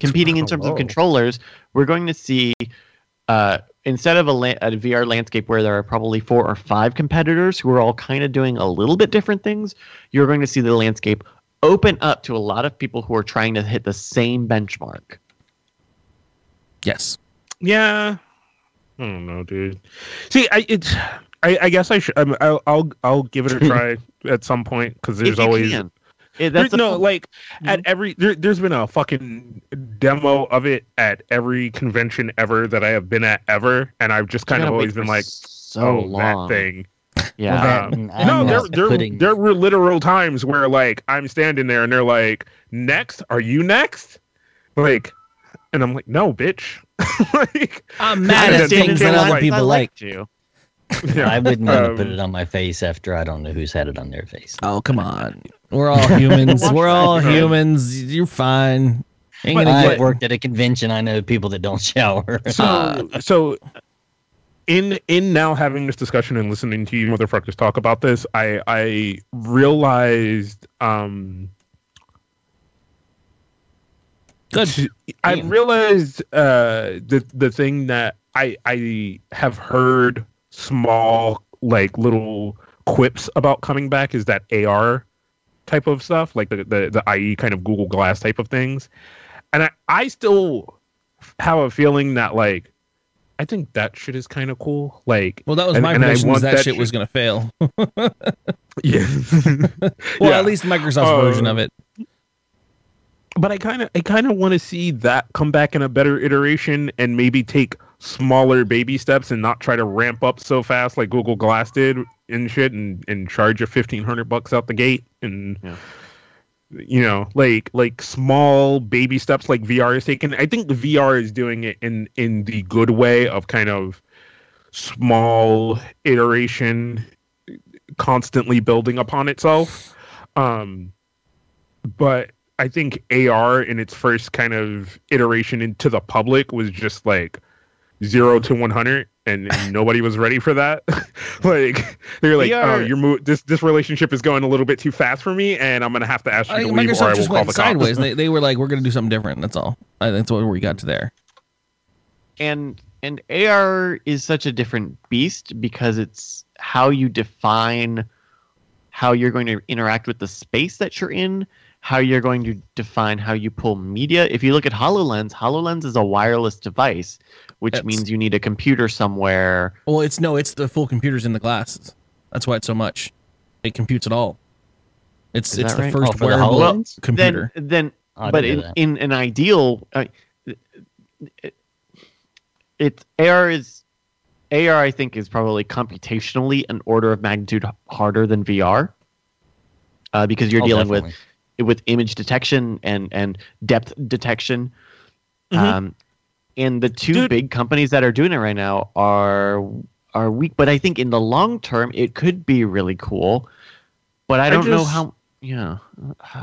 competing in terms of controllers, we're going to see uh, instead of a, la- a VR landscape where there are probably four or five competitors who are all kind of doing a little bit different things, you're going to see the landscape open up to a lot of people who are trying to hit the same benchmark. Yes. Yeah. I don't know, dude. See, I it's I, I guess I should. I'm, I'll, I'll I'll give it a *laughs* try at some point because there's always can. It- that's the no point. like at Mm-hmm. every there, there's been a fucking demo of it at every convention ever that I have been at ever, and I've just kind of always been like, so oh, long. that thing. Yeah. Um, no, there there putting- there were literal times where like I'm standing there and they're like, "Next, are you next?" Like, and I'm like, "No, bitch." *laughs* like, I'm mad mad at at things things that that other other people I like. liked you. Yeah. I wouldn't want to put Um, it on my face after I don't know who's had it on their face. Oh come on, we're all humans. We're all humans. You're fine. Ain't But gonna I've get. worked at a convention. I know people that don't *laughs* shower. so so in in now having this discussion and listening to you motherfuckers talk about this i i realized um Good. t- i realized uh the the thing that i i have heard small like little quips about coming back is that ar type of stuff like the the, the ie kind of google glass type of things and i i still have a feeling that like I think that shit is kind of cool. Like, Well, that was and- my and prediction. was That, that shit was gonna fail. *laughs* yeah. *laughs* Well, Yeah. at least Microsoft's Uh, version of it. but I kind of, I kind of want to see that come back in a better iteration and maybe take smaller baby steps and not try to ramp up so fast like Google Glass did and shit, and and charge you fifteen hundred bucks out the gate and. Yeah. You know, like like small baby steps like VR is taking. I think VR is doing it in in the good way of kind of small iteration constantly building upon itself um but i think ar in its first kind of iteration into the public was just like 0 to 100 and, and *laughs* nobody was ready for that *laughs* like they're like VR oh you're mo- this this relationship is going a little bit too fast for me and i'm gonna have to ask you I to think leave or i will just call went the cops sideways. they, *laughs* they were like, we're gonna do something different. That's all. I, that's what we got to there. and and AR is such a different beast because it's how you define how you're going to interact with the space that you're in, how you're going to define how you pull media. If you look at HoloLens, HoloLens is a wireless device, which It's- means you need a computer somewhere. Well, it's no, it's the full computers in the glasses. That's why it's so much. It computes it all. It's Is it's the right? first Oh, for the wearable HoloLens? computer. Then then I but in, in an ideal uh, it, it AR is AR I think is probably computationally an order of magnitude harder than VR uh, because you're Oh, dealing definitely. with with image detection and and depth detection Mhm. um, and the two Dude. big companies that are doing it right now are are weak but I think in the long term it could be really cool but I I don't know just- how yeah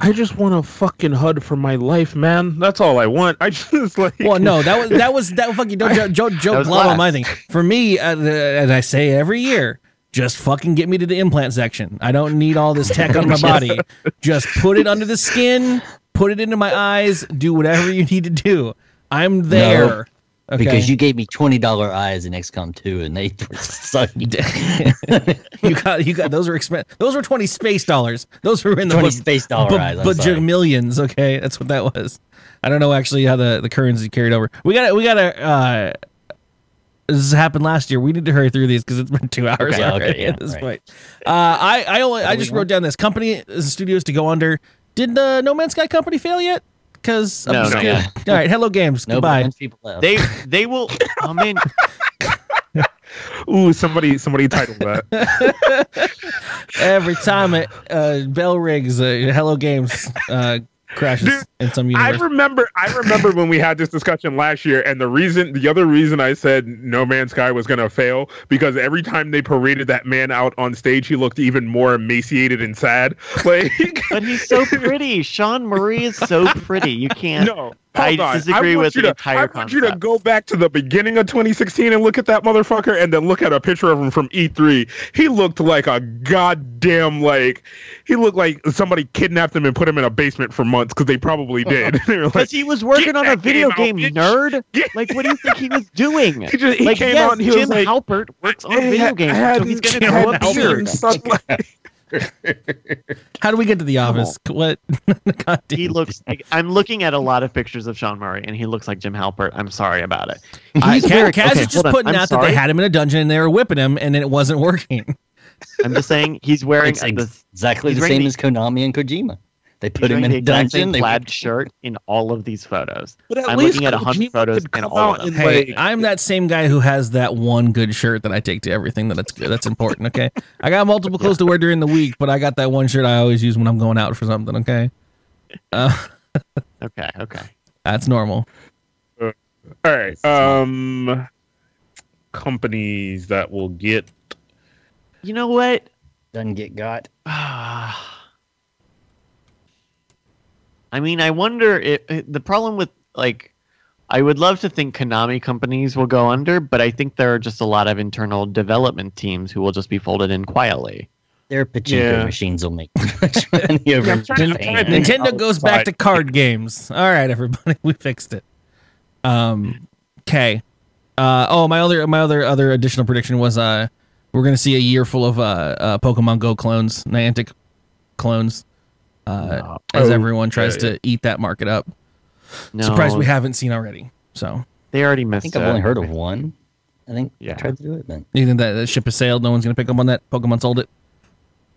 i just want a fucking hud for my life man that's all i want i *laughs* just like Well, no, that was that was that fucking don't *laughs* joke joke, joke was glove on my thing. For me, uh, as I say every year, just fucking get me to the implant section. I don't need all this tech on my *laughs* body. Just put it under the skin, put it into my eyes, do whatever you need to do. I'm there. okay? Because you gave me twenty dollar eyes in XCOM two, and they *laughs* sucked. *laughs* you got you got those are expen- Those were twenty space dollars. Those were in the Twenty book. space dollar bu- eyes. I'm sorry. millions. Okay, that's what that was. I don't know actually how the the currency carried over. We got to we got to. uh This happened last year. We need to hurry through these because it's been two hours Okay, already okay, yeah, at this right. point. Uh, I I only I What do just wrote down this company uh, studios to go under. Did the No Man's Sky company fail yet? Because No, I'm just not kidding. yet. *laughs* All right, hello games. No, but Goodbye. people left. They they will. *laughs* I mean, Ooh, somebody somebody titled that. *laughs* Every time it uh, bell rings, uh, hello games uh, crashes Dude, in some I remember I remember when we had this discussion last year and the reason the other reason I said No Man's Sky was going to fail because every time they paraded that man out on stage he looked even more emaciated and sad. *laughs* Like but he's so pretty. Sean Murray is so pretty. You *laughs* can't. no. I on. disagree want with the to, entire I want you to go back to the beginning of 2016 and look at that motherfucker, and then look at a picture of him from E3. He looked like a goddamn like he looked like somebody kidnapped him and put him in a basement for months because they probably *laughs* did. *laughs* were like, Because he was working on a video game game, nerd. *laughs* Get- Like, what do you think he was doing? He just- he like, came yes, out and he was Jim like, Halpert works on "Hey, video I games, had so he's going to Jim grow a Halpert beard. and stuff like- How do we get to the office? *laughs* What? *laughs* God damn. He looks like I'm looking at a lot of pictures of Sean Murray, and he looks like Jim Halpert. I'm sorry about it. I, He's Kaz, wearing- Kaz okay, is just hold on. putting I'm out that they had him in a dungeon and they were whipping him and it wasn't working. I'm just saying he's wearing It's the, exactly he's the wearing same the- as Konami and Kojima. They he's put him in a exact dungeon. They plaid shirt in all of these photos. But at I'm least looking at 100 photos could and come all of them. Hey, like- I'm that same guy who has that one good shirt that I take to everything that that's good. That's important. Okay, I got multiple clothes to wear during the week, but I got that one shirt I always use when I'm going out for something. Okay, uh, *laughs* Okay, okay. *laughs* that's normal. All right. Um, companies that will get You know what? Doesn't get got. *sighs* I mean, I wonder if if- the problem with like I would love to think Konami companies will go under, but I think there are just a lot of internal development teams who will just be folded in quietly. Their pachinko Yeah. machines will make money over I'm trying- I'm trying to Japan. think. Nintendo goes back to card games. All right, everybody, *laughs* we fixed it. Um, okay. Uh, oh, my other my other other additional prediction was uh, we're gonna see a year full of uh, uh Pokemon Go clones, Niantic clones, uh, as Oh, everyone tries yeah, to eat that market up. No, Surprised we haven't seen already. So They already messed. I think it. I've only heard of one. I think Yeah. I tried to do it, but you think that the ship has sailed? No one's gonna pick up on that. Pokemon sold it.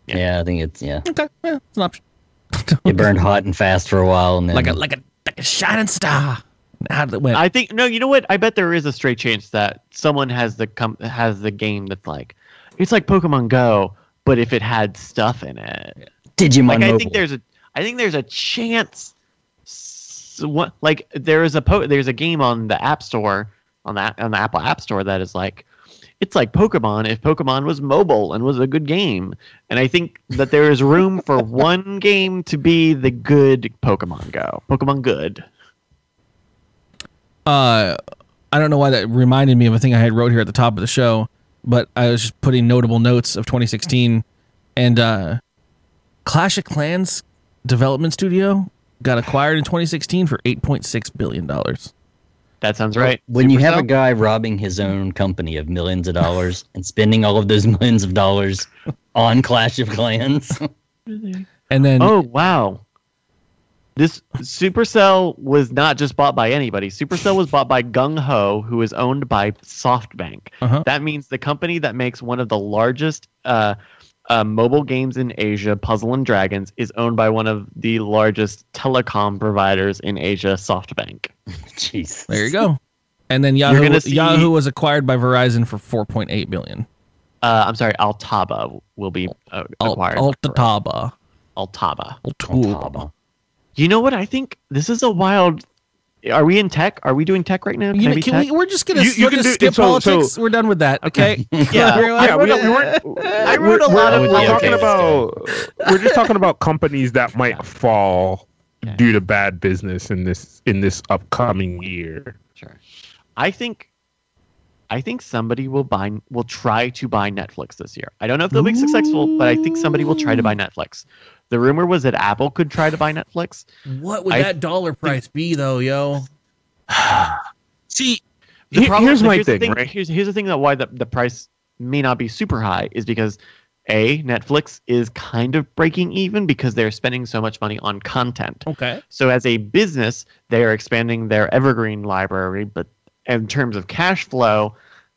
Yeah. yeah, I think it's yeah. Okay, yeah, it's an option. *laughs* It burned hot and fast for a while, and then like a like a like a shining star. How did it went? I think no. You know what? I bet there is a straight chance that someone has the com- has the game that's like it's like Pokemon Go, but if it had stuff in it. Digimon Like I think there's a I think there's a chance. s- What like there is a po- there's a game on the App Store on that on the Apple App Store that is like it's like Pokemon if Pokemon was mobile and was a good game. And I think that there is room for *laughs* one game to be the good Pokemon Go. Pokemon Good. uh, I don't know why that reminded me of a thing I had wrote here at the top of the show, but I was just putting notable notes of 2016, and uh, Clash of Clans development studio got acquired in 2016 for 8.6 billion dollars. That sounds right. when you have a guy robbing his own company of millions of dollars and spending all of those *laughs* millions of dollars on Clash of Clans, *laughs* And then Oh wow. This Supercell was not just bought by anybody. Supercell was bought by GungHo, who is owned by SoftBank. Uh-huh. That means the company that makes one of the largest uh, uh, mobile games in Asia, Puzzle and Dragons, is owned by one of the largest telecom providers in Asia, SoftBank. *laughs* jeez. there you go. And then Yahoo see- Yahoo was acquired by Verizon for 4.8 billion. Uh, I'm sorry, Altaba will be uh, Al- acquired. Altataba. Altaba. Altaba. You know what? I think this is a wild. Are we in tech? Are we doing tech right now? Can You I be can tech? we, we're just gonna You- you we'll can just do- skip so- so- politics. we're done with that. Okay. *laughs* Yeah. *laughs* Everyone- yeah, we, we weren't. *laughs* I wrote a we're, lot of we're, we're talking about we're just talking about companies that might fall Okay. due to bad business in this in this upcoming year. Sure. I think I think somebody will buy will try to buy Netflix this year. I don't know if they'll be successful, but I think somebody will try to buy Netflix. The rumor was that Apple could try to buy Netflix. What would I that dollar price be though, yo? *sighs* See, The he- problem- here's my the thing, right? Here's, here's the thing that why the, the price may not be super high is because a Netflix is kind of breaking even because they're spending so much money on content. Okay. So as a business, they are expanding their evergreen library, but in terms of cash flow,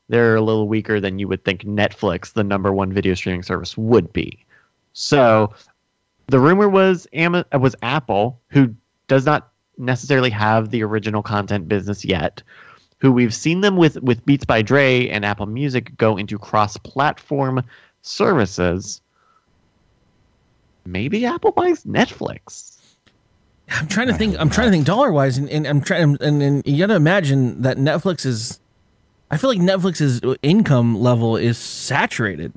they're a little weaker than you would think Netflix, the number one video streaming service, would be. So the rumor was Ama- uh, was Apple, who does not necessarily have the original content business yet, who we've seen them with with Beats by Dre and Apple Music go into cross-platform services. Maybe Apple buys Netflix. I'm trying to think. I'm trying to think dollar wise, and, and I'm trying. And, and you got to imagine that Netflix is. I feel like Netflix's income level is saturated.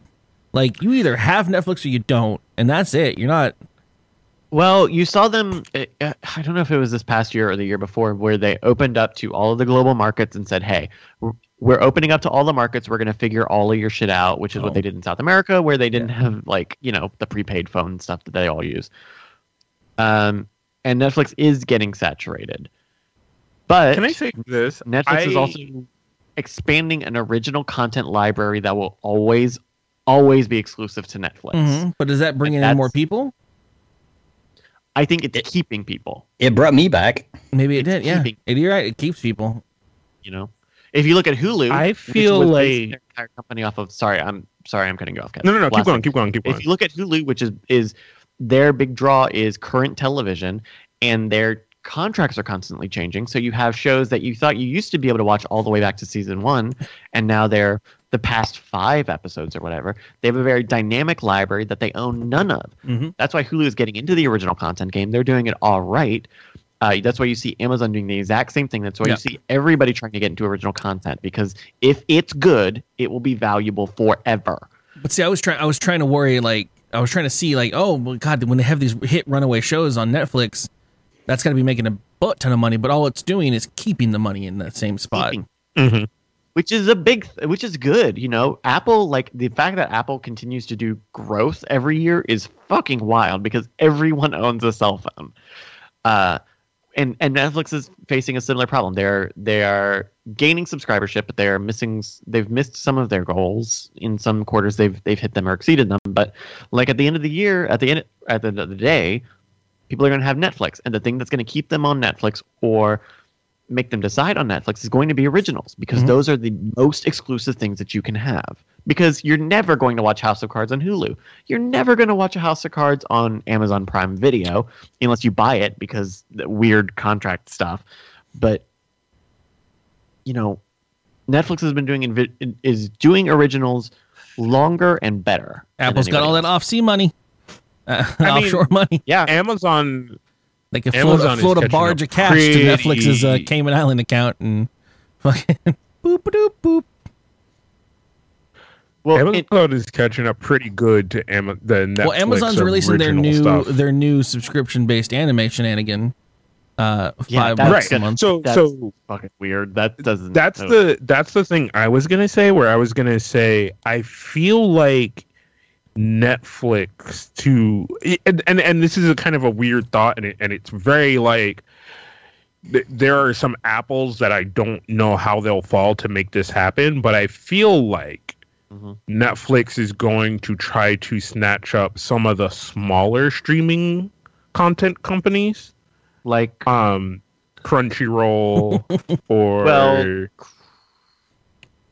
Like you either have Netflix or you don't, and that's it. You're not. Well, you saw them. uh, uh, I don't know if it was this past year or the year before, where they opened up to all of the global markets and said, "Hey, we're- we're opening up to all the markets. We're going to figure all of your shit out," which is Oh. what they did in South America, where they didn't have like you know the prepaid phone stuff that they all use. Um, and Netflix is getting saturated, but Can I say this? Netflix is also expanding an original content library that will always, always be exclusive to Netflix. Mhm. But does that bring Like, in more people? I think it's keeping people. It brought me back. Maybe it It's did. Yeah, keeping- It- you're right. It keeps people. you know if you look at hulu I feel like- their entire company off of sorry i'm sorry i'm cutting you off Kevin. No, no, no. Last Keep going. thing. Keep going. Keep going. if you look at hulu which is is their big draw is current television and their contracts are constantly changing so you have shows that you thought you used to be able to watch all the way back to season one and now they're the past five episodes or whatever they have a very dynamic library that they own none of Mhm. that's why hulu is getting into the original content game they're doing it all right uh, that's why you see Amazon doing the exact same thing. That's why Yeah. you see everybody trying to get into original content because if it's good, it will be valuable forever. But see, I was trying. I was trying to worry. Like I was trying to see. Like, oh well, God, when they have these hit runaway shows on Netflix, that's got to be making a butt ton of money. But all it's doing is keeping the money in that same spot. Mhm. Which is a big th- which is good you know? Apple like the fact that apple continues to do growth every year is fucking wild because everyone owns a cell phone. Uh and and netflix is facing a similar problem. They're they are gaining subscribership but they're missing they've missed some of their goals. In some quarters they've they've hit them or exceeded them. But like at the end of the year at the end at the end of the day people are going to have netflix. And the thing that's going to keep them on netflix or make them decide on Netflix is going to be originals because Mhm. those are the most exclusive things that you can have. Because you're never going to watch House of Cards on Hulu. You're never going to watch a House of Cards on Amazon Prime Video unless you buy it because the weird contract stuff. But you know, Netflix has been doing invi- is doing originals longer and better. Apple's got anybody all that off sea money, uh, *laughs* I mean- offshore money. Yeah, Amazon. They can float, Amazon is float a catching barge of cash to Netflix's uh, Cayman Island account and *laughs* fucking boop doop boop. well, Amazon it- is catching up pretty good to Am- the Netflix Well, Amazon's releasing their new stuff. their new subscription based anime shenanigan. Uh, Yeah, five that's bucks a month. So that's so fucking weird. That doesn't. that's the that's the thing I was gonna say. Where I was gonna say I feel like Netflix to and and, and this is a kind of a weird thought, and it, and it's very like th- there are some apples that I don't know how they'll fall to make this happen, but I feel like Mhm. Netflix is going to try to snatch up some of the smaller streaming content companies, like um, Crunchyroll *laughs* or Well,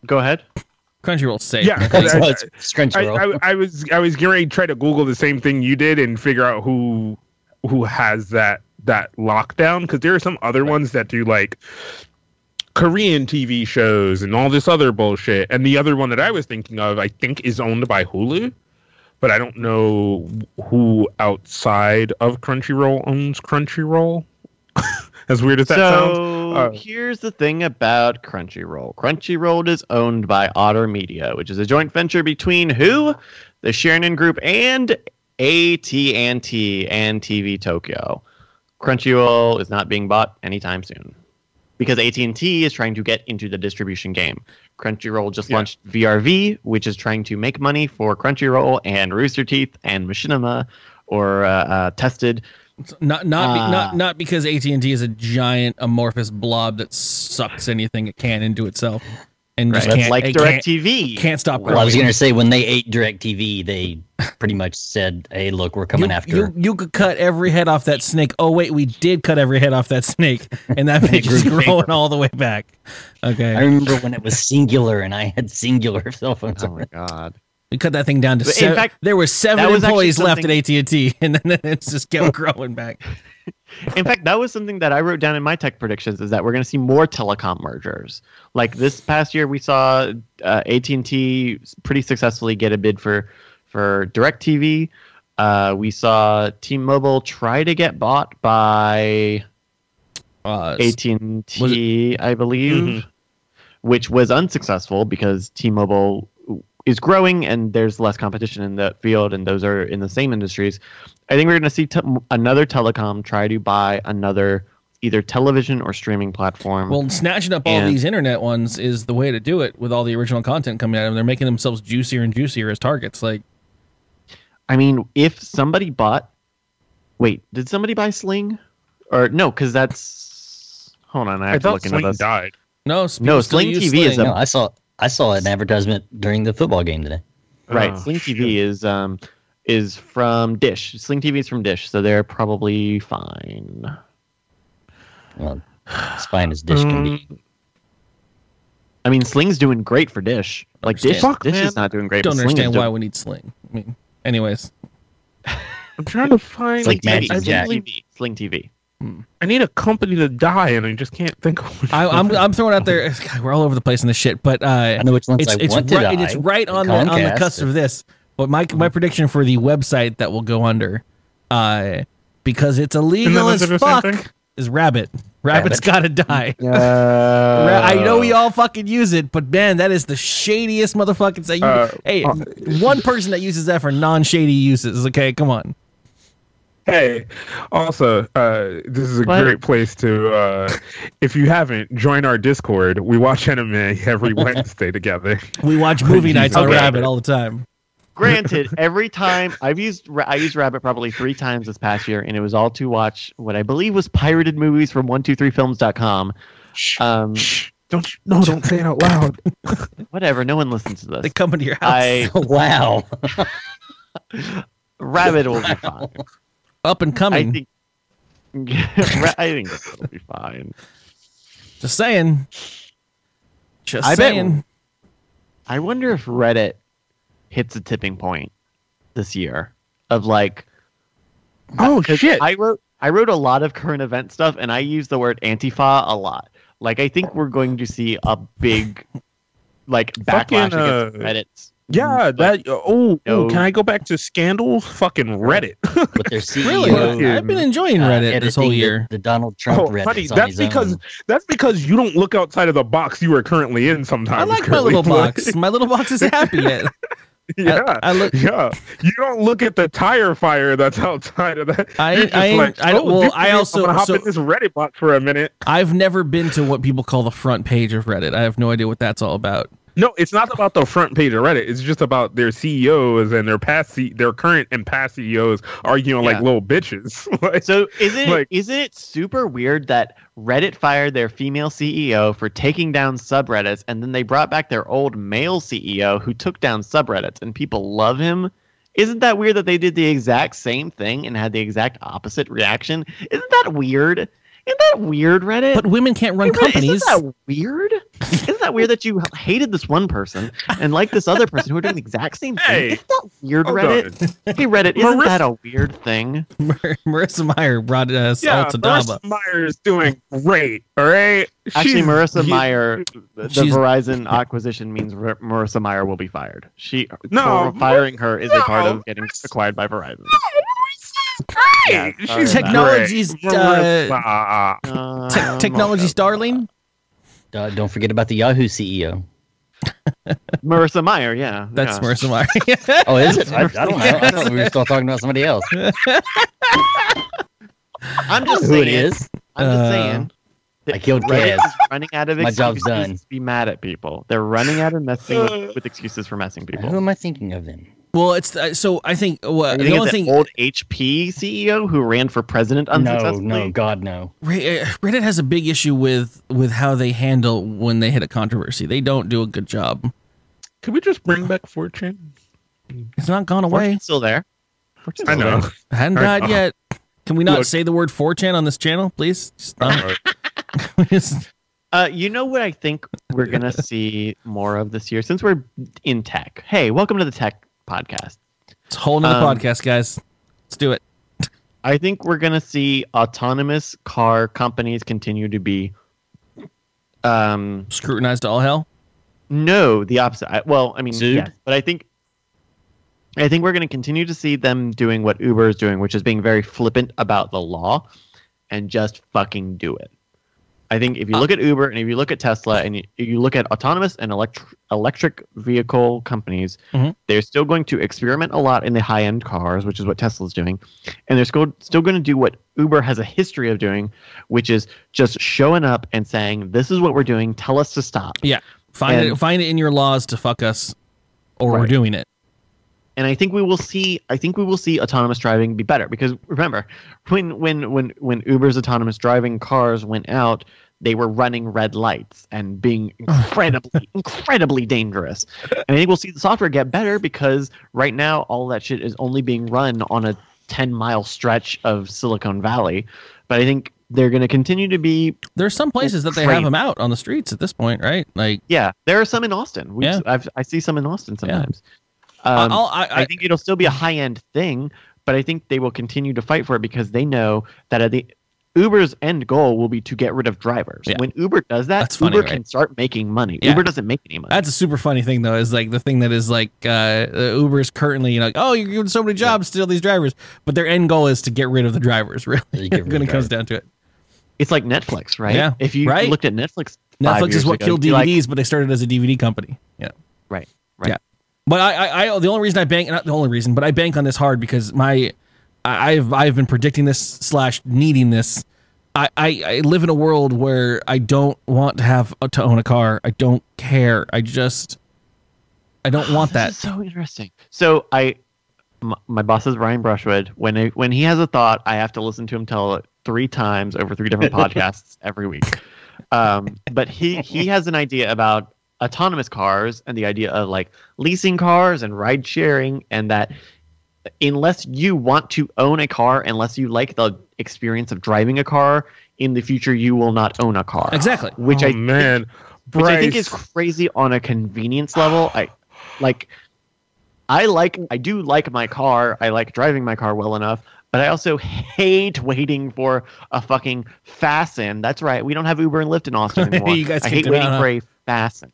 go ahead. Crunchyroll's safe. Yeah, *laughs* Thanks, I- well, it's I, Crunchyroll. I, I was I was getting ready to try to Google the same thing you did and figure out who who has that that lockdown because there are some other ones that do like Korean TV shows and all this other bullshit. And the other one that I was thinking of, I think, is owned by Hulu, but I don't know who outside of Crunchyroll owns Crunchyroll. *laughs* as weird as that sounds. so Uh, here's the thing about Crunchyroll. Crunchyroll is owned by Otter Media, which is a joint venture between who, the Sheridan Group, and AT&T and TV Tokyo. Crunchyroll is not being bought anytime soon because AT&T is trying to get into the distribution game. Crunchyroll just Yeah. launched VRV, which is trying to make money for Crunchyroll and Rooster Teeth and Machinima or uh, uh, Tested. Not not be, Ah. not not because AT and T is a giant amorphous blob that sucks anything it can into itself and just can't like it can't, DirecTV. can't stop well, I was going to say when they ate DirecTV, they pretty much said, "Hey, look, we're coming you, after." you. You could cut every head off that snake. Oh wait, we did cut every head off that snake, and that *laughs* bitch is grew growing all the way back. Okay, I remember when it was Cingular and I had Cingular *laughs* cell phones. Oh my god. We cut that thing down to In seven. fact, there were seven that was actually employees left at AT and T, *laughs* and then it's just kept *laughs* growing back. In fact, that was something that I wrote down in my tech predictions is that we're going to see more telecom mergers. Like this past year, we saw uh, AT&T pretty successfully get a bid for for DirecTV. Uh, we saw T-Mobile try to get bought by Uh, AT&T, I believe, Mhm. which was unsuccessful because T-Mobile is growing and there's less competition in the field, and those are in the same industries. I think we're going to see te- another telecom try to buy another either television or streaming platform. well, snatching up all And- these internet ones is the way to do it with all the original content coming out of them. They're making themselves juicier and juicier as targets. Like, I mean, if somebody bought, wait, did somebody buy Sling? Or no, because that's hold on, I I have to thought look into Sling this. died. no, No, people still Sling TV is Sling. a- No, I saw I saw an advertisement during the football game today. Right, Oh, Sling shit. TV is um is from Dish. Sling TV is from Dish, so they're probably fine. Well, as fine as dish can be. Um, I mean, Sling's doing great for Dish. Like Dish, Understand. Fuck, Dish man. is not doing great. don't but Sling understand why doing- we need Sling. I mean, anyways, *laughs* I'm trying to find. It's like TV, Sling TV, Sling TV. I need a company to die, and I just can't think of. which I, I'm. I'm throwing out there. *laughs* God, we're all over the place in this shit, but uh, I know which ones it's I it's want to right die. it's right on the on the cusp of this. But my my prediction for the website that will go under, uh, because it's illegal as is it the same fuck, is Rabbit. Rabbit's got to die. *laughs* Uh, Ra- I know we all fucking use it, but man, that is the shadiest motherfucking thing. You, Uh, hey, uh, one person that uses that for non-shady uses. Okay, come on. Hey, also, uh, this is a What? great place to, uh, if you haven't, join our Discord. We watch anime every *laughs* Wednesday together. We watch movie nights on Okay. Rabbit all the time. Granted, *laughs* every time I've used I used Rabbit probably three times this past year, and it was all to watch what I believe was pirated movies from one two three films.com. Um, Shh, don't you, no, don't say it out loud. *laughs* whatever, no one listens to this. They come into your house. I wow. Rabbit will be fine. Up and I coming. think. I think *laughs* it'll be fine. Just saying. Just I bet- saying. I wonder if Reddit hits a tipping point this year of like Oh shit! I wrote I wrote a lot of current event stuff and I use the word antifa a lot. Like I think we're going to see a big like backlash Fucking, against uh, Reddit's. Yeah, that. Oh, No. can I go back to scandals? Fucking Reddit. But their *laughs* CEO Really? Fucking- I've been enjoying uh, Reddit this whole editing the- year. The, Donald Trump Oh, Reddit honey, that's because own. that's because you don't look outside of the box you are currently in. Sometimes I like my little *laughs* box. My little box is happy yet. *laughs* yeah, I, I look. yeah. You don't look at the tire fire that's outside of that. I- You're I- like, I don't- oh, well, this I is- also- I'm gonna hop so- in this Reddit box for a minute. I've never been to what people call the front page of Reddit. I have no idea what that's all about. No, it's not about the front page of Reddit. It's just about their CEOs and their past, C- their current and past CEOs arguing like little bitches. *laughs* Like, So isn't Like- it, isn't it super weird that Reddit fired their female CEO for taking down subreddits and then they brought back their old male CEO who took down subreddits and people love him? Isn't that weird that they did the exact same thing and had the exact opposite reaction? Isn't that weird? Isn't that weird, Reddit? But women can't run Hey, Reddit, companies. Isn't that weird? Isn't that weird that you hated this one person and liked this other person who are doing the exact same thing? Isn't that weird, hold Reddit? on. Hey, Reddit, isn't Marissa- that a weird thing? Mar- Marissa Mayer brought uh, yeah, Saul to Daba. Marissa Mayer is doing great. All right. Actually, She's- Marissa she- Mayer, the Verizon acquisition means R- Marissa Mayer will be fired. She No, for firing her is a part of getting acquired by Verizon. Great. Yeah, She's Technology's, great. uh, Te- Um, technology's okay. darling. Uh, don't forget about the Yahoo CEO. *laughs* Marissa Mayer, yeah, That's yeah. Marissa Mayer. *laughs* Oh, is it? I, I don't know. I thought we were still talking about somebody else. *laughs* I'm just Who saying. it is? I'm just Uh, saying. that I killed Reddit Kaz. is running out of My excuses job's done. to be mad at people. They're running out of messing with, with excuses for messing people. Who am I thinking of then? Well, it's uh, so I think uh, I the think only thing old HP CEO who ran for president No, unsuccessfully. no, no, God, no. Uh, Reddit has a big issue with with how they handle when they hit a controversy. They don't do a good job. Can we just bring back 4chan? It's not gone away. 4chan's still there. 4chan's I know. there. It hadn't I died know. yet. Can we not Look. say the word 4chan on this channel, please? Just not- Just- *laughs* Uh, you know what I think we're gonna see more of this year, since we're in tech. Hey, welcome to the tech podcast. it's a whole nother Um, podcast, guys. Let's do it. I think we're going to see autonomous car companies continue to be um Scrutinized to all hell. no, the opposite. I, well, I mean, Sued? yes, but I think I think we're going to continue to see them doing what Uber is doing, which is being very flippant about the law and just fucking do it. I think if you look at Uber and if you look at Tesla and you, you look at autonomous and electric electric vehicle companies, Mhm. they're still going to experiment a lot in the high end cars, which is what Tesla's doing, and they're still still going to do what Uber has a history of doing, which is just showing up and saying, "This is what we're doing. Tell us to stop." Yeah. Find And- it find it in your laws to fuck us or we're doing it. And I think we will see. I think we will see autonomous driving be better because remember, when when when when Uber's autonomous driving cars went out, they were running red lights and being *laughs* incredibly incredibly dangerous. And I think we'll see the software get better because right now all that shit is only being run on a ten mile stretch of Silicon Valley. But I think they're going to continue to be. There's some places that they have them out on the streets at this point, right? Like Yeah, there are some in Austin. We, Yeah. I've, I see some in Austin Yeah. Um, I'll, I, I, I, think it'll still be a high end thing, but I think they will continue to fight for it because they know that at the Uber's end goal will be to get rid of drivers. Yeah. When Uber does that, That's funny, Uber right? can start making money. Yeah. Uber doesn't make any money. that's a super funny thing though. Is like the thing that is like uh, uh, Uber is currently you know, like, oh, you're giving so many jobs to all these drivers, but their end goal is to get rid of the drivers. *laughs* Really, You get rid of when it comes down to it. it's like Netflix, right? Yeah, If you right. looked at Netflix, Netflix is what ago, killed DVDs, like, but they started as a DVD company. Yeah. right, right. Yeah. But I, I, I, the only reason I bank, not the only reason, but I bank on this hard because my, I- I've, I've been predicting this slash needing this. I, I, I live in a world where I don't want to have to own a car. I don't care. I just, I don't *sighs* want that. So interesting. So I, my, my boss is Ryan Brushwood. When I, when he has a thought, I have to listen to him tell it three times over three different *laughs* podcasts every week. Um, but he he has an idea about autonomous cars and the idea of like leasing cars and ride sharing, and that unless you want to own a car, unless you like the experience of driving a car, in the future you will not own a car. Exactly. Which oh, I man, which I think is crazy on a convenience level. I like I like I do like my car. I like driving my car well enough, but I also hate *laughs* waiting for a fucking Fasten. That's right. We don't have Uber and Lyft in Austin *laughs* anymore. You guys I hate waiting for a Fasten.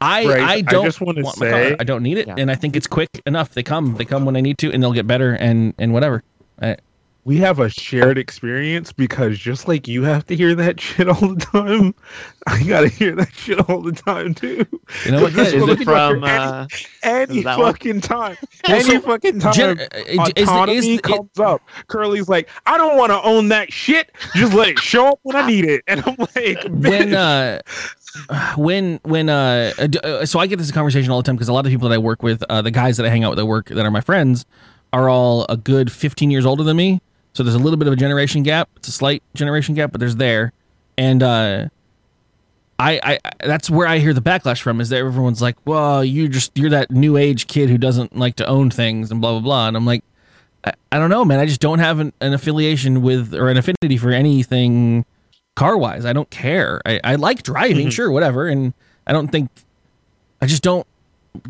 I, Bryce, I I don't just wanna want say- I don't need it, Yeah. and I think it's quick enough. They come, they come when I need to, and they'll get better, and and whatever. I, we have a shared experience because just like you have to hear that *laughs* shit all the time, I gotta hear that shit all the time too. you know what? This Is it from any- uh, any Is that one? fucking time, *laughs* Well, any so, fucking time, Gen- uh, is is autonomy the- comes up. Curley's like, I don't want to own that shit. Just let it show up when I need it. And I'm like, when uh when when uh, uh, uh, so I get this conversation all the time because a lot of people that I work with, uh, the guys that I hang out with at work that are my friends, are all a good 15 years older than me. So there's a little bit of a generation gap. It's a slight generation gap, but there's there, and uh, I, I I- that's where I hear the backlash from is that everyone's like, well, you just you're that new age kid who doesn't like to own things and blah blah blah, and I'm like. I, I don't know, man. I just don't have an, an affiliation with or an affinity for anything car wise. I don't care. I, I like driving, sure, whatever. And I don't think I just don't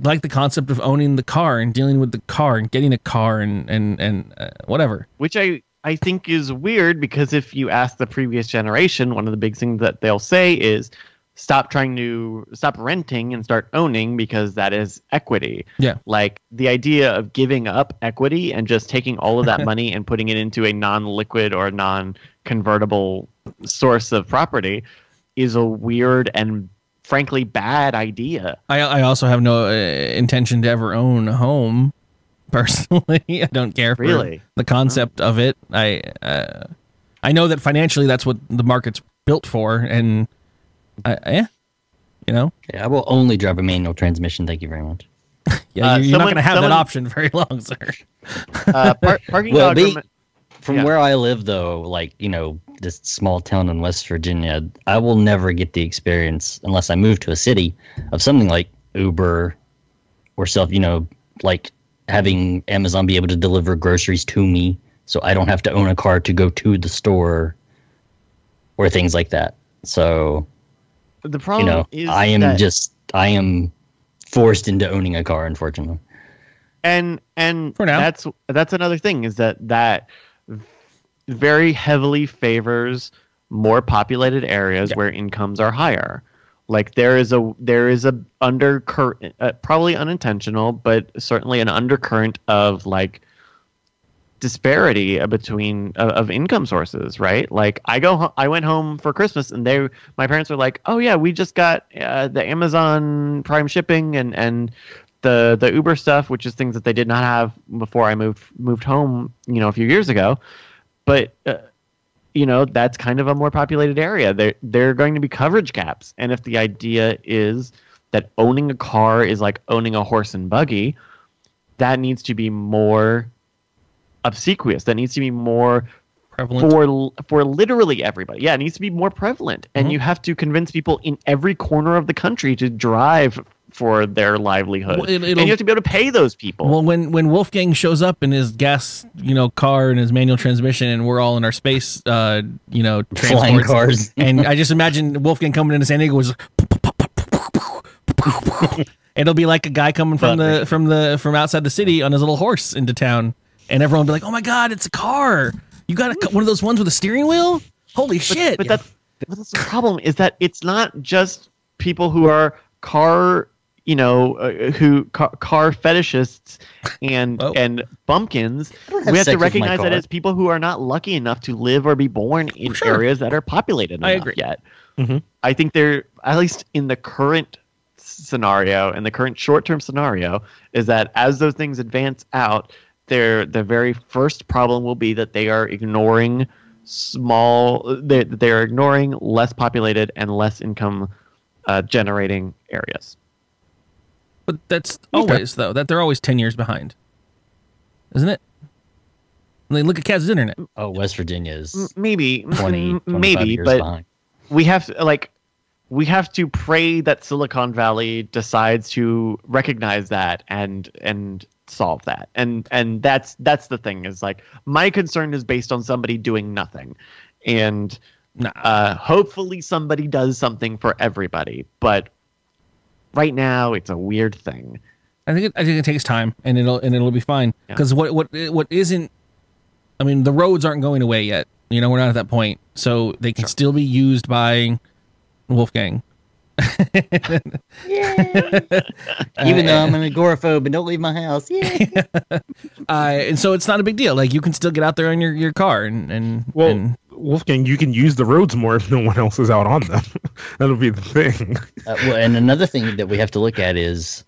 like the concept of owning the car and dealing with the car and getting a car and and and uh, whatever. which I I think is weird because if you ask the previous generation, one of the big things that they'll say is stop trying to stop renting and start owning because that is equity. Yeah. Like the idea of giving up equity and just taking all of that *laughs* money and putting it into a non-liquid or non-convertible source of property is a weird and frankly bad idea. I I also have no uh, intention to ever own a home. *laughs* Personally, I don't care for Really? the concept of it. I uh, I know that financially that's what the market's built for, and I, yeah, you know, Yeah, I will only drive a manual transmission. Thank you very much. *laughs* yeah, Uh, you're, you're not going to have someone- that option very *laughs* long, sir. Uh, par- parking Well, dog be- remi- From Yeah. where I live, though, like you know, this small town in West Virginia, I will never get the experience unless I move to a city of something like Uber or self. You know, like having Amazon be able to deliver groceries to me, so I don't have to own a car to go to the store or things like that. So the problem you know, is I am that- just I am forced into owning a car, unfortunately. and and For now. that's that's another thing is that that very heavily favors more populated areas Yeah. where incomes are higher. Like there is a there is a undercurrent, uh, probably unintentional, but certainly an undercurrent of like disparity uh, between uh, of income sources, right? Like I go, ho- I went home for Christmas, and they, my parents were like, "Oh yeah, we just got uh, the Amazon Prime shipping and and the the Uber stuff, which is things that they did not have before I moved moved home, you know, a few years ago." But uh, you know, that's kind of a more populated area. There there are going to be coverage gaps, and if the idea is that owning a car is like owning a horse and buggy, that needs to be more obsequious. That needs to be more Prevalent. for for literally everybody. Yeah, it needs to be more prevalent, and Mhm. you have to convince people in every corner of the country to drive for their livelihood. Well, it- and you have to be able to pay those people. Well, when when Wulfegang shows up in his gas, you know, car and his manual transmission, and we're all in our space, uh, you know, Flying cars. *laughs* and I just imagine Wulfegang coming into San Diego was. Like, It'll be like a guy coming from the from the from outside the city on his little horse into town, and everyone will be like, "Oh my god, it's a car! You got a, one of those ones with a steering wheel? Holy shit!" But that's but that's the problem is that it's not just people who are car, you know, uh, who car, car fetishists and *laughs* Oh. and bumpkins. have we have to recognize that as people who are not lucky enough to live or be born in Sure. areas that are populated I enough agree. yet. Mhm. I think they're at least in the current scenario and the current short-term scenario is that as those things advance out, their the very first problem will be that they are ignoring small they, they are ignoring less populated and less income uh, generating areas. But that's always though that they're always ten years behind, isn't it? I mean, look at Kaz's internet. Oh, West Virginia is M- Maybe, 20, maybe, years but behind. we have to, like we have to pray that Silicon Valley decides to recognize that and and solve that. And and that's that's the thing is like my concern is based on somebody doing nothing. And Nah. uh, hopefully somebody does something for everybody, but right now it's a weird thing. I think it, I think it takes time, and it'll and it'll be fine. Yeah. Because what what what isn't, I mean, the roads aren't going away yet. You know, we're not at that point, so they can still be used by Wulfegang. *laughs* Even though I'm an agoraphobe and don't leave my house. Yeah. *laughs* Uh, and so it's not a big deal. Like you can still get out there on your, your car and and, Well, and Wulfegang, you can use the roads more if no one else is out on them. *laughs* That'll be the thing. Uh, well, and another thing that we have to look at is,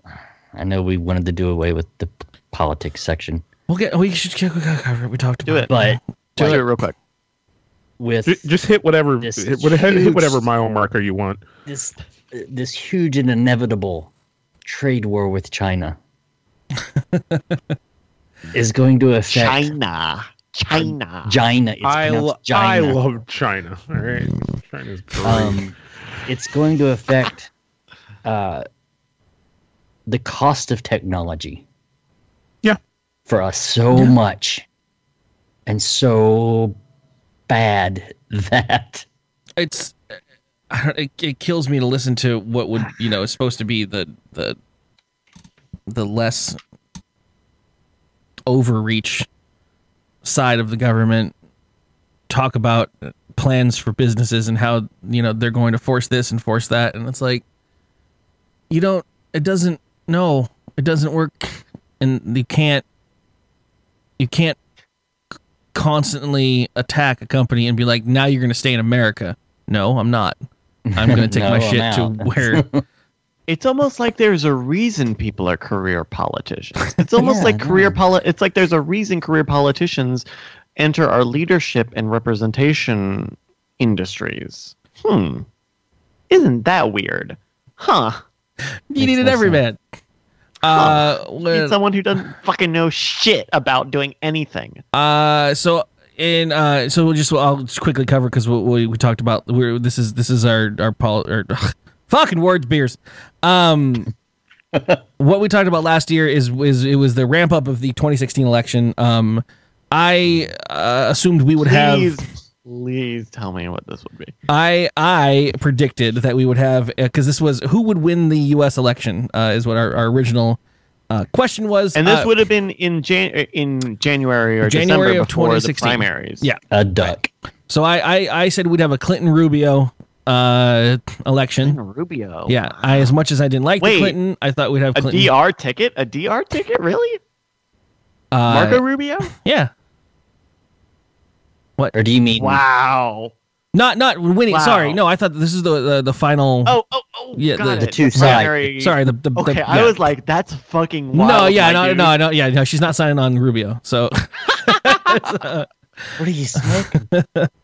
I know we wanted to do away with the politics section, we'll get we should we cover it. We talked Do about it. but Do like, it real quick. with Ju- Just hit whatever This hit, what- hit whatever mile marker you want. this this huge and inevitable trade war with China *laughs* is going to affect China. China. China. It's I, pronounced lo- I China. love China. All right, China's great. um, it's going to affect uh, the cost of technology. Yeah. For us so Yeah. much and so bad *laughs* that it's I don't, it, it kills me to listen to what would you know is supposed to be the the the less overreach side of the government talk about plans for businesses and how you know they're going to force this and force that. And it's like you don't it doesn't no it doesn't work. And you can't you can't constantly attack a company and be like now you're going to stay in America. No I'm not. I'm going *laughs* to take No, my I'm shit to where *laughs* It's almost like there's a reason people are career politicians. It's *laughs* almost Yeah, like career no. poli- It's like there's a reason career politicians enter our leadership and representation industries. Hmm. Isn't that weird? Huh. you Makes need an no everyman uh, Need someone who doesn't fucking know shit about doing anything. Uh, so in uh, so we'll just I'll just quickly cover because we, we we talked about we're this is this is our our pol or fucking words beers. Um, *laughs* what we talked about last year is is it was the ramp up of the 2016 election. Um, I uh, assumed we would Please, have. please tell me what this would be. I I predicted that we would have because this was who would win the U.S. election uh, is what our, our original Uh, question was, And this uh, would have been in Jan- in January or January December of before the 2016. primaries. Yeah. A duck. so I, I I said we'd have a Clinton Rubio uh, election. Rubio. Yeah, I as much as I didn't like the Wait. Clinton, I thought we'd have A DR ticket? A DR ticket? Really? uh, Marco Rubio? Yeah, What? Or do you mean Wow. not not winning. Wow. Sorry, no, I thought this is the the, the final. Oh, oh, oh. Yeah, the- the two side- primary- sorry, the the, the Okay, I was like, that's fucking wild. no, yeah, my no, dude. no, no, yeah, no. She's not signing on Rubio. So, *laughs* what are you smoking? *laughs*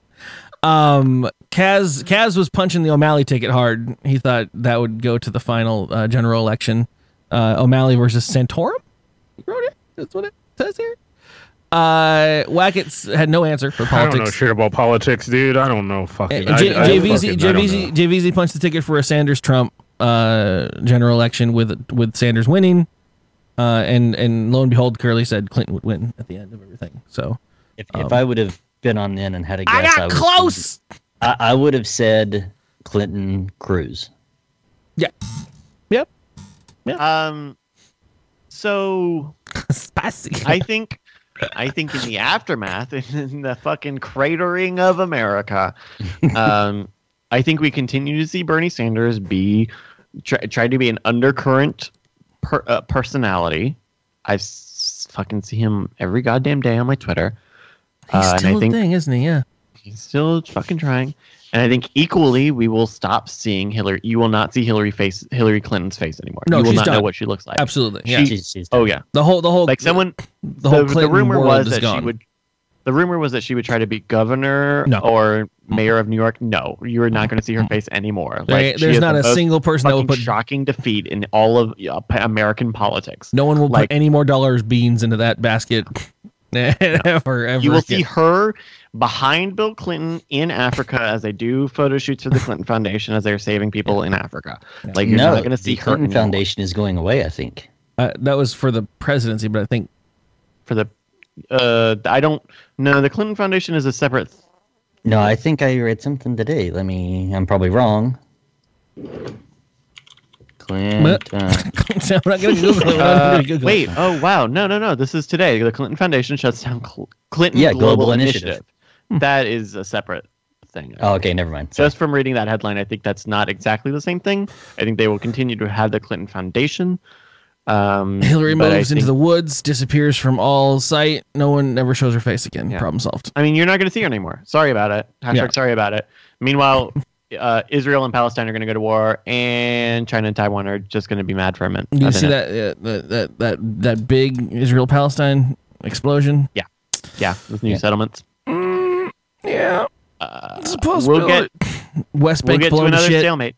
um, Kaz Kaz was punching the O'Malley ticket hard. He thought that would go to the final uh, general election. Uh, O'Malley versus Santorum. You wrote it. That's what it says here. Uh, Wackett's had no answer for politics. I don't know shit about politics, dude. I don't know fucking. Uh, I- J- I JVZ I don't JVZ. JVZ punched the ticket for a Sanders Trump uh, general election with with Sanders winning, uh, and and lo and behold, Curley said Clinton would win at the end of everything. So If, if I would have been on then and had a guess, I got would- close. I, I would have said Clinton Cruz. Yeah. Yep. Um, so *laughs* Spicy. I think, I think in the aftermath, *laughs* in the fucking cratering of America, *laughs* um, I think we continue to see Bernie Sanders be try, try to be an undercurrent per, uh, personality. I s- fucking see him every goddamn day on my Twitter. He's Uh, and still I think a thing, isn't he? Yeah. he's still fucking trying. And I think equally, we will stop seeing Hillary. You will not see Hillary face Hillary Clinton's face anymore. No, you will she's not know done. what she looks like. Absolutely. Yeah. She- She's, she's Oh yeah, the whole the whole like someone. the whole the, Clinton rumor world was is that gone. she would. The rumor was that she would try to be governor No. or mayor of New York. No, you are not going to see her face anymore. There- Like, there's not the a single person that fucking would put. shocking defeat in all of uh, American politics. No one will like- put any more dollars beans into that basket. *laughs* ever, ever. You will again. see her behind Bill Clinton in Africa as they do photo shoots for the Clinton Foundation as they're saving people in Africa. Like you're no, not going to see the Clinton anymore. Foundation is going away. I think. Uh, that was for the presidency, but I think for the. Uh, I don't. No, the Clinton Foundation is a separate. No, I think I read something today. Let me. I'm probably wrong. Clinton. I'm not going to Google it. We're *laughs* not Uh, gonna Google it. wait. Oh wow. No, no, no. This is today. The Clinton Foundation shuts down Cl- Clinton Yeah, Global, Global Initiative. Initiative. That is a separate thing. Oh, okay, never mind. Sorry. Just from reading that headline, I think that's not exactly the same thing. I think they will continue to have the Clinton Foundation. Um, Hillary but I moves into the woods, disappears from all sight. No one ever shows her face again. Yeah. Problem solved. I mean, you're not going to see her anymore. Sorry about it. Hashtag Yeah. sorry about it. Meanwhile, uh, Israel and Palestine are going to go to war, and China and Taiwan are just going to be mad for a minute. Do you see that, uh, that that that that big Israel Palestine explosion? Yeah, Yeah, with new Yeah. settlements. Yeah, Uh, it's a we'll possibility. get West we'll Bank get to another shit. stalemate.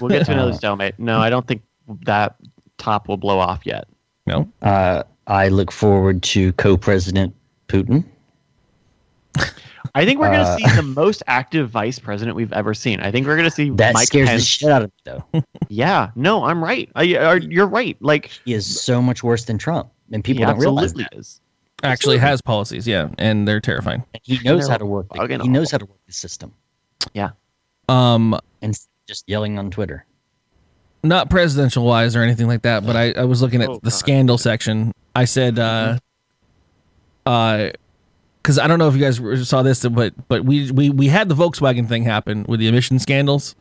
We'll get to another *laughs* stalemate. No, I don't think that top will blow off yet. No, Uh, I look forward to co-president Putin. I think we're going to Uh, see the *laughs* most active vice president we've ever seen. I think we're going to see That Mike scares the shit out of me, though. *laughs* Yeah, no, I'm right. I, are, you're right. Like He is so much worse than Trump, and people don't realize absolutely that. is. actually has policies. Yeah, and they're terrifying. And he knows how to work. The, he knows how to work the system, Yeah. Um, and just yelling on Twitter. not presidential wise or anything like that, but I, I was looking at Oh, the God. scandal section. I said, uh, uh, because I don't know if you guys saw this, but but we we we had the Volkswagen thing happen with the emission scandals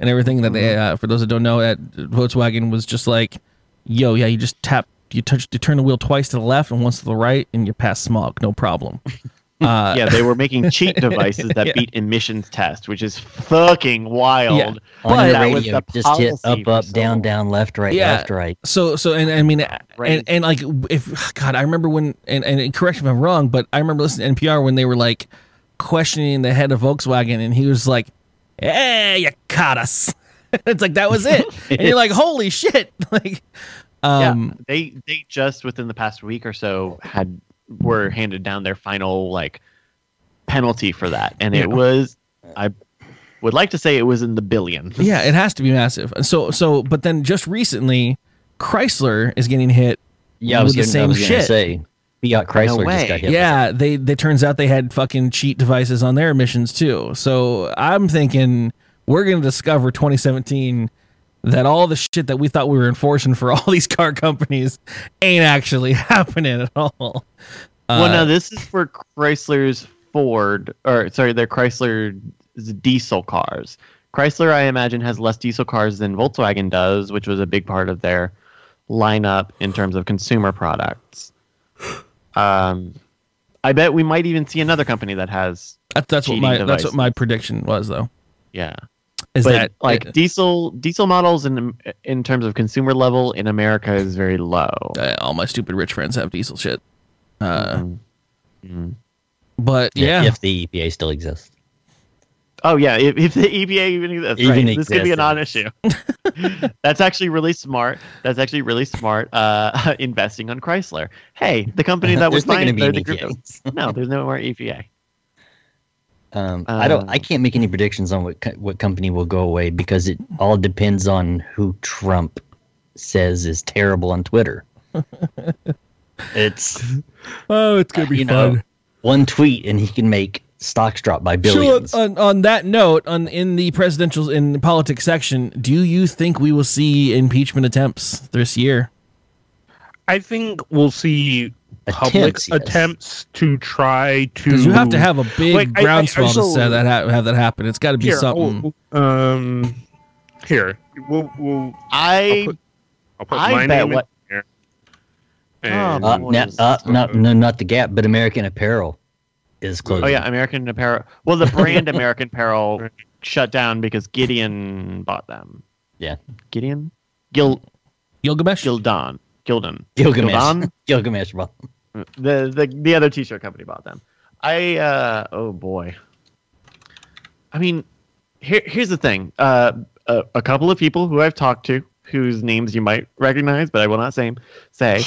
and everything that they. Uh, for those that don't know, that Volkswagen was just like, yo, yeah, you just tap, you touch, you turn the wheel twice to the left and once to the right, and you pass smog, no problem. *laughs* Uh, *laughs* yeah, they were making cheat *laughs* devices that Yeah. beat emissions tests, which is fucking wild. Yeah. On But- your That was radio, the just hit up, up, down, down, left, right, Yeah. left, right. So so and I mean Right. and, and like if *sighs* God I remember when and, and correct me if I'm wrong but I remember listening to NPR when they were like questioning the head of Volkswagen and he was like hey you caught us *laughs* it's like that was it and you're like holy shit like um yeah, they they just within the past week or so had were handed down their final like penalty for that, and Yeah. it was I would like to say it was in the billions. yeah it has to be massive so so but then just recently Chrysler is getting hit Yeah, I was with the getting. I same was shit. say Fiat Chrysler way. just got hit. Yeah, they they turns out they had fucking cheat devices on their emissions too. So I'm thinking we're gonna discover 2017 that all the shit that we thought we were enforcing for *laughs* all these car companies ain't actually *laughs* happening at all. well, now this is for Chrysler's Ford, or sorry, their Chrysler diesel cars. Chrysler, I imagine, has less diesel cars than Volkswagen does, which was a big part of their lineup in terms of consumer products. *gasps* Um, I bet we might even see another company that has, that- that's what my that's what my prediction was though. yeah, Is but that like diesel diesel models in in terms of consumer level in America is very low. uh, all my stupid rich friends have diesel shit. Uh, Mhm. Mhm. But yeah, If the EPA still exists. Oh yeah, if, if the EPA even that's Even right, this could be a existed. non-issue. *laughs* that's actually really smart. That's actually really smart. Uh, *laughs* investing on Chrysler. Hey, the company *laughs* that was There's buying be the any group- No, there's no more EPA. Um, I don't. I Um, can't make any predictions on what co- what company will go away because it all depends on who Trump says is terrible on Twitter. *laughs* it's oh, it's gonna uh, you know one tweet and he can make stocks drop by billions. So on, on that note, on in the presidential in the politics section, do you think we will see impeachment attempts this year? I think we'll see public Attempts, yes. attempts to try to Because you have to have a big Like, I- I- groundswell so- to say that ha- have that happen. It's got to be here. something. we'll- um, here we'll we'll I put- I'll put I my bet name what- in here. Oh, And, uh, what na- uh, not, no, not the Gap, but American Apparel is closing. oh yeah, American Apparel. Well, the brand *laughs* American Apparel shut down because Gideon bought them. Yeah. Gideon, Gil Gilgamesh. Gildan, Gildan, Gilgamesh. Gildan? *laughs* Gilgamesh. bought them. the the the other t-shirt company bought them. I uh oh boy. I mean, here here's the thing. Uh, a, a couple of people who I've talked to, whose names you might recognize, but I will not say, say,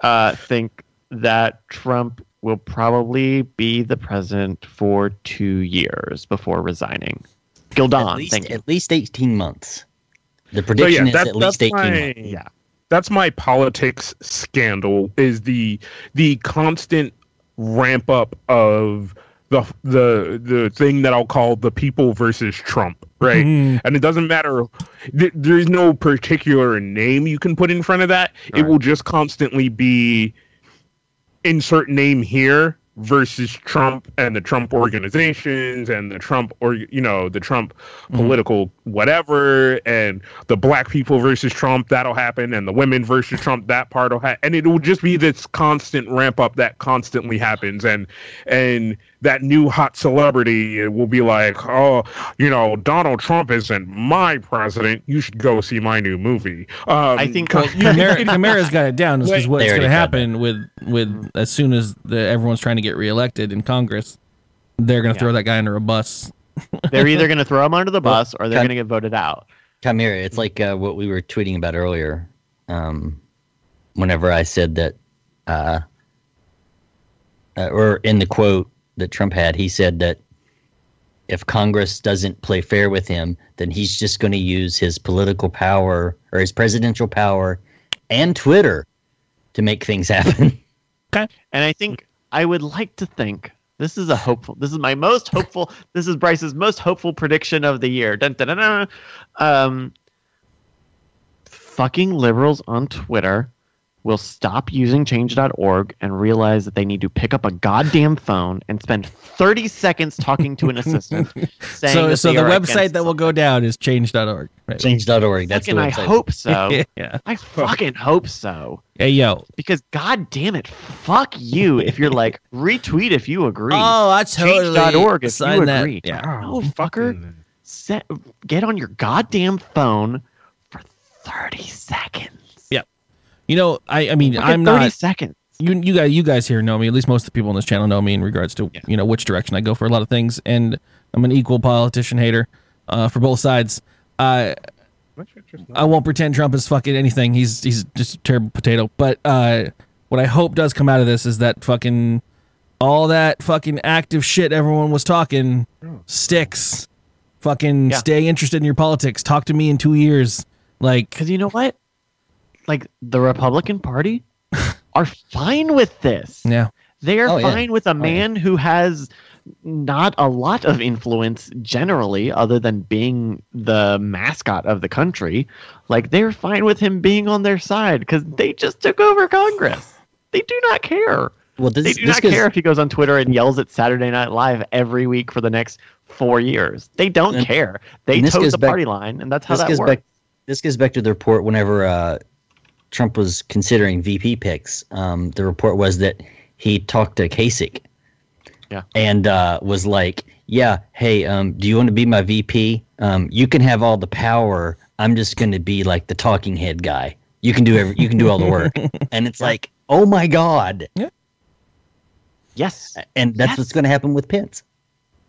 uh, think that Trump will probably be the president for two years before resigning. Gildan, At least, at least eighteen months. The so prediction yeah, is that, at least eighteen my months. Yeah. That's my politics scandal is the the constant ramp up of the the the thing that I'll call the people versus Trump, right? Mhm. And it doesn't matter. Th- there is no particular name you can put in front of that. It will just constantly be insert name here versus Trump and the Trump organizations and the Trump or you know the Trump mm-hmm. political whatever and the black people versus Trump that'll happen and the women versus Trump that part will happen and it will just be this constant ramp up that constantly happens and and that new hot celebrity will be like oh you know Donald Trump isn't my president you should go see my new movie um, I think- co- Chimera, Chimera's got it down. This is what's going to happen with with as soon as the, everyone's trying to get reelected in Congress. They're going to Yeah. throw that guy under a bus. *laughs* They're either going to throw him under the Well, bus or they're can- going to get voted out. Chimera, it's like uh, what we were tweeting about earlier. Um, whenever I said that, uh, uh, or in the quote that Trump had, he said that if Congress doesn't play fair with him, then he's just going to use his political power or his presidential power and Twitter to make things happen. *laughs* Okay. And I think I would like to think this is a hopeful. This is my most hopeful. this is Bryce's most hopeful prediction of the year. Dun, dun, dun. Um, fucking liberals on Twitter will stop using change.org and realize that they need to pick up a goddamn phone and spend 30 seconds talking to an assistant *laughs* saying So that so the website that will go down is change.org. Right. Change.org. That's the Fucking I hope so. *laughs* yeah. I fucking hope so. Hey yo. Because god damn it, fuck you if you're like *laughs* retweet if you agree. Oh, I totally Change.org if sign you that. agree. Yeah. No, fucker. Mm-hmm. Set, get on your goddamn phone for 30 seconds. You know, I I mean, I'm 30 not seconds. you you guys you guys here know me. At least most of the people on this channel know me in regards to Yeah. you know which direction I go for a lot of things, and I'm an equal politician hater uh, for both sides. Uh, I won't pretend Trump is fucking anything. He's he's just a terrible potato. But uh, what I hope does come out of this is that fucking all that fucking active shit everyone was talking sticks. Fucking Yeah. stay interested in your politics. Talk to me in two years. Like Because you know what? Like, the Republican Party *laughs* are fine with this. yeah, They're Oh, yeah. fine with a yeah. man who has not a lot of influence generally, other than being the mascot of the country. Like they're fine with him being on their side because they just took over Congress. They do not care. Well, this, They do this not goes- care if he goes on Twitter and yells at Saturday Night Live every week for the next four years. They don't And- care. They and this toes goes the back- party line, and that's how this that goes works. back. This goes back to the report whenever uh, Trump was considering VP picks. Um, the report was that he talked to Kasich. Yeah. And uh, was like, "Yeah, hey, um, do you want to be my VP? Um, you can have all the power. I'm just going to be like the talking head guy. You can do every, you can do all the work." *laughs* and it's like, "Oh my god!" Yeah. Yes. And that's Yes. what's going to happen with Pence.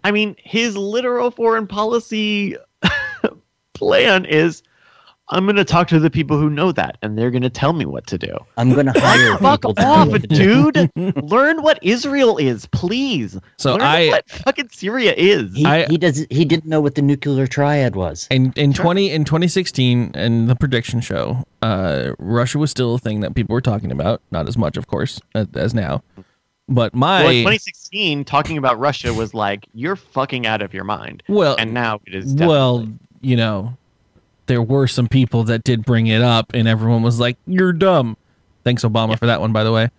I mean, his literal foreign policy *laughs* plan is I'm going to talk to the people who know that, and they're going to tell me what to do. I'm going to hire Fuck people to off, what to do. dude. *laughs* Learn what Israel is, please. So Learn I- what fucking Syria is. He, I- he does he didn't know what the nuclear triad was. in in twenty in twenty sixteen in the prediction show, uh, Russia was still a thing that people were talking about. Not as much, of course, as, as now. But my well, in 2016, talking about Russia was like, you're fucking out of your mind. well, And now it is well, you know, there were some people that did bring it up, and everyone was like, "You're dumb." Thanks, Obama, for that one, by the way.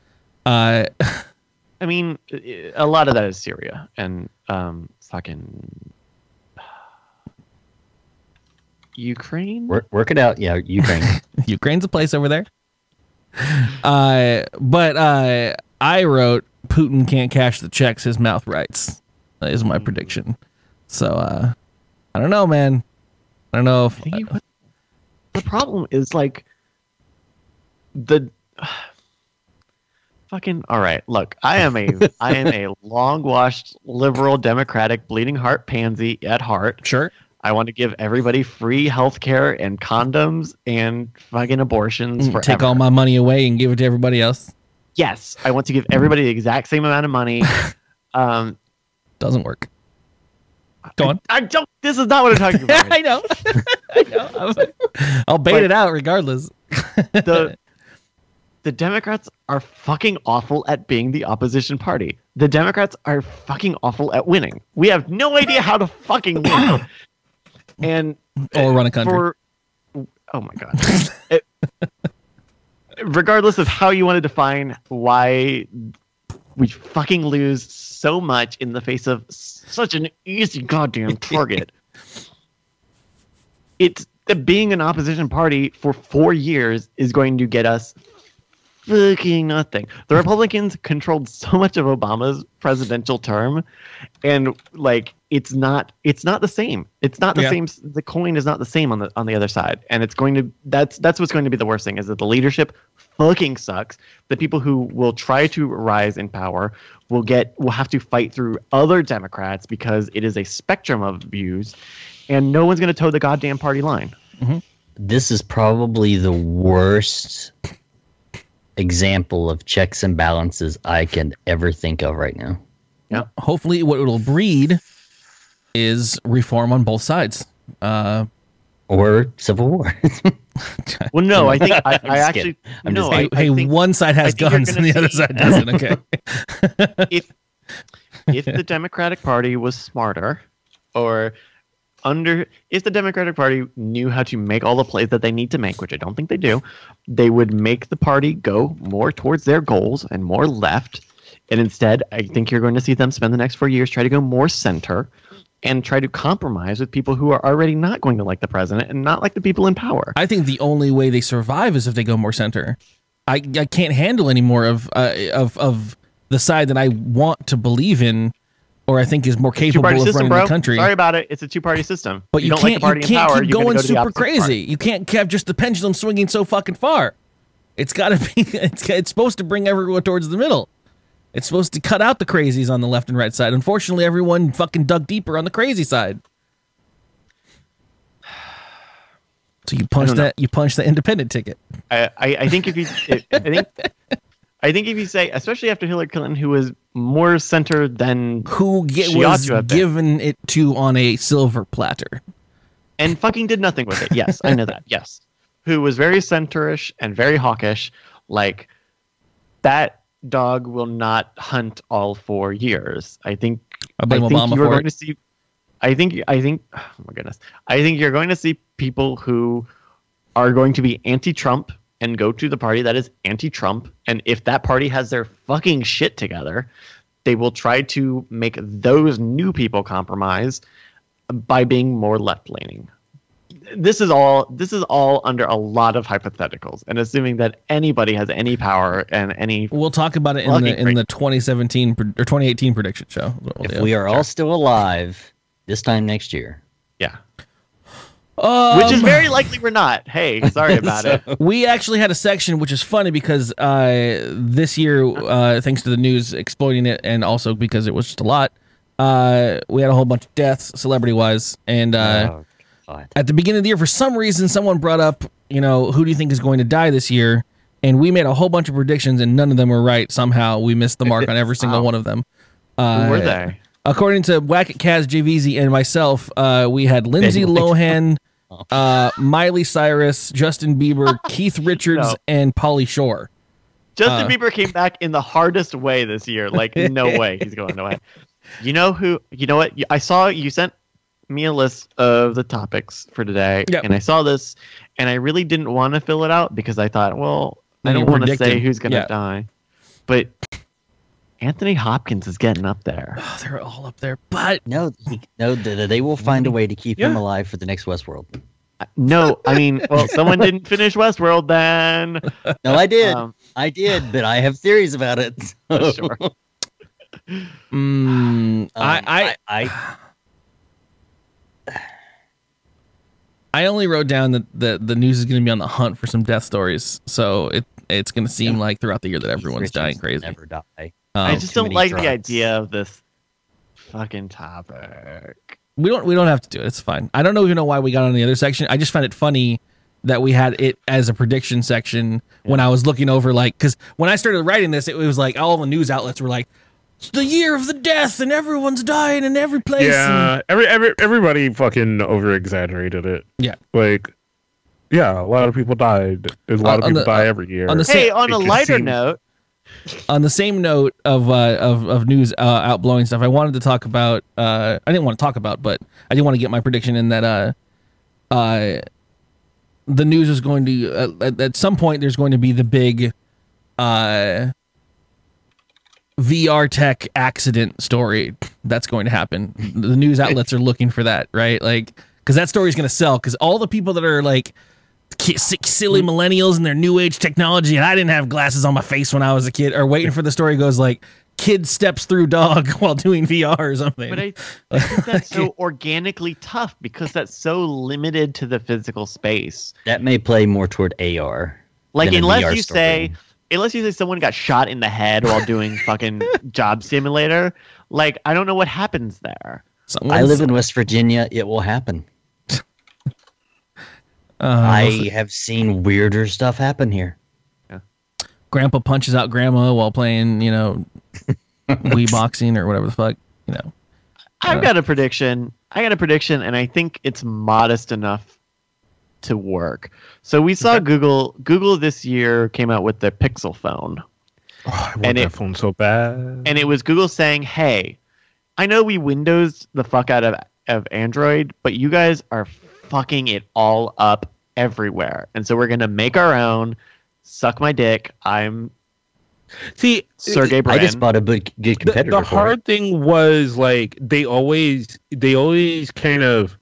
Uh, *laughs* I mean, a lot of that is Syria and um, fucking *sighs* Ukraine. Work, work it out. Yeah, Ukraine. *laughs* Ukraine's a place over there. Uh, but uh, I wrote Putin can't cash the checks his mouth writes. That is my prediction. So uh, I don't know, man. I don't know if I think you- the problem is like the *sighs* fucking all right look i am a i am a *laughs* long washed liberal democratic bleeding heart pansy at heart sure. i want to give everybody free health care and condoms and fucking abortions forever. Mm, Take all my money away and give it to everybody else. yes i want to give everybody the exact same amount of money *laughs* um Doesn't work. Go on. i don't this is not what i'm talking about *laughs* *laughs* I know. I know. I'll bait But- it out regardless. the *laughs* the Democrats are fucking awful at being the opposition party. The Democrats are fucking awful at winning. We have no idea how to fucking win. *coughs* And Or run a country. for oh my god. It- regardless of how you want to define why we fucking lose so much in the face of such an easy goddamn *laughs* target. it's that being an opposition party for four years is going to get us fucking nothing. The Republicans controlled so much of Obama's presidential term, and like it's not it's not the same. It's not the Yeah. same. The coin is not the same on the on the other side, and it's going to that's that's what's going to be the worst thing is that the leadership fucking sucks. The people who will try to rise in power will get will have to fight through other Democrats because it is a spectrum of views, and no one's going to toe the goddamn party line. Mm-hmm. this is probably the worst example of checks and balances I can ever think of right now. Yeah. Hopefully, what it'll breed is reform on both sides. Uh, Or civil war. *laughs* Well, no, I think *laughs* I, I'm I just actually. I'm no. just I, hey, I hey think one side has I think you're guns and gonna the other side doesn't. Okay. *laughs* if if the Democratic Party was smarter, or under if the Democratic Party knew how to make all the plays that they need to make, which I don't think they do, they would make the party go more towards their goals and more left. And instead, I think you're going to see them spend the next four years try to go more center and try to compromise with people who are already not going to like the president and not like the people in power. I think the only way they survive is if they go more center. I, I can't handle any more of uh, of of the side that I want to believe in, or I think is more capable of system, running bro. the country. Sorry about it. It's a two-party system. but you, don't can't like the party you can't in power. keep gonna go super crazy. You can't have just the pendulum swinging so fucking far. It's got to *laughs* be. It's, it's supposed to bring everyone towards the middle. It's supposed to cut out the crazies on the left and right side. Unfortunately, everyone fucking dug deeper on the crazy side. So you punch don't know. that. You punch the independent ticket. I, I, I think if you, *laughs* if, I think, I think if you say, especially after Hillary Clinton, who was more center than Who get, was to have been. given it to on a silver platter? and fucking did nothing with it. Yes, I know that. Yes, who was very centerish and very hawkish, like that. Dog will not hunt all four years. I think I blame I think Obama you are going it. to see. I think I think oh my goodness. I think you're going to see people who are going to be anti-Trump and go to the party that is anti-Trump. And if that party has their fucking shit together, they will try to make those new people compromise by being more left-leaning. This is all. This is all under a lot of hypotheticals, and assuming that anybody has any power and any. We'll talk about it in the in the 2017 or 2018 prediction show. we'll If do. we are all still alive this time next year, Yeah, Um, which is very likely we're not. Hey, sorry *laughs* about it. we actually had a section which is funny because uh, this year, uh, thanks to the news exploiting it, and also because it was just a lot, uh, we had a whole bunch of deaths, celebrity wise, and uh, oh, God. at the beginning of the year, for some reason, someone brought up, you know, who do you think is going to die this year? And we made a whole bunch of predictions, and none of them were right. Somehow, we missed the mark on every *laughs* single Wow. one of them. Who Uh, were they? According to Whack It Kaz, JVZ, and myself, uh, we had Lindsay Lohan, *laughs* uh, Miley Cyrus, Justin Bieber, *laughs* Keith Richards, No. and Pauly Shore. Justin uh, Bieber came back in the hardest way this year. Like, no way he's going away. You know who? You know what? I saw you sent me a list of the topics for today, Yep. and I saw this, and I really didn't want to fill it out because I thought, well, I don't want to say predicted. who's going to Yeah. die, but Anthony Hopkins is getting up there. Oh, they're all up there, but No, he, no, they will find a way to keep him alive for the next Westworld. No, I mean, well, someone didn't *laughs* finish Westworld then. No, I did, Um, I did, but I have theories about it. so- *laughs* sure. mm, *laughs* Um, I, I, I, I only wrote down that the, the news is going to be on the hunt for some death stories, so it it's going to seem Yeah. like throughout the year that everyone's Richards dying crazy. Never die. Um, I just don't many like the idea of this fucking topic. we don't we don't have to do it. It's fine. I don't know even know why we got on the other section. I just found it funny that we had it as a prediction section when I was looking over like because when I started writing this, it was like all the news outlets were like, "It's the year of the death and everyone's dying in every place." and- Yeah, every, every everybody fucking over exaggerated it. Yeah. like yeah, a lot of people died. There's a lot On- of people the- die every year. on the Hey, Sa- on a lighter seems- note, on the same note of uh, of of news uh, out blowing stuff, I wanted to talk about. Uh, I didn't want to talk about, but I did want to get my prediction in that. Uh, uh, the news is going to uh, at, at some point. There's going to be the big, uh, VR tech accident story that's going to happen. The news outlets are looking for that, right? Like, because that story is going to sell. Because all the people that are like ki- silly mm-hmm. millennials and their new age technology, and I didn't have glasses on my face when I was a kid, are waiting for the story goes like, kid steps through dog *laughs* while doing VR or something. but I, I *laughs* think that's so organically tough because that's so limited to the physical space. That may play more toward AR. Like unless VR you story. say, unless you say someone got shot in the head while doing *laughs* fucking job simulator, like I don't know what happens there. Someone's- I live in West Virginia. It will happen. *laughs* uh, I have seen weirder stuff happen here. grandpa punches out grandma while playing, you know, *laughs* Wii boxing or whatever the fuck, you know. I've Uh, got a prediction. I got a prediction, and I think it's modest enough to work. So we saw Google. Google this year came out with the Pixel phone. Oh, I want and that it- phone so bad. and it was Google saying, "Hey, I know we Windows the fuck out of of Android, but you guys are fucking it all up everywhere, and so we're gonna make our own. Suck my dick. I'm See, Sergey I just bought a good, good the, competitor the for hard it. thing was like they always they always kind of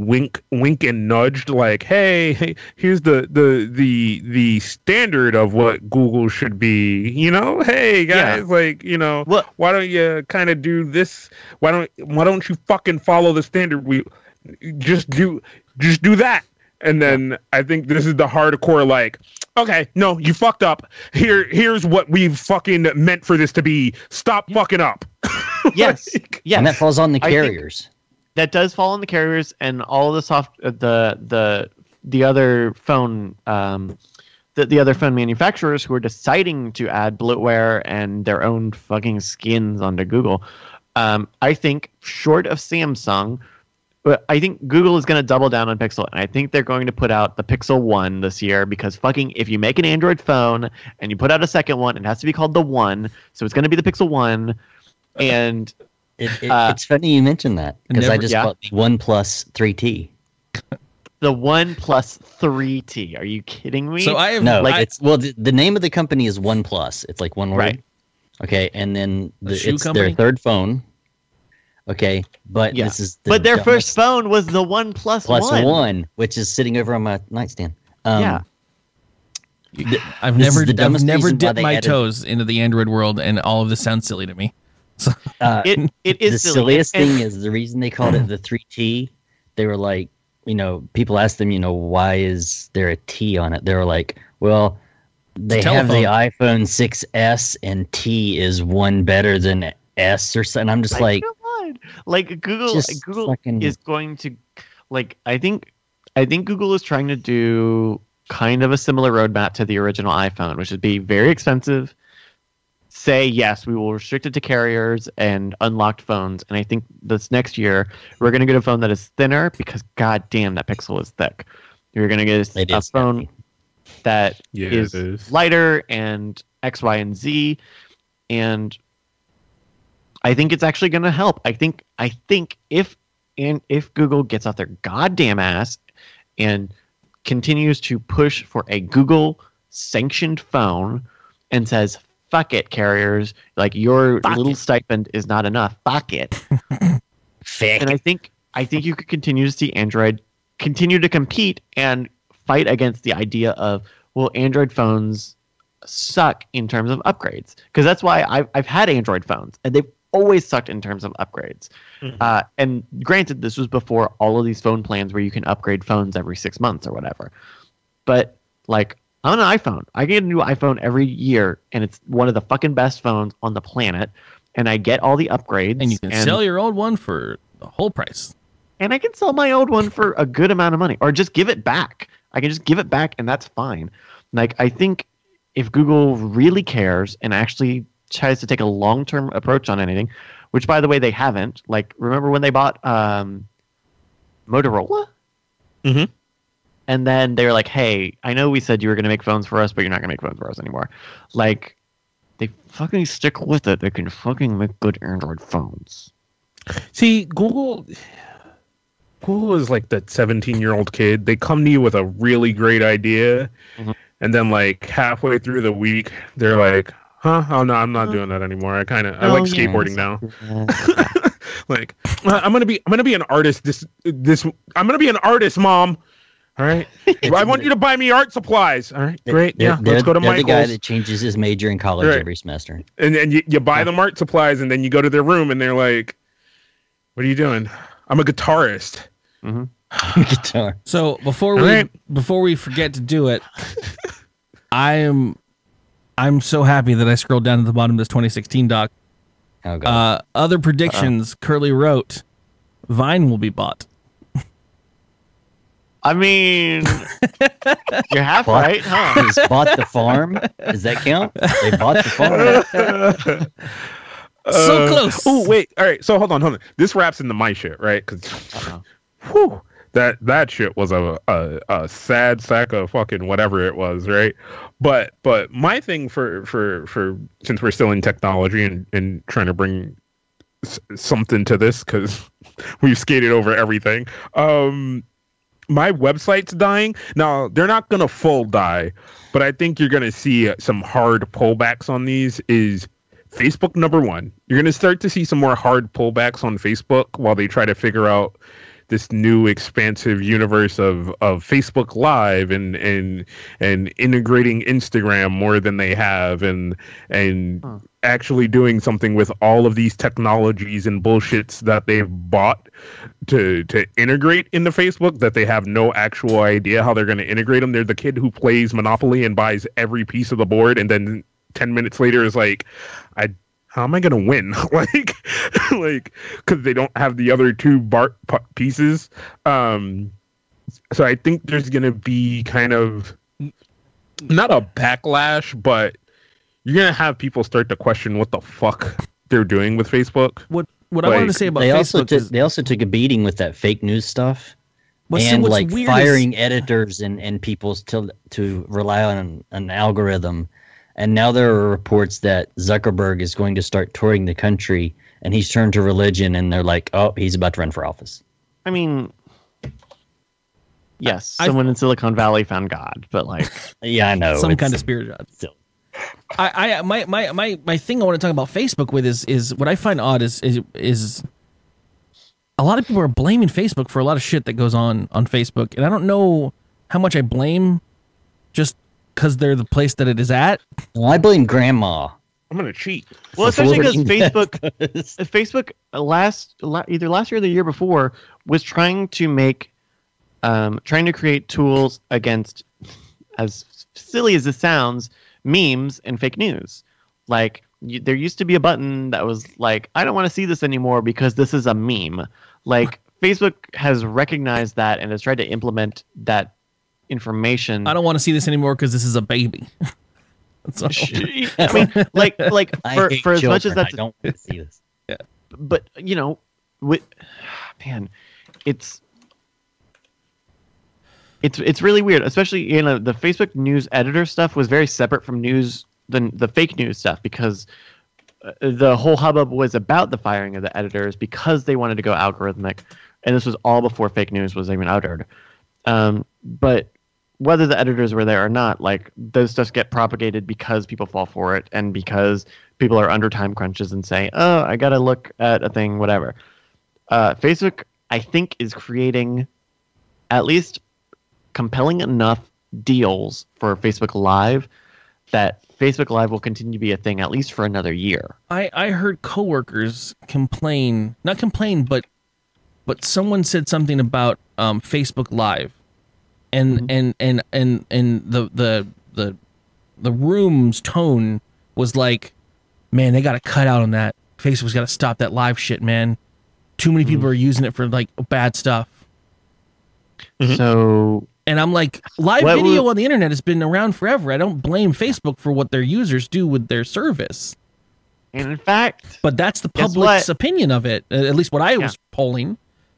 wink wink and nudged like hey, hey here's the the the the standard of what google should be you know? Hey Yeah. guys like you know Well- why don't you kind of do this? Why don't why don't you fucking follow the standard? We just do just do that. And then i think this is the hardcore like okay no you fucked up. Here here's what we've fucking meant for this to be. Stop fucking up. *laughs* Yes, Like, yes. And that falls on the I think- carriers. That does fall on the carriers and all the soft uh, the the the other phone um the, the other phone manufacturers who are deciding to add bloatware and their own fucking skins onto Google. Um, I think short of Samsung, but I think Google is going to double down on Pixel, and I think they're going to put out the Pixel One this year because fucking if you make an Android phone and you put out a second one, it has to be called the One, so it's going to be the Pixel One, and It, it, Uh, it's funny you mentioned that because I just yeah. bought the One Plus 3T. *laughs* the One Plus 3T. Are you kidding me? So I have No, Like, it's well, the, the name of the company is One Plus. It's like one word. Right. Okay, and then A the, it's company? their third phone. Okay, but Yeah. this is the but their dumbest first phone was the One Plus, plus One. one, which is sitting over on my nightstand. Um, Yeah. I've This is never I've never dipped my added- toes into the Android world, and all of this sounds silly to me. *laughs* uh, It it is the silly. silliest And- thing is the reason they called it the *clears throat* 3T. They were like, you know, people asked them, you know, why is there a T on it? They were like, well, they have the iPhone 6S and T is one better than S or something. I'm just like, like Google Google fucking- is going to like I think I think Google is trying to do kind of a similar roadmap to the original iPhone, which would be very expensive. Say yes, we will restrict it to carriers and unlocked phones. And I think this next year we're going to get a phone that is thinner because god damn that Pixel is thick. You're going to get a, a is phone heavy. that Yeah, is it is. lighter and X, Y, and Z, and I think it's actually going to help. I think I think if and if Google gets off their goddamn ass and continues to push for a Google sanctioned phone and says fuck it carriers like your Fuck little it. stipend is not enough fuck it *laughs* Fick. and I think I think you could continue to see Android continue to compete and fight against the idea of well, Android phones suck in terms of upgrades because that's why I've I've had Android phones and they've always sucked in terms of upgrades. Mhm. Uh, and granted, this was before all of these phone plans where you can upgrade phones every six months or whatever. But like, I'm an iPhone. I get a new iPhone every year, and it's one of the fucking best phones on the planet. And I get all the upgrades, And you can sell your old one for the whole price. and I can sell my old one for a good amount of money, or just give it back. I can just give it back, and that's fine. Like I think if Google really cares and actually tries to take a long term approach on anything, which by the way they haven't. Like remember when they bought um, Motorola? Mhm. And then they were like, "Hey, I know we said you were going to make phones for us, but you're not going to make phones for us anymore." Like, they fucking stick with it. They can fucking make good Android phones. See, Google Google is like that 17 year old kid. They come to you with a really great idea, Mhm. and then like halfway through the week, they're like, "Huh? Oh no, I'm not doing that anymore. I kind of I oh, like yeah. skateboarding now. *laughs* like, "Uh, I'm gonna be I'm gonna be an artist. This this I'm gonna be an artist, mom. All right. *laughs* I want you to buy me art supplies. All right, great. They're- yeah, they're- let's go to they're the guy Michael's. that changes his major in college Right. every semester. and then you, you buy them art supplies, and then you go to their room, and they're like, "What are you doing? I'm a guitarist." *sighs* Guitar. So before All we right. before we forget to do it, *laughs* I am I'm so happy that I scrolled down to the bottom of this 2016 doc. Oh god. Uh, other predictions. Curley wrote, Vine will be bought. I mean, *laughs* you're half What? right, huh? He's bought the farm. Does that count? They bought the farm. *laughs* So close. Oh wait, all right. So hold on, hold on. This wraps into my shit, right? Because Uh-oh. whew, that that shit was a, a a sad sack of fucking whatever it was, right? But but my thing for for for since we're still in technology and and trying to bring s- something to this because *laughs* we've skated over everything. Um, my website's dying now. They're not gonna full die, but I think you're gonna see some hard pullbacks on these. Is Facebook number one? You're gonna start to see some more hard pullbacks on Facebook while they try to figure out this new expansive universe of of Facebook Live and and and integrating Instagram more than they have and and Huh. actually doing something with all of these technologies and bullshits that they've bought to to integrate into Facebook that they have no actual idea how they're going to integrate them. They're the kid who plays Monopoly and buys every piece of the board and then 10 minutes later is like I how am I going to win? *laughs* like like cuz they don't have the other two bar- p- pieces. Um so I think there's going to be kind of not a backlash, but you're going to have people start to question what the fuck they're doing with Facebook. what I Like, wanted to say about They also Facebook took is they also took a beating with that fake news stuff. well, and what's like weird is- firing editors and, and people to to rely on an algorithm. And now there are reports that Zuckerberg is going to start touring the country, and he's turned to religion, and they're like, "Oh, he's about to run for office." I mean, yes, I- someone in Silicon Valley found God, but like, *laughs* Yeah, I know. some kind of spirit god. still- I, I my, my my my thing I want to talk about Facebook with is is what I find odd is is is a lot of people are blaming Facebook for a lot of shit that goes on on Facebook, and I don't know how much I blame just because they're the place that it is at. Well, I blame Grandma. I'm gonna cheat. well, For especially because *laughs* Facebook, *laughs* Facebook uh, last either last year or the year before was trying to make, um, trying to create tools against, as silly as this sounds, memes and fake news. Like y there used to be a button that was like, I don't want to see this anymore because this is a meme. Like *laughs* Facebook has recognized that and has tried to implement that information. I don't want to see this anymore because this is a baby. *laughs* That's all. *laughs* I mean, like, like for, for as much as that's I don't want to see this. but you know, with *sighs* man, it's it's it's really weird, especially you know the Facebook news editor stuff was very separate from news the the fake news stuff because uh, the whole hubbub was about the firing of the editors because they wanted to go algorithmic, and this was all before fake news was even uttered. Um, but whether the editors were there or not, like those stuffs get propagated because people fall for it and because people are under time crunches and say, "Oh, I gotta look at a thing, whatever." Uh, Facebook, I think, is creating at least compelling enough deals for Facebook Live that Facebook Live will continue to be a thing at least for another year. I, I heard coworkers complain, not complain, but but someone said something about um, Facebook Live, and and and and and the the the the room's tone was like, man, they got to cut out on that. Facebook's got to stop that live shit, man. Too many people are using it for like bad stuff. Mhm. So And I'm like, live What video would- on the internet has been around forever. I don't blame Facebook for what their users do with their service. And in fact, But that's the public's opinion of it, at least what I was polling.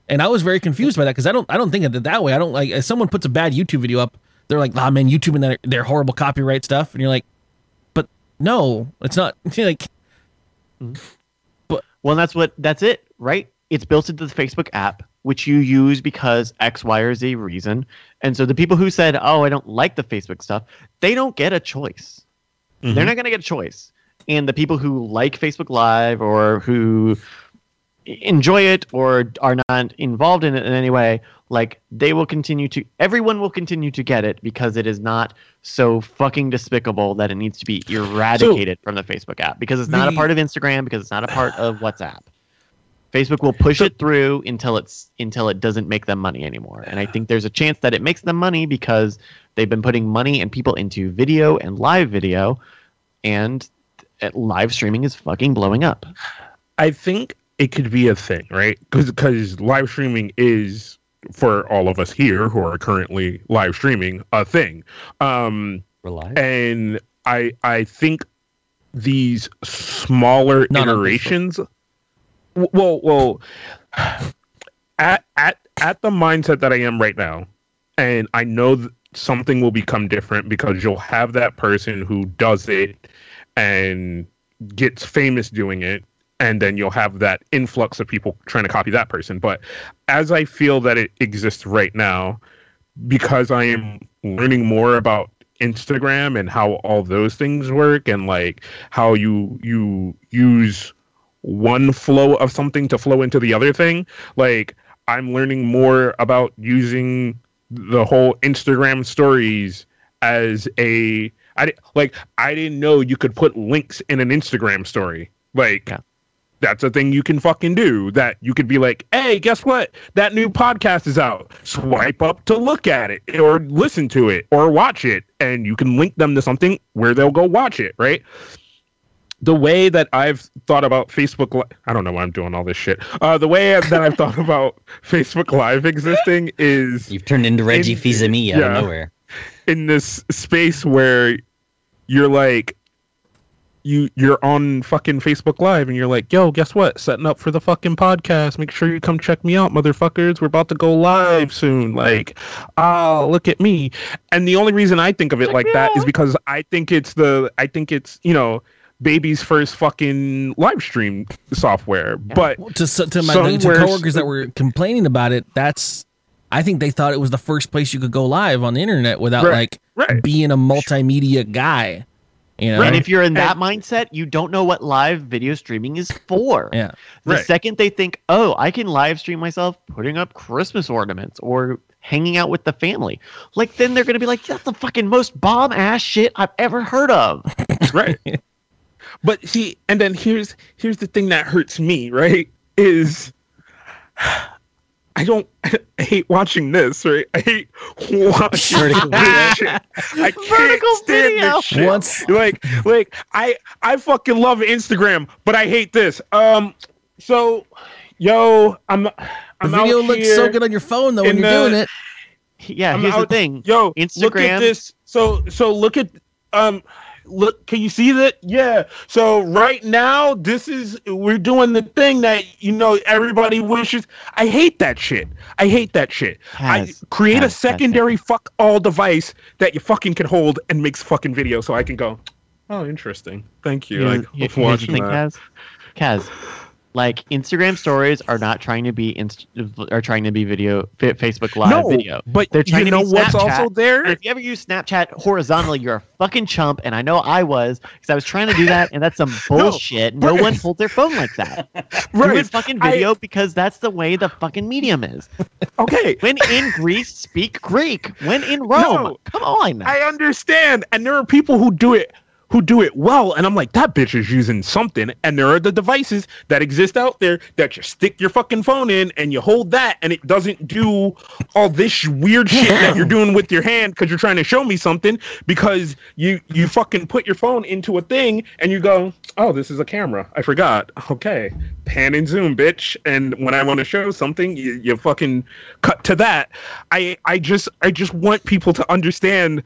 And I was very confused by that because I don't, I don't think of it that way. I don't like if someone puts a bad YouTube video up, they're like, "Ah, man, YouTube and their, their horrible copyright stuff," and you're like, "But no, it's not." *laughs* like, But well, that's what that's it, right? It's built into the Facebook app, which you use because X, Y, or Z reason. And so the people who said, "Oh, I don't like the Facebook stuff," they don't get a choice. They're not going to get a choice. And the people who like Facebook Live or who enjoy it or are not involved in it in any way, like they will continue to everyone will continue to get it because it is not so fucking despicable that it needs to be eradicated from the Facebook app because it's not a part of Instagram because it's not a part of WhatsApp. Facebook will push it through until it's until it doesn't make them money anymore. And I think there's a chance that it makes them money because they've been putting money and people into video and live video and uh, live streaming is fucking blowing up. I think it could be a thing, right? Because live streaming is for all of us here who are currently live streaming a thing. Um, and I I think these smaller Not iterations. Well, well, at at at the mindset that I am right now, and I know th- something will become different because you'll have that person who does it and gets famous doing it and then you'll have that influx of people trying to copy that person but as i feel that it exists right now because i am learning more about instagram and how all those things work and like how you you use one flow of something to flow into the other thing like i'm learning more about using the whole instagram stories as a I like I didn't know you could put links in an Instagram story. Like Yeah. That's a thing you can fucking do. That you could be like, "Hey, guess what? That new podcast is out. Swipe up to look at it or listen to it or watch it and you can link them to something where they'll go watch it, right? The way that I've thought about Facebook, Li- I don't know why I'm doing all this shit. Uh, the way that I've thought *laughs* about Facebook Live existing is You've turned into Reggie In- Fils-Aimé out yeah. of nowhere. in this space where you're like you you're on fucking Facebook Live and you're like, yo, guess what? Setting up for the fucking podcast. Make sure you come check me out, motherfuckers. We're about to go live soon. Like, ah, look at me. And the only reason I think of it like that is because I think it's the I think it's you know baby's first fucking live stream software. But Well, to to my to coworkers that were complaining about it, that's I think they thought it was the first place you could go live on the internet without Right, like right. being a multimedia guy. You know? And if you're in that mindset, you don't know what live video streaming is for. yeah. The Right. second they think, oh, I can live stream myself putting up Christmas ornaments or hanging out with the family, like then they're gonna be like, that's the fucking most bomb ass shit I've ever heard of. *laughs* right but see and then here's here's the thing that hurts me right is i don't *laughs* i hate watching this right i hate watching Vertical this shit. i *laughs* can't Vertical stand video. this shit Once- like like i i fucking love instagram but i hate this um so yo i'm The i'm video out looks so good on your phone though when you're the- doing it. Yeah, I'm here's the thing. Yo, Instagram. look at this. So so look at um look can you see that? Yeah. So right now this is we're doing the thing that you know everybody wishes. I hate that shit. I hate that shit. Has- I create a secondary fuck all device that you fucking can hold and makes fucking video so I can go, "Oh, interesting. Thank you." Here- like here- of here's the watching that. Kaz. Kaz, like Instagram stories are not trying to be inst- are trying to be video fa- Facebook Live no, video. but They're trying you to know what's also there? And if you ever use Snapchat horizontally, you're a fucking chump, and I know I was because I was trying to do that, and that's some *laughs* bullshit. no, right. one holds their phone like that. *laughs* Right. fucking I- video because that's the way the fucking medium is. *laughs* Okay. When in Greece, speak Greek. When in Rome, No. come on. I understand, and there are people who do it who do it well, and I'm like, that bitch is using something. And there are the devices that exist out there that you stick your fucking phone in and you hold that, and it doesn't do all this weird shit that you're doing with your hand because you're trying to show me something. Because you you fucking put your phone into a thing and you go, oh, this is a camera. I forgot. Okay, pan and zoom, bitch. And when I want to show something, you, you fucking cut to that. I I just I just want people to understand.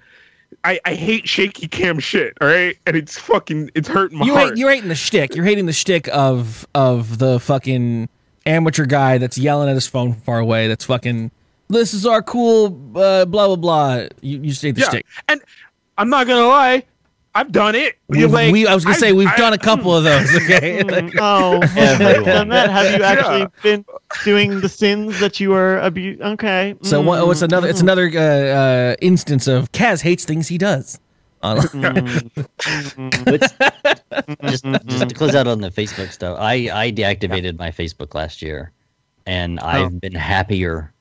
I, I hate shaky cam shit, all right? And it's fucking it's hurting my You heart. hate, you're hating the shtick. You're hating the shtick of of the fucking amateur guy that's yelling at his phone from far away. That's fucking. This is our cool uh, blah blah blah. You you say the yeah. shtick. And I'm not gonna lie, I've done it. We've, Like, we, I was gonna say we've I- done a couple of those. *laughs* Okay. Mm, oh, Everyone. done that. Have you actually Yeah. been doing the sins that you are abu- Okay. so what, mm, what's another? It's another uh, uh, instance of Kaz hates things he does. Mm, But *laughs* just, just to close out on the Facebook stuff, I, I deactivated my Facebook last year, and I've been happier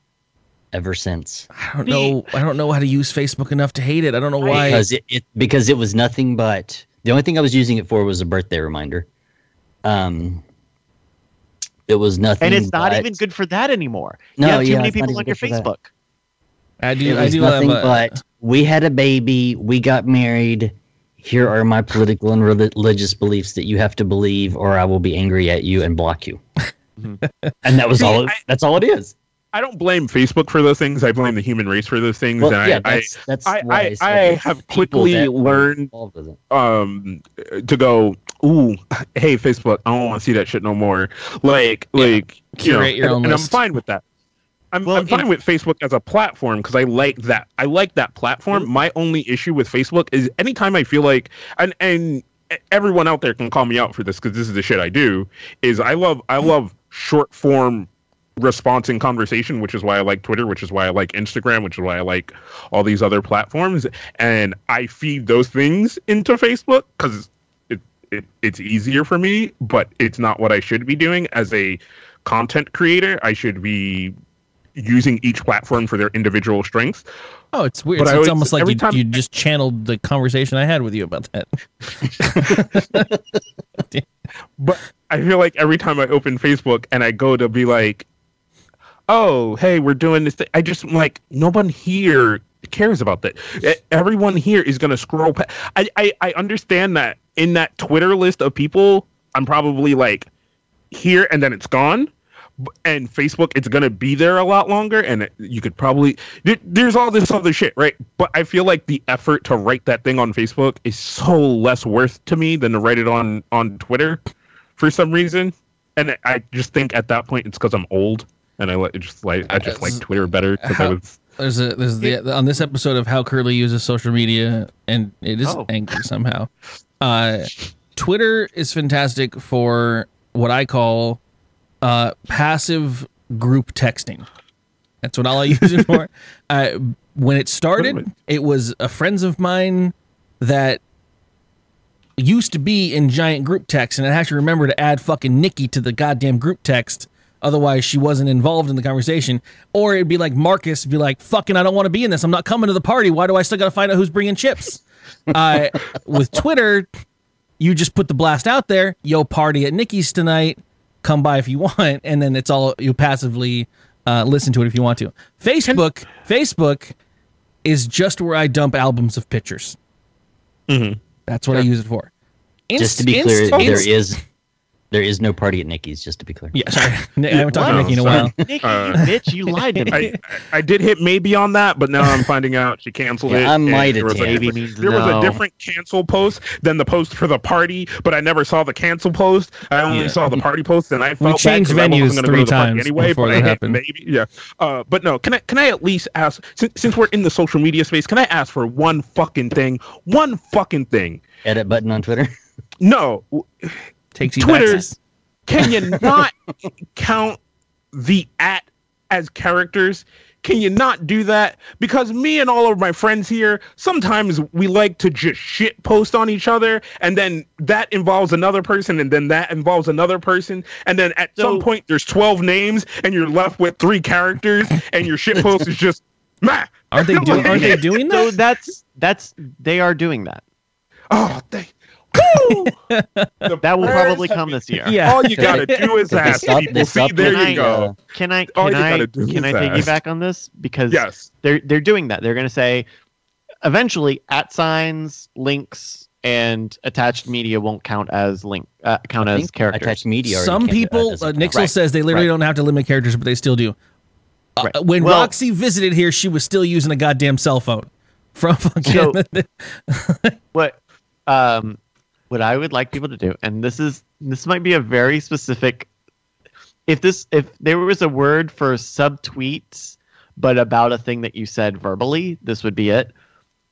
ever since I don't know. I don't know how to use Facebook enough to hate it. I don't know why. because it, it because it was nothing but the only thing I was using it for was a birthday reminder. Um, it was nothing, and it's not but- even good for that anymore. No, you have too yeah, many people on your good for that. Facebook. I It do. I was do have nothing a, but we had a baby, we got married. Here are my political and religious beliefs that you have to believe, or I will be angry at you and block you. *laughs* and that was all. It, I- that's all it is. I don't blame Facebook for those things. I blame the human race for those things. Well, and yeah, I, that's that's I, why I, I have quickly learned involved with it. um to go ooh hey facebook i don't want to see that shit no more like like you know, Curate your and, own and i'm fine with that i'm, Well, I'm fine in- with facebook as a platform because i like that i like that platform my only issue with facebook is anytime i feel like and and everyone out there can call me out for this because this is the shit i do is i love i love short form response and conversation, which is why I like Twitter, which is why I like Instagram, which is why I like all these other platforms. And I feed those things into Facebook because it, it it's easier for me, but it's not what I should be doing as a content creator. I should be using each platform for their individual strengths. oh, it's weird. But It's, I always- almost like you, time- you just channeled the conversation I had with you about that. *laughs* But I feel like every time I open Facebook and I go to be like, oh, hey, we're doing this thing, I just like, no one here cares about that. Everyone here is going to scroll. Pa- I, I, I understand that in that Twitter list of people, I'm probably like here and then it's gone. And Facebook, it's gonna be there a lot longer, and it- you could probably there, there's all this other shit, right? But I feel like the effort to write that thing on Facebook is so less worth to me than to write it on on Twitter, for some reason. And I just think at that point it's because I'm old, and I just like I just like Twitter better because I was There's a there's the on this episode of how Curley uses social media, and it is Oh. *laughs* angry somehow. Uh, Twitter is fantastic for what I call uh, passive group texting. That's what all I use it for. *laughs* Uh, when it started, it was a friends of mine that used to be in giant group text, and I have to remember to add fucking Nikki to the goddamn group text. Otherwise, she wasn't involved in the conversation. Or it'd be like Marcus be like, "Fucking, I don't want to be in this. I'm not coming to the party. Why do I still got to find out who's bringing chips?" *laughs* uh, with Twitter, you just put the blast out there. Yo, party at Nikki's tonight. Come by if you want, and then it's all you passively uh, listen to it if you want to. Facebook, Facebook is just where I dump albums of pictures. That's what I use it for. Just to be clear, inst- there inst- is there is no party at Nikki's. Just to be clear. Yeah, sorry. *laughs* I haven't talked to Wow, Nikki in a while. Nikki, Uh, bitch, you lied to *laughs* me. I, I did hit maybe on that, but now I'm finding out she canceled Yeah, it. I and might there have was a Maybe different- means There was a different cancel post than the post for the party, but I never saw the cancel post. I only Yeah. saw the party post, and I felt changed bad 'cause I venues wasn't three go to the party times anyway. before but that I hit happened. Maybe, yeah. Uh, but no, can I can I at least ask since, since we're in the social media space? Can I ask for one fucking thing? One fucking thing. Edit button on Twitter. No, Takes you Twitter- back. can you *laughs* not count the at as characters? Can you not do that? Because me and all of my friends here, sometimes we like to just shit post on each other, and then that involves another person, and then that involves another person, and then at some point there's 12 names, and you're left with three characters, and your shit post is just, meh. Aren't they *laughs* doing? Aren't they doing that? So that? that's that's they are doing that. Oh, they. Woo! The *laughs* That will probably come this year. Yeah. All you gotta do is *laughs* ask stopped- people. they See, there you the, go. Can I can I can I is piggyback on this because Yes. they're they're doing that. They're going to say eventually at signs, links, and attached media won't count as link uh, count I as think characters. Attached media. Some uh, people, doesn't uh. Nixel Right. says they literally Right. don't have to limit characters, but they still do. Uh, Right. When Well- Roxy visited here, she was still using a goddamn cell phone from fucking. *laughs* what um what I would like people to do, and this is this might be a very specific. If this if there was a word for subtweets, but about a thing that you said verbally, this would be it.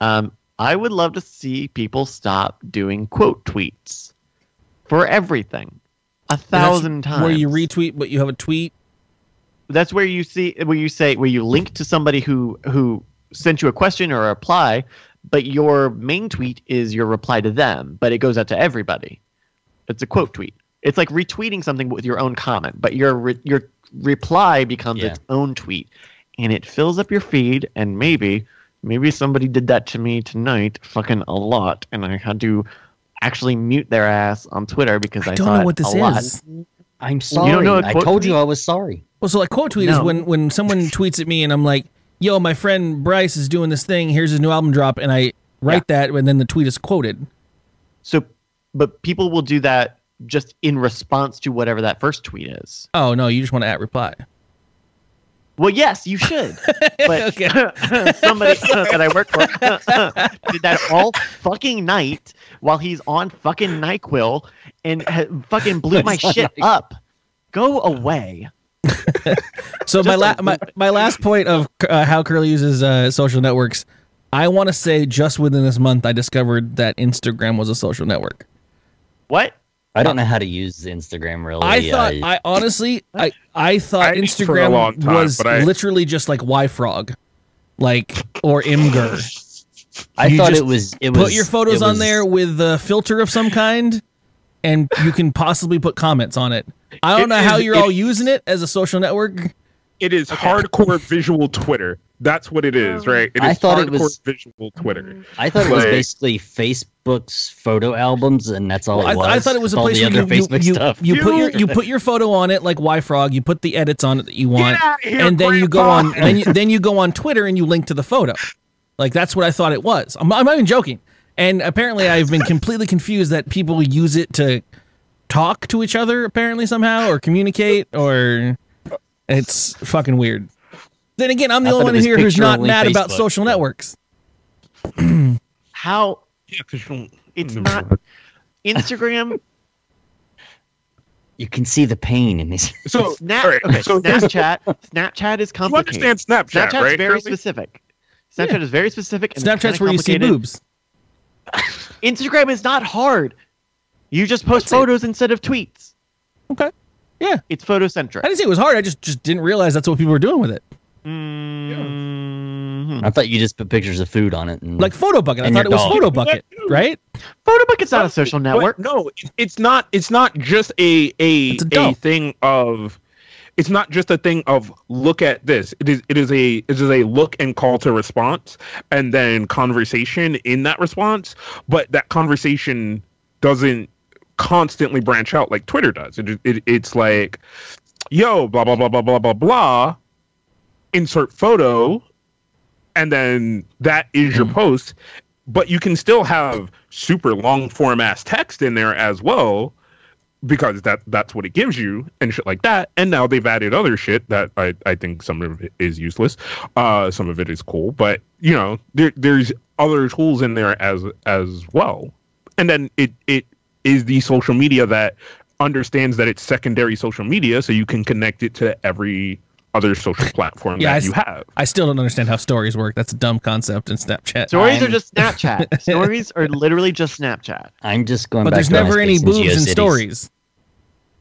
Um, I would love to see people stop doing quote tweets for everything. A thousand times. Where you retweet, but you have a tweet. that's where you see where you say where you link to somebody who who sent you a question or a reply but your main tweet is your reply to them but it goes out to everybody it's a quote tweet it's like retweeting something with your own comment but your re- your reply becomes Yeah. its own tweet and it fills up your feed and maybe maybe somebody did that to me tonight fucking a lot and i had to actually mute their ass on twitter because i, I don't know what this a lot. is. I'm sorry. You don't know a I quote told you? I was sorry. Well, so like quote tweet is when when someone *laughs* tweets at me and I'm like, "Yo, my friend Bryce is doing this thing. Here's his new album drop," and I write that, and then the tweet is quoted. So, but people will do that just in response to whatever that first tweet is. Oh no, you just want to at reply. Well, yes, you should. *laughs* But *laughs* somebody *laughs* that I work for did that all fucking night while he's on fucking Nyquil and ha- fucking blew my shit up. Go away. So my, Just la- a- my my last point of uh, how Curley uses uh, social networks, I want to say just within this month I discovered that Instagram was a social network. What? I don't know how to use Instagram really. I thought I- I honestly I I thought I did for a Instagram time, was I- literally just like YFrog, like or Imgur. I you thought it was. It was. Put your photos it on there with a filter of some kind, and you can possibly put comments on it. I don't It know how you're it- all using it as a social network. It is hardcore visual Twitter. That's what it is, oh. right? It is mm. I thought it was- visual Twitter. I thought it was basically Facebook's photo albums, and that's all Well, it I, was. I thought it was a all place the where other you, you, Facebook you, you put your you *laughs* put your photo on it like YFrog. You put the edits on it that you want, outta here, and then you go Grandpa! on then you, then you go on Twitter and you link to the photo. Like that's what I thought it was. I'm, I'm not even joking. And apparently, I've been completely confused that people use it to talk to each other. Apparently, somehow or communicate or It's fucking weird. Then again, I'm the I only one here who's not picture-only mad about social networks. How Yeah, because you don't. it's not Instagram, You can see the pain in his. So, Snap. all right, Okay, so Snapchat. Snapchat is complicated. You understand Snapchat, Snapchat's right? very Kirby? specific. Snapchat Yeah. is very specific. And Snapchat's where you see boobs. *laughs* Instagram is not hard. You just post That's it. photos instead of tweets. Okay. Yeah. It's photocentric. I didn't say it was hard. I just just didn't realize that's what people were doing with it. Mhm. I thought you just put pictures of food on it. And Like Photo Bucket. I thought your it was. Photo Bucket, right? Photobucket's not a social network. no, it's not. It's not just a a a a, thing of. It's not just a thing of look at this. It is it is a it is a look and call to response, and then conversation in that response. But that conversation doesn't constantly branch out like Twitter does. It, it it's like, yo, blah blah blah blah blah blah blah. Insert photo, and then that is your hmm. post. But you can still have super long form ass text in there as well, because that that's what it gives you and shit like that. And now they've added other shit that I, I think some of it is useless. Uh, some of it is cool, but you know there there's other tools in there as as well. And then it it is the social media that understands that it's secondary social media, so you can connect it to every other social platform Yeah, that s- you have. I still don't understand how stories work. That's a dumb concept in Snapchat. Stories are I'm- just Snapchat. *laughs* Stories are literally just Snapchat. I'm just going back to that. but back there's to never any and boobs in stories.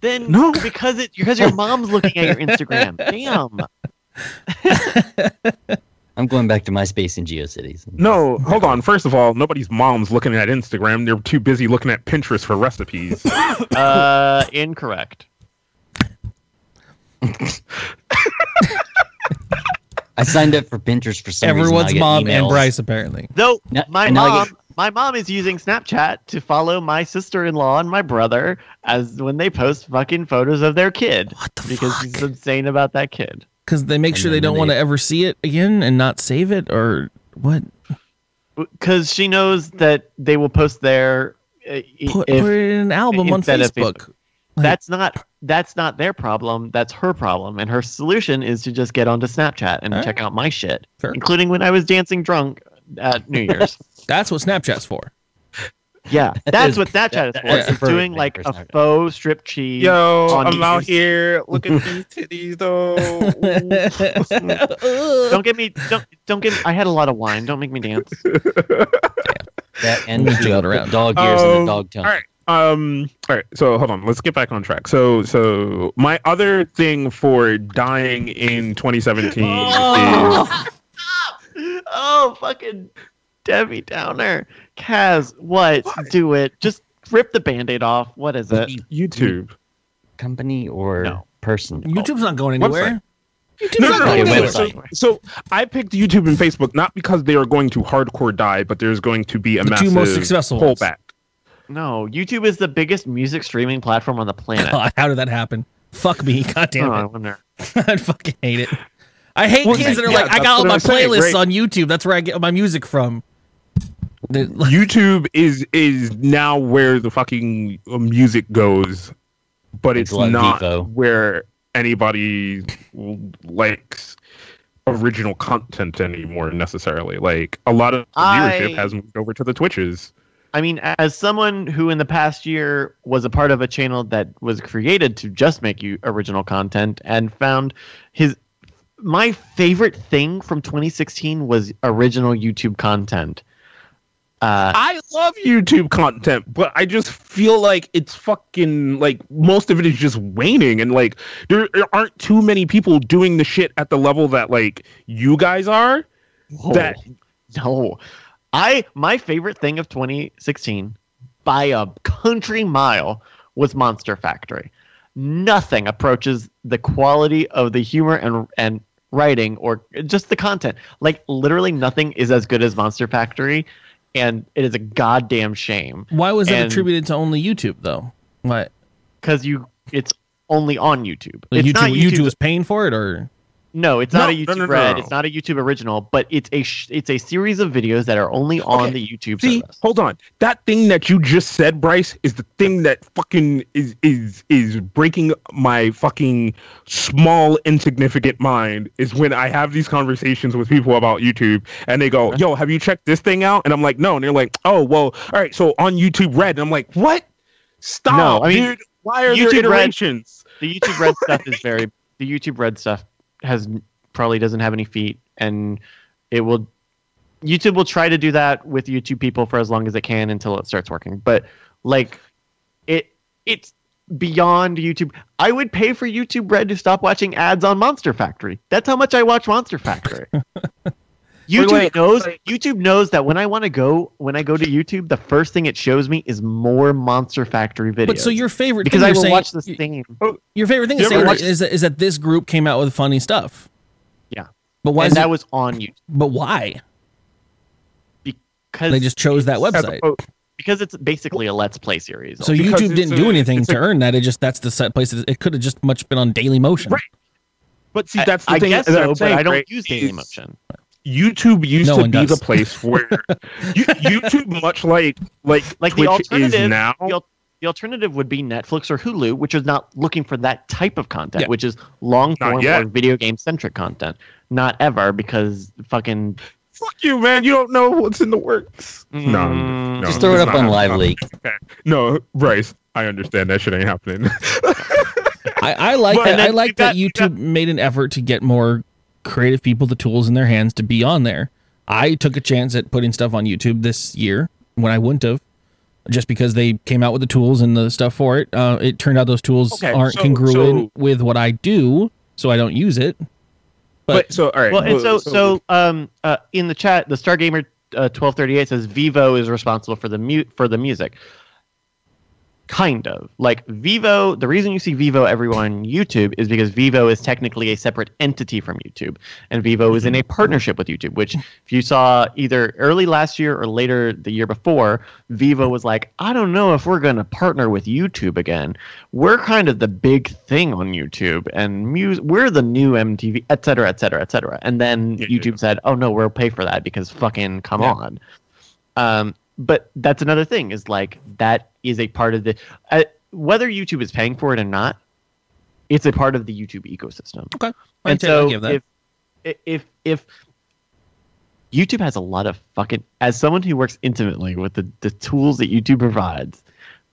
Then No. because it because your mom's looking at your Instagram. *laughs* Damn. *laughs* I'm going back to MySpace and GeoCities. No, hold on. First of all, nobody's mom's looking at Instagram. They're too busy looking at Pinterest for recipes. *laughs* Uh, incorrect. I signed up for Pinterest for some reason. Everyone's get mom and. Bryce apparently. Though No, my and mom, get- my mom is using Snapchat to follow my sister-in-law and my brother as when they post fucking photos of their kid What the because fuck? she's insane about that kid. Because they make And sure they don't want to ever see it again and not save it or what? Because she knows that they will post their. uh, Put, if put it in an album on instead of Facebook. like- that's not that's not their problem. That's her problem, and her solution is to just get onto Snapchat and Alright. check out my shit, Sure. including when I was dancing drunk at New Year's. *laughs* That's what Snapchat's for. yeah, *laughs* that's what Snapchat that- is for. that's It's doing like a Snapchat. faux strip cheese. Yo, on I'm out YouTube. here. Look at these titties, though. *laughs* *laughs* Don't get me. Don't don't get. I had a lot of wine. Don't make me dance. That and the jiggle around. dog ears and Um, the dog tongue. all right. Um. All right. So hold on. Let's get back on track. So so my other thing for dying in 2017 is oh, fucking Debbie Downer. Kaz, what? Do it. Just rip the band-aid off. What is it? YouTube. Company or No. person? YouTube's not going anywhere. YouTube's No, not no, going no, no, anywhere. So, so I picked YouTube and Facebook not because they are going to hardcore die, but there's going to be a The two massive most successful ones. pullback. No, YouTube is the biggest music streaming platform on the planet. God, *laughs* how did that happen? Fuck me. *laughs* God damn Oh, I wonder. *laughs* I fucking hate it. I hate Well, kids that are yeah, like, I got all my I'm saying, playlists right? on YouTube. That's where I get my music from. They're YouTube is is now where the fucking um, music goes, but it's It's not Vevo. where anybody likes original content anymore necessarily. Like a lot of viewership I- has moved over to the Twitches. I mean, as someone who in the past year was a part of a channel that was created to just make you original content and found his my favorite thing from 2016 was original YouTube content. Uh, I love YouTube content, but I just feel like it's fucking like most of it is just waning, and like there, there aren't too many people doing the shit at the level that like you guys are. That no, I my favorite thing of 2016 by a country mile was Monster Factory. Nothing approaches the quality of the humor and and writing or just the content. Like literally nothing is as good as Monster Factory, and it is a goddamn shame Why was it attributed to only YouTube though? What? because you it's only on YouTube. Like it's YouTube, not YouTube YouTube. was paying for it, or No, it's not a YouTube no, no, Red. no. It's not a YouTube original, but it's a sh- it's a series of videos that are only on Okay, the YouTube See, service. hold on. That thing that you just said, Bryce, is the thing that fucking is is is breaking my fucking small insignificant mind. Is when I have these conversations with people about YouTube, and they go, "Yo, have you checked this thing out?" And I'm like, "No," and they're like, "Oh, well, all right." So on YouTube Red, and I'm like, "What? Stop, No, I mean, dude! Why are YouTube there Red- iterations?" The YouTube Red stuff is very. The YouTube Red stuff has probably doesn't have any feet, and it will. YouTube will try to do that with YouTube people for as long as it can until it starts working. But like, it it's beyond YouTube. I would pay for YouTube Red to stop watching ads on Monster Factory. That's how much I watch Monster Factory. *laughs* YouTube like- knows like- YouTube knows that when I want to go when I go to YouTube, the first thing it shows me is more Monster Factory videos. But so your favorite because thing I you're will saying, watch the same. your favorite thing You is, ever watch- is, that, is that this group came out with funny stuff. Yeah. But why? and Is that it, was on YouTube but why? because They just chose that website. opposed- because it's basically a Let's Play series. So Because YouTube didn't a- do anything to a- earn that. It just that's the set place. It could have just much been on Daily Motion. Right. But see, that's the I thing. guess that I'm so, but I don't right, use is Dailymotion. YouTube used No to be does. the place where *laughs* you, YouTube, much like like Like the Twitch is alternative, now. the, al- the alternative would be Netflix or Hulu, which is not looking for that type of content, Yeah. which is long form or video game centric content. Not ever, because fucking Fuck you, man. You don't know what's in the works. Mm, no, no, Just throw it up on happening. Live Leak. Okay. No, Bryce, I understand that shit ain't happening. I, I like But- that. I like you got- that you YouTube made an effort to get more creative people the tools in their hands to be on there. I took a chance at putting stuff on YouTube this year when I wouldn't have, just because they came out with the tools and the stuff for it. Uh, it turned out those tools Okay, aren't so- congruent so- with what I do, so I don't use it. But, but so all right. well, and so well, so um uh in the chat, the Stargamer uh, twelve thirty eight says Vevo is responsible for the mute for the music. Kind of like Vevo. The reason you see Vevo everywhere on YouTube is because Vevo is technically a separate entity from YouTube, and Vevo is in a partnership with YouTube. Which, if you saw either early last year or later the year before, Vevo was like, "I don't know if we're going to partner with YouTube again. We're kind of the big thing on YouTube, and we're the new MTV, et cetera, et cetera, et cetera." And then Yeah, yeah, YouTube said, "Oh no, we'll pay for that because fucking come Yeah. on." Um, but that's another thing is like that is a part of the uh, whether YouTube is paying for it or not, it's a part of the YouTube ecosystem. okay, I And so give that. if if if YouTube has a lot of fucking as someone who works intimately with the, the tools that YouTube provides,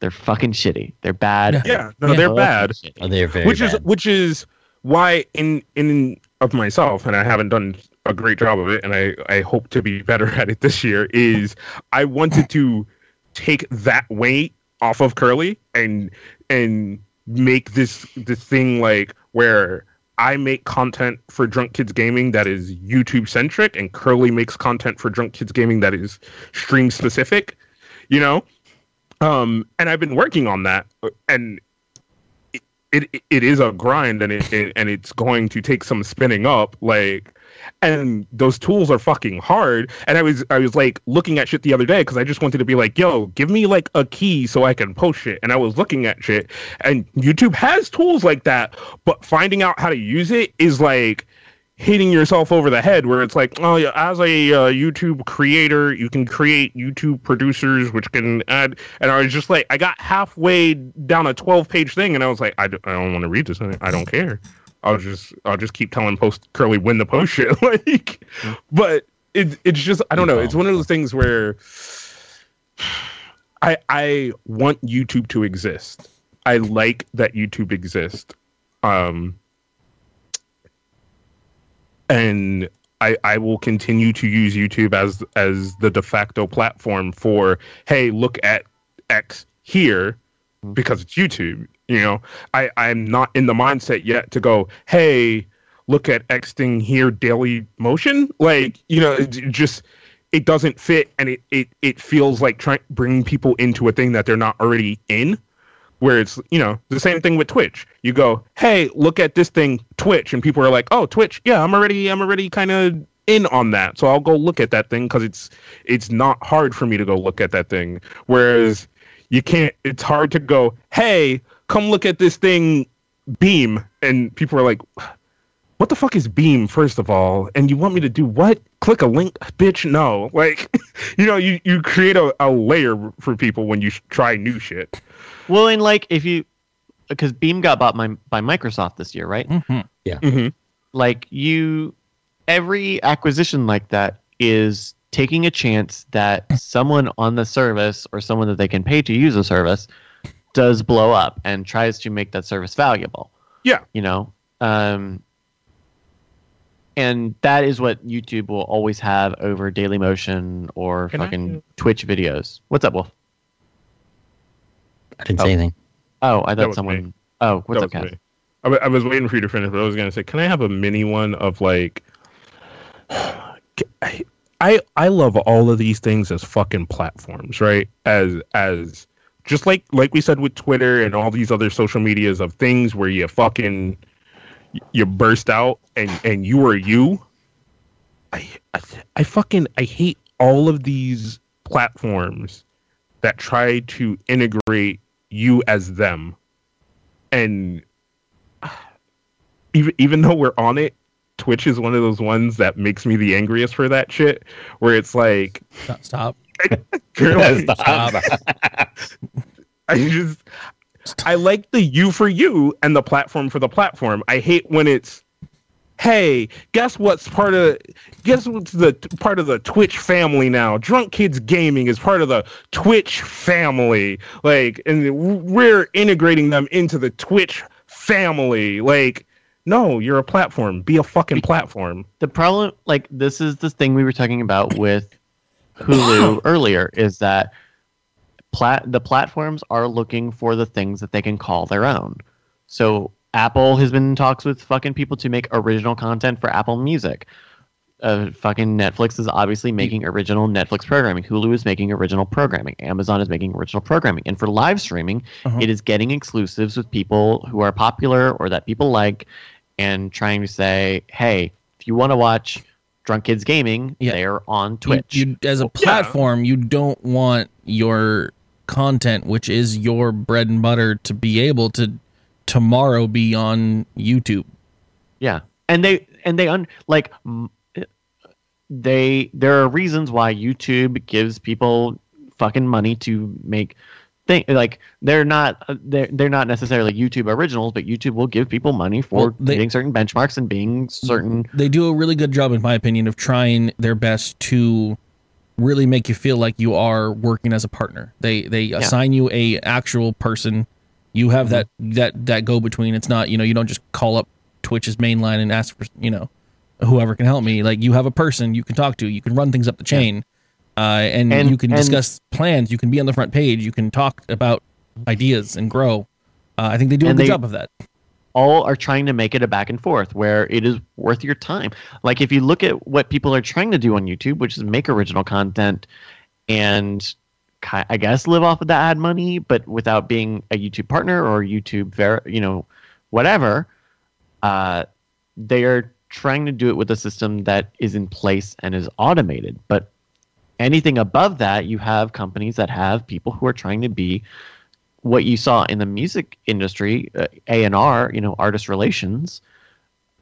they're fucking shitty. They're bad. Yeah, no, They're they're bad. Oh, they're very which is which is why in in of myself and i haven't done a great job of it and i i hope to be better *laughs* at it this year is i wanted to take that weight off of Curley and and make this this thing like where I make content for Drunk Kids Gaming that is YouTube centric, and Curley makes content for Drunk Kids Gaming that is stream specific. You know, um, and I've been working on that, and it it, is a grind, and it, it and it's going to take some spinning up, like. And those tools are fucking hard. And I was I was like looking at shit the other day because I just wanted to be like, yo, give me like a key so I can post shit. And I was looking at shit, and YouTube has tools like that, but finding out how to use it is like hitting yourself over the head where it's like oh yeah as a uh, youtube creator you can create youtube producers which can add and i was just like i got halfway down a 12 page thing and i was like i, d- I don't want to read this i don't care. I'll just i'll just keep telling post Curley win the post shit *laughs* like but it, it's just i don't know it's one of those things where i i want youtube to exist. I like that youtube exists um and I, I will continue to use YouTube as as the de facto platform for hey look at X here mm-hmm. because it's YouTube you know? I I'm not in the mindset yet to go hey look at X thing here daily motion? Like you know it, it just it doesn't fit and it it, it feels like trying bringing people into a thing that they're not already in where it's you know the same thing with twitch you go hey look at this thing twitch and people are like oh twitch yeah i'm already i'm already kind of in on that so i'll go look at that thing because it's it's not hard for me to go look at that thing whereas you can't it's hard to go hey come look at this thing beam and people are like what the fuck is Beam, first of all? And you want me to do what? Click a link? Bitch, no. *laughs* Like, you know, you, you create a, a layer for people when you sh- try new shit. Well, and like if you, because Beam got bought by, by Microsoft this year, right? Mhm. Mm-hmm. Like you, every acquisition like that is taking a chance that someone on the service or someone that they can pay to use a service does blow up and tries to make that service valuable. Yeah. You know, um, and that is what YouTube will always have over Daily Motion or Can I- fucking Twitch videos. What's up, Wolf? I didn't Oh. say anything. Oh, I thought someone. me. Oh, what's up, was Kat? I, I was waiting for you to finish, but I was gonna say, can I have a mini one of like? *sighs* I I I love all of these things as fucking platforms, right? As as just like like we said with Twitter and all these other social medias of things where you fucking you burst out and and you are you. I I, I fucking I hate all of these platforms that try to integrate you as them and *sighs* even even though we're on it twitch is one of those ones that makes me the angriest for that shit where it's like Stop. *laughs* *laughs* Stop. you're *laughs* like, Stop. i just i like the you for you and the platform for the platform i hate when it's hey guess what's part of guess what's the part of the twitch family now? Drunk kids gaming is part of the twitch family. Like and we're integrating them into the twitch family. Like no you're a platform. Be a fucking platform. The problem like this is the thing we were talking about with hulu *coughs* earlier is that plat the platforms are looking for the things that they can call their own. So apple has been in talks with fucking people to make original content for apple music uh, fucking netflix is obviously making original netflix programming hulu is making original programming amazon is making original programming and for live streaming Uh-huh. it is getting exclusives with people who are popular or that people like and trying to say, hey, if you want to watch Drunk Kids Gaming, Yeah. they're on You- Twitch. You, as a platform, you don't want your content, which is your bread and butter, to be able to tomorrow be on YouTube. yeah, and they and they un like they there are reasons why YouTube gives people fucking money to make thing like they're not uh, they're they're not necessarily YouTube originals, but YouTube will give people money for Well, they- hitting certain benchmarks and being certain. They do a really good job, in my opinion, of trying their best to really make you feel like you are working as a partner. They they assign you a actual person. You have that that that go between. It's not you know you don't just call up Twitch's main line and ask for you know whoever can help me. Like you have a person you can talk to. You can run things up the chain, uh, and, And- you can and- discuss plans. You can be on the front page. You can talk about ideas and grow. Uh, I think they do a good they- job of that. all are trying to make it a back and forth where it is worth your time. Like if you look at what people are trying to do on YouTube, which is make original content and I guess live off of the ad money, but without being a YouTube partner or YouTube, ver- you know, whatever. Uh, they are trying to do it with a system that is in place and is automated. But anything above that, you have companies that have people who are trying to be what you saw in the music industry, uh, A and R, you know, artist relations,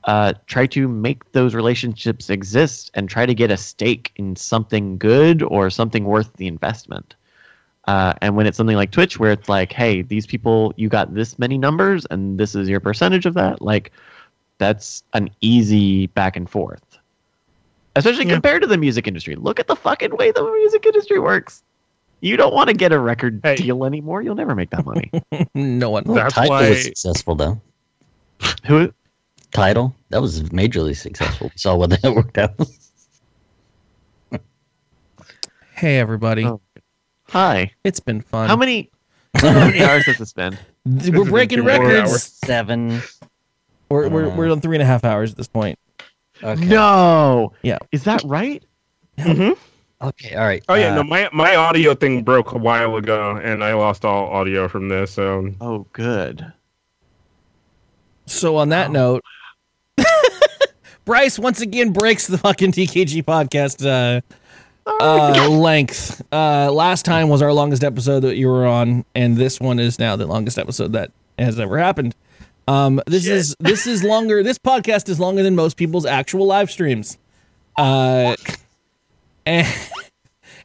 uh, try to make those relationships exist and try to get a stake in something good or something worth the investment. Uh, and when it's something like Twitch, where it's like, hey, these people, you got this many numbers, and this is your percentage of that, like, that's an easy back and forth. Especially Yeah. compared to the music industry. Look at the fucking way the music industry works. You don't want to get a record Hey. deal anymore. You'll never make that money. *laughs* no one. Well, That's Tidal why- was successful though. Who? Tidal that was majorly successful. We saw what that worked out. Hey everybody, Oh. Hi. it's been fun. How many? How many hours has this been? *laughs* We're been breaking two more records. hours. Seven. We're, we're, we're on three and a half hours at this point. Okay. No. Yeah. Is that right? Mhm. Okay. All right. oh yeah uh, no my my audio thing broke a while ago and i lost all audio from this so Oh, good. So on that note, *laughs* Bryce once again breaks the fucking DKG podcast uh, uh, length. Uh, last time was our longest episode that you were on, and this one is now the longest episode that has ever happened. Um, this is this is longer. This podcast is longer than most people's actual live streams. Uh, and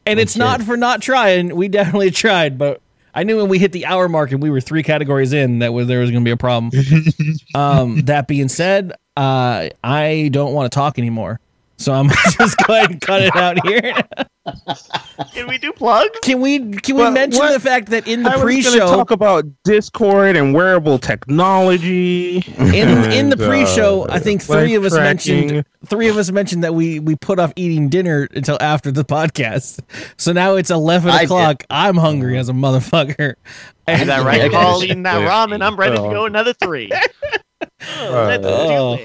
and it's not for not trying. We definitely tried, but I knew when we hit the hour mark and we were three categories in that was, there was going to be a problem. *laughs* um, that being said, uh, I don't want to talk anymore, so I'm *laughs* just going to cut it out here. Can we do plugs? Can we can we Well, mention what- the fact that in the I was going to pre-show talk about Discord and wearable technology. in in the pre-show, uh, I think three of us mentioned three of us mentioned that we we put off eating dinner until after the podcast. So now it's eleven I did. o'clock. I'm hungry as a motherfucker. Is that right? *laughs* Yeah, Call guys. eating that ramen. I'm ready to go another three. *laughs* Let's Oh.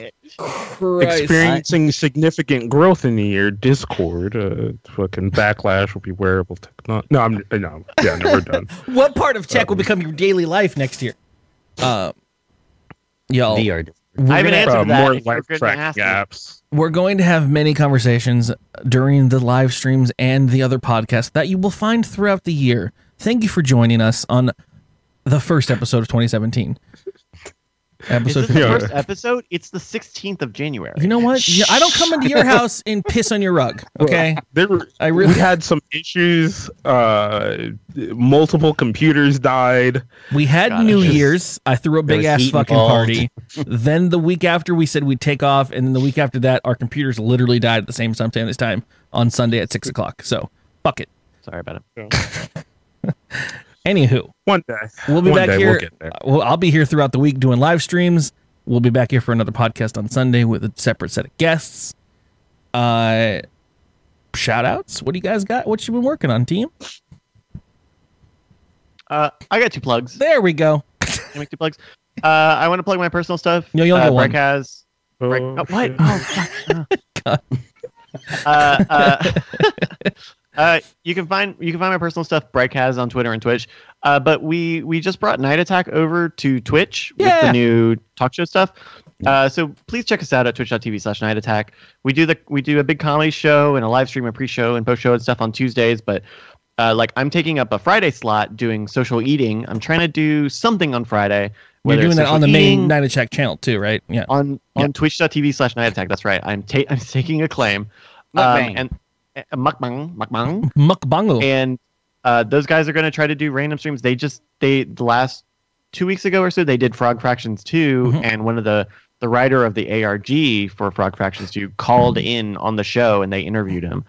Do it. Christ. experiencing significant growth in the year. Discord, uh, fucking backlash will be wearable technology. No, I'm no, yeah, no, we're done. *laughs* What part of tech will become your daily life next year? Uh, y'all, VR. we're I haven't gonna- answered Uh, that. more if you're life gonna tracking apps. we're going to have many conversations during the live streams and the other podcasts that you will find throughout the year. Thank you for joining us on the first episode of 2017. Is Episode this the Yeah. first episode? It's the 16th of January. You know what? Yeah, I don't come into your *laughs* house and piss on your rug. Okay, There were, I really- we had some issues. Uh, multiple computers died. we had God, New it's just- Year's. I threw a big ass fucking involved. party. then the week after, we said we'd take off, and then the week after that, our computers literally died at the same time, this time on Sunday at six o'clock. So fuck it. Sorry about it. *laughs* Anywho, One day we'll be One back day here. We'll well, I'll be here throughout the week doing live streams. We'll be back here for another podcast on Sunday with a separate set of guests. Uh, shout outs. What do you guys got? What you been working on, team? Uh, I got two plugs. There we go. Can I make two plugs? Uh, I want to plug my personal stuff. No, you only uh, get one. Brycas. Break, Oh, oh, what? Oh, fuck. *laughs* uh, uh, *laughs* uh, you can find you can find my personal stuff. Brycas on Twitter and Twitch. Uh, but we we just brought Night Attack over to Twitch with the new talk show stuff. Uh, so please check us out at twitch.tv slash night attack. We do the we do a big comedy show and a live stream and pre-show and post-show and stuff on Tuesdays, but uh, like I'm taking up a Friday slot doing social eating. I'm trying to do something on Friday. We're doing that on the eating, main Night Attack channel too, right? Yeah. on Yeah. on twitch.tv slash night attack. That's right. I'm ta- *laughs* I'm taking a claim. Um, and uh, mukbang, mukbang. And uh, those guys are going to try to do random streams. They just they the last two weeks ago or so they did Frog Fractions 2 Mhm. and one of the the writer of the ARG for Frog Fractions two called in on the show and they interviewed him.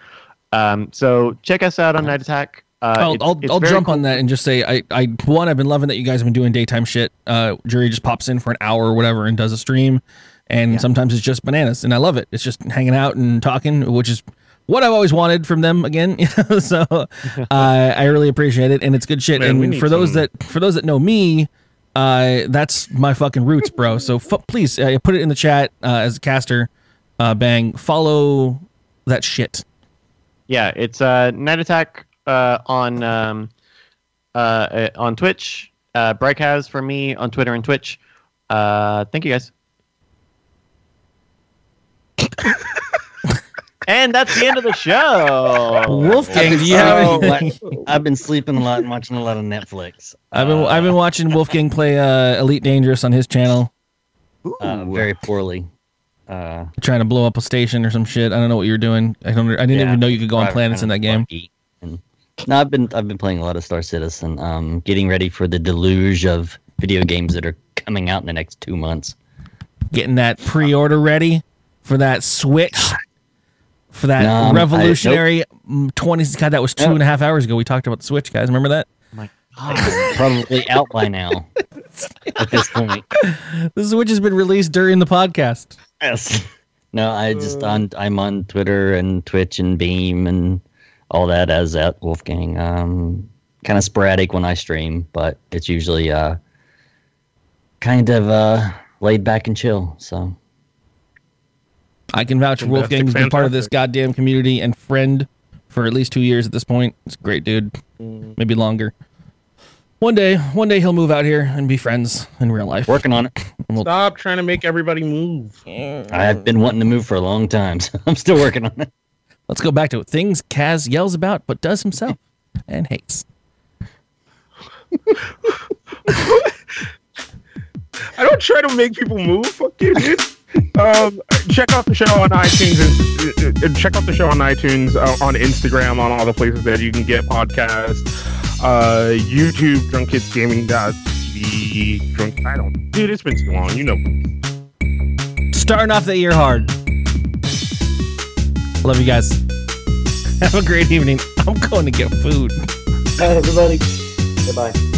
Um, so check us out on Night Attack. Uh, I'll, it's- I'll, it's I'll jump cool. on that and just say I, I one I've been loving that you guys have been doing daytime shit. Uh, Jury just pops in for an hour or whatever and does a stream, and Yeah. sometimes it's just bananas, and I love it. It's just hanging out and talking, which is what I've always wanted from them. Again, *laughs* so *laughs* uh, I really appreciate it, and it's good shit. Man, and need for those some- that for those that know me, uh, that's my fucking roots, bro. So f- please uh, put it in the chat uh, as a caster. Uh, bang, follow that shit. Yeah, it's uh, Night Attack uh, on um, on Twitch. Uh, Brycas for me on Twitter and Twitch. Uh, thank you guys. *laughs* and that's the end of the show. Wulfegang, do you have? Any- I've been sleeping a lot and watching a lot of Netflix. I've been I've been watching Wulfegang play uh, Elite Dangerous on his channel, Uh, very poorly. Uh, trying to blow up a station or some shit. I don't know what you're doing. I don't. I didn't Yeah. even know you could go on planets in that game. lucky. And, no, I've been I've been playing a lot of Star Citizen. Um, getting ready for the deluge of video games that are coming out in the next two months. Getting that pre-order ready for that Switch, for that No, I- revolutionary mm, twenty. God, that was two Nope. and a half hours ago. We talked about the Switch, guys. Remember that? Probably out by now. at this point. *laughs* The Switch has been released during the podcast. Yes. No, I just on I'm on Twitter and Twitch and Beam and all that as at Wulfegang. Um, kind of sporadic when I stream, but it's usually uh, kind of uh, laid back and chill. So I can vouch for Fantastic, Wulfegang. He's been part of this goddamn community and friend for at least two years at this point. He's a great dude. Mm. Maybe longer. One day, one day he'll move out here and be friends in real life. working on it. Stop trying to make everybody move. I've been wanting to move for a long time, so *laughs* I'm still working on it. Let's go back to things Kaz yells about but does himself *laughs* and hates. *laughs* I don't try to make people move. Fuck you, dude. Um, check out the show on iTunes and, and check out the show on iTunes, uh, on Instagram, on all the places that you can get podcasts. Uh, YouTube, drunkidsgaming.tv. Drunk. I don't. Dude, it's been too long. You know. Starting off the year hard. Love you guys. *laughs* Have a great evening. I'm going to get food. Bye, everybody. Goodbye.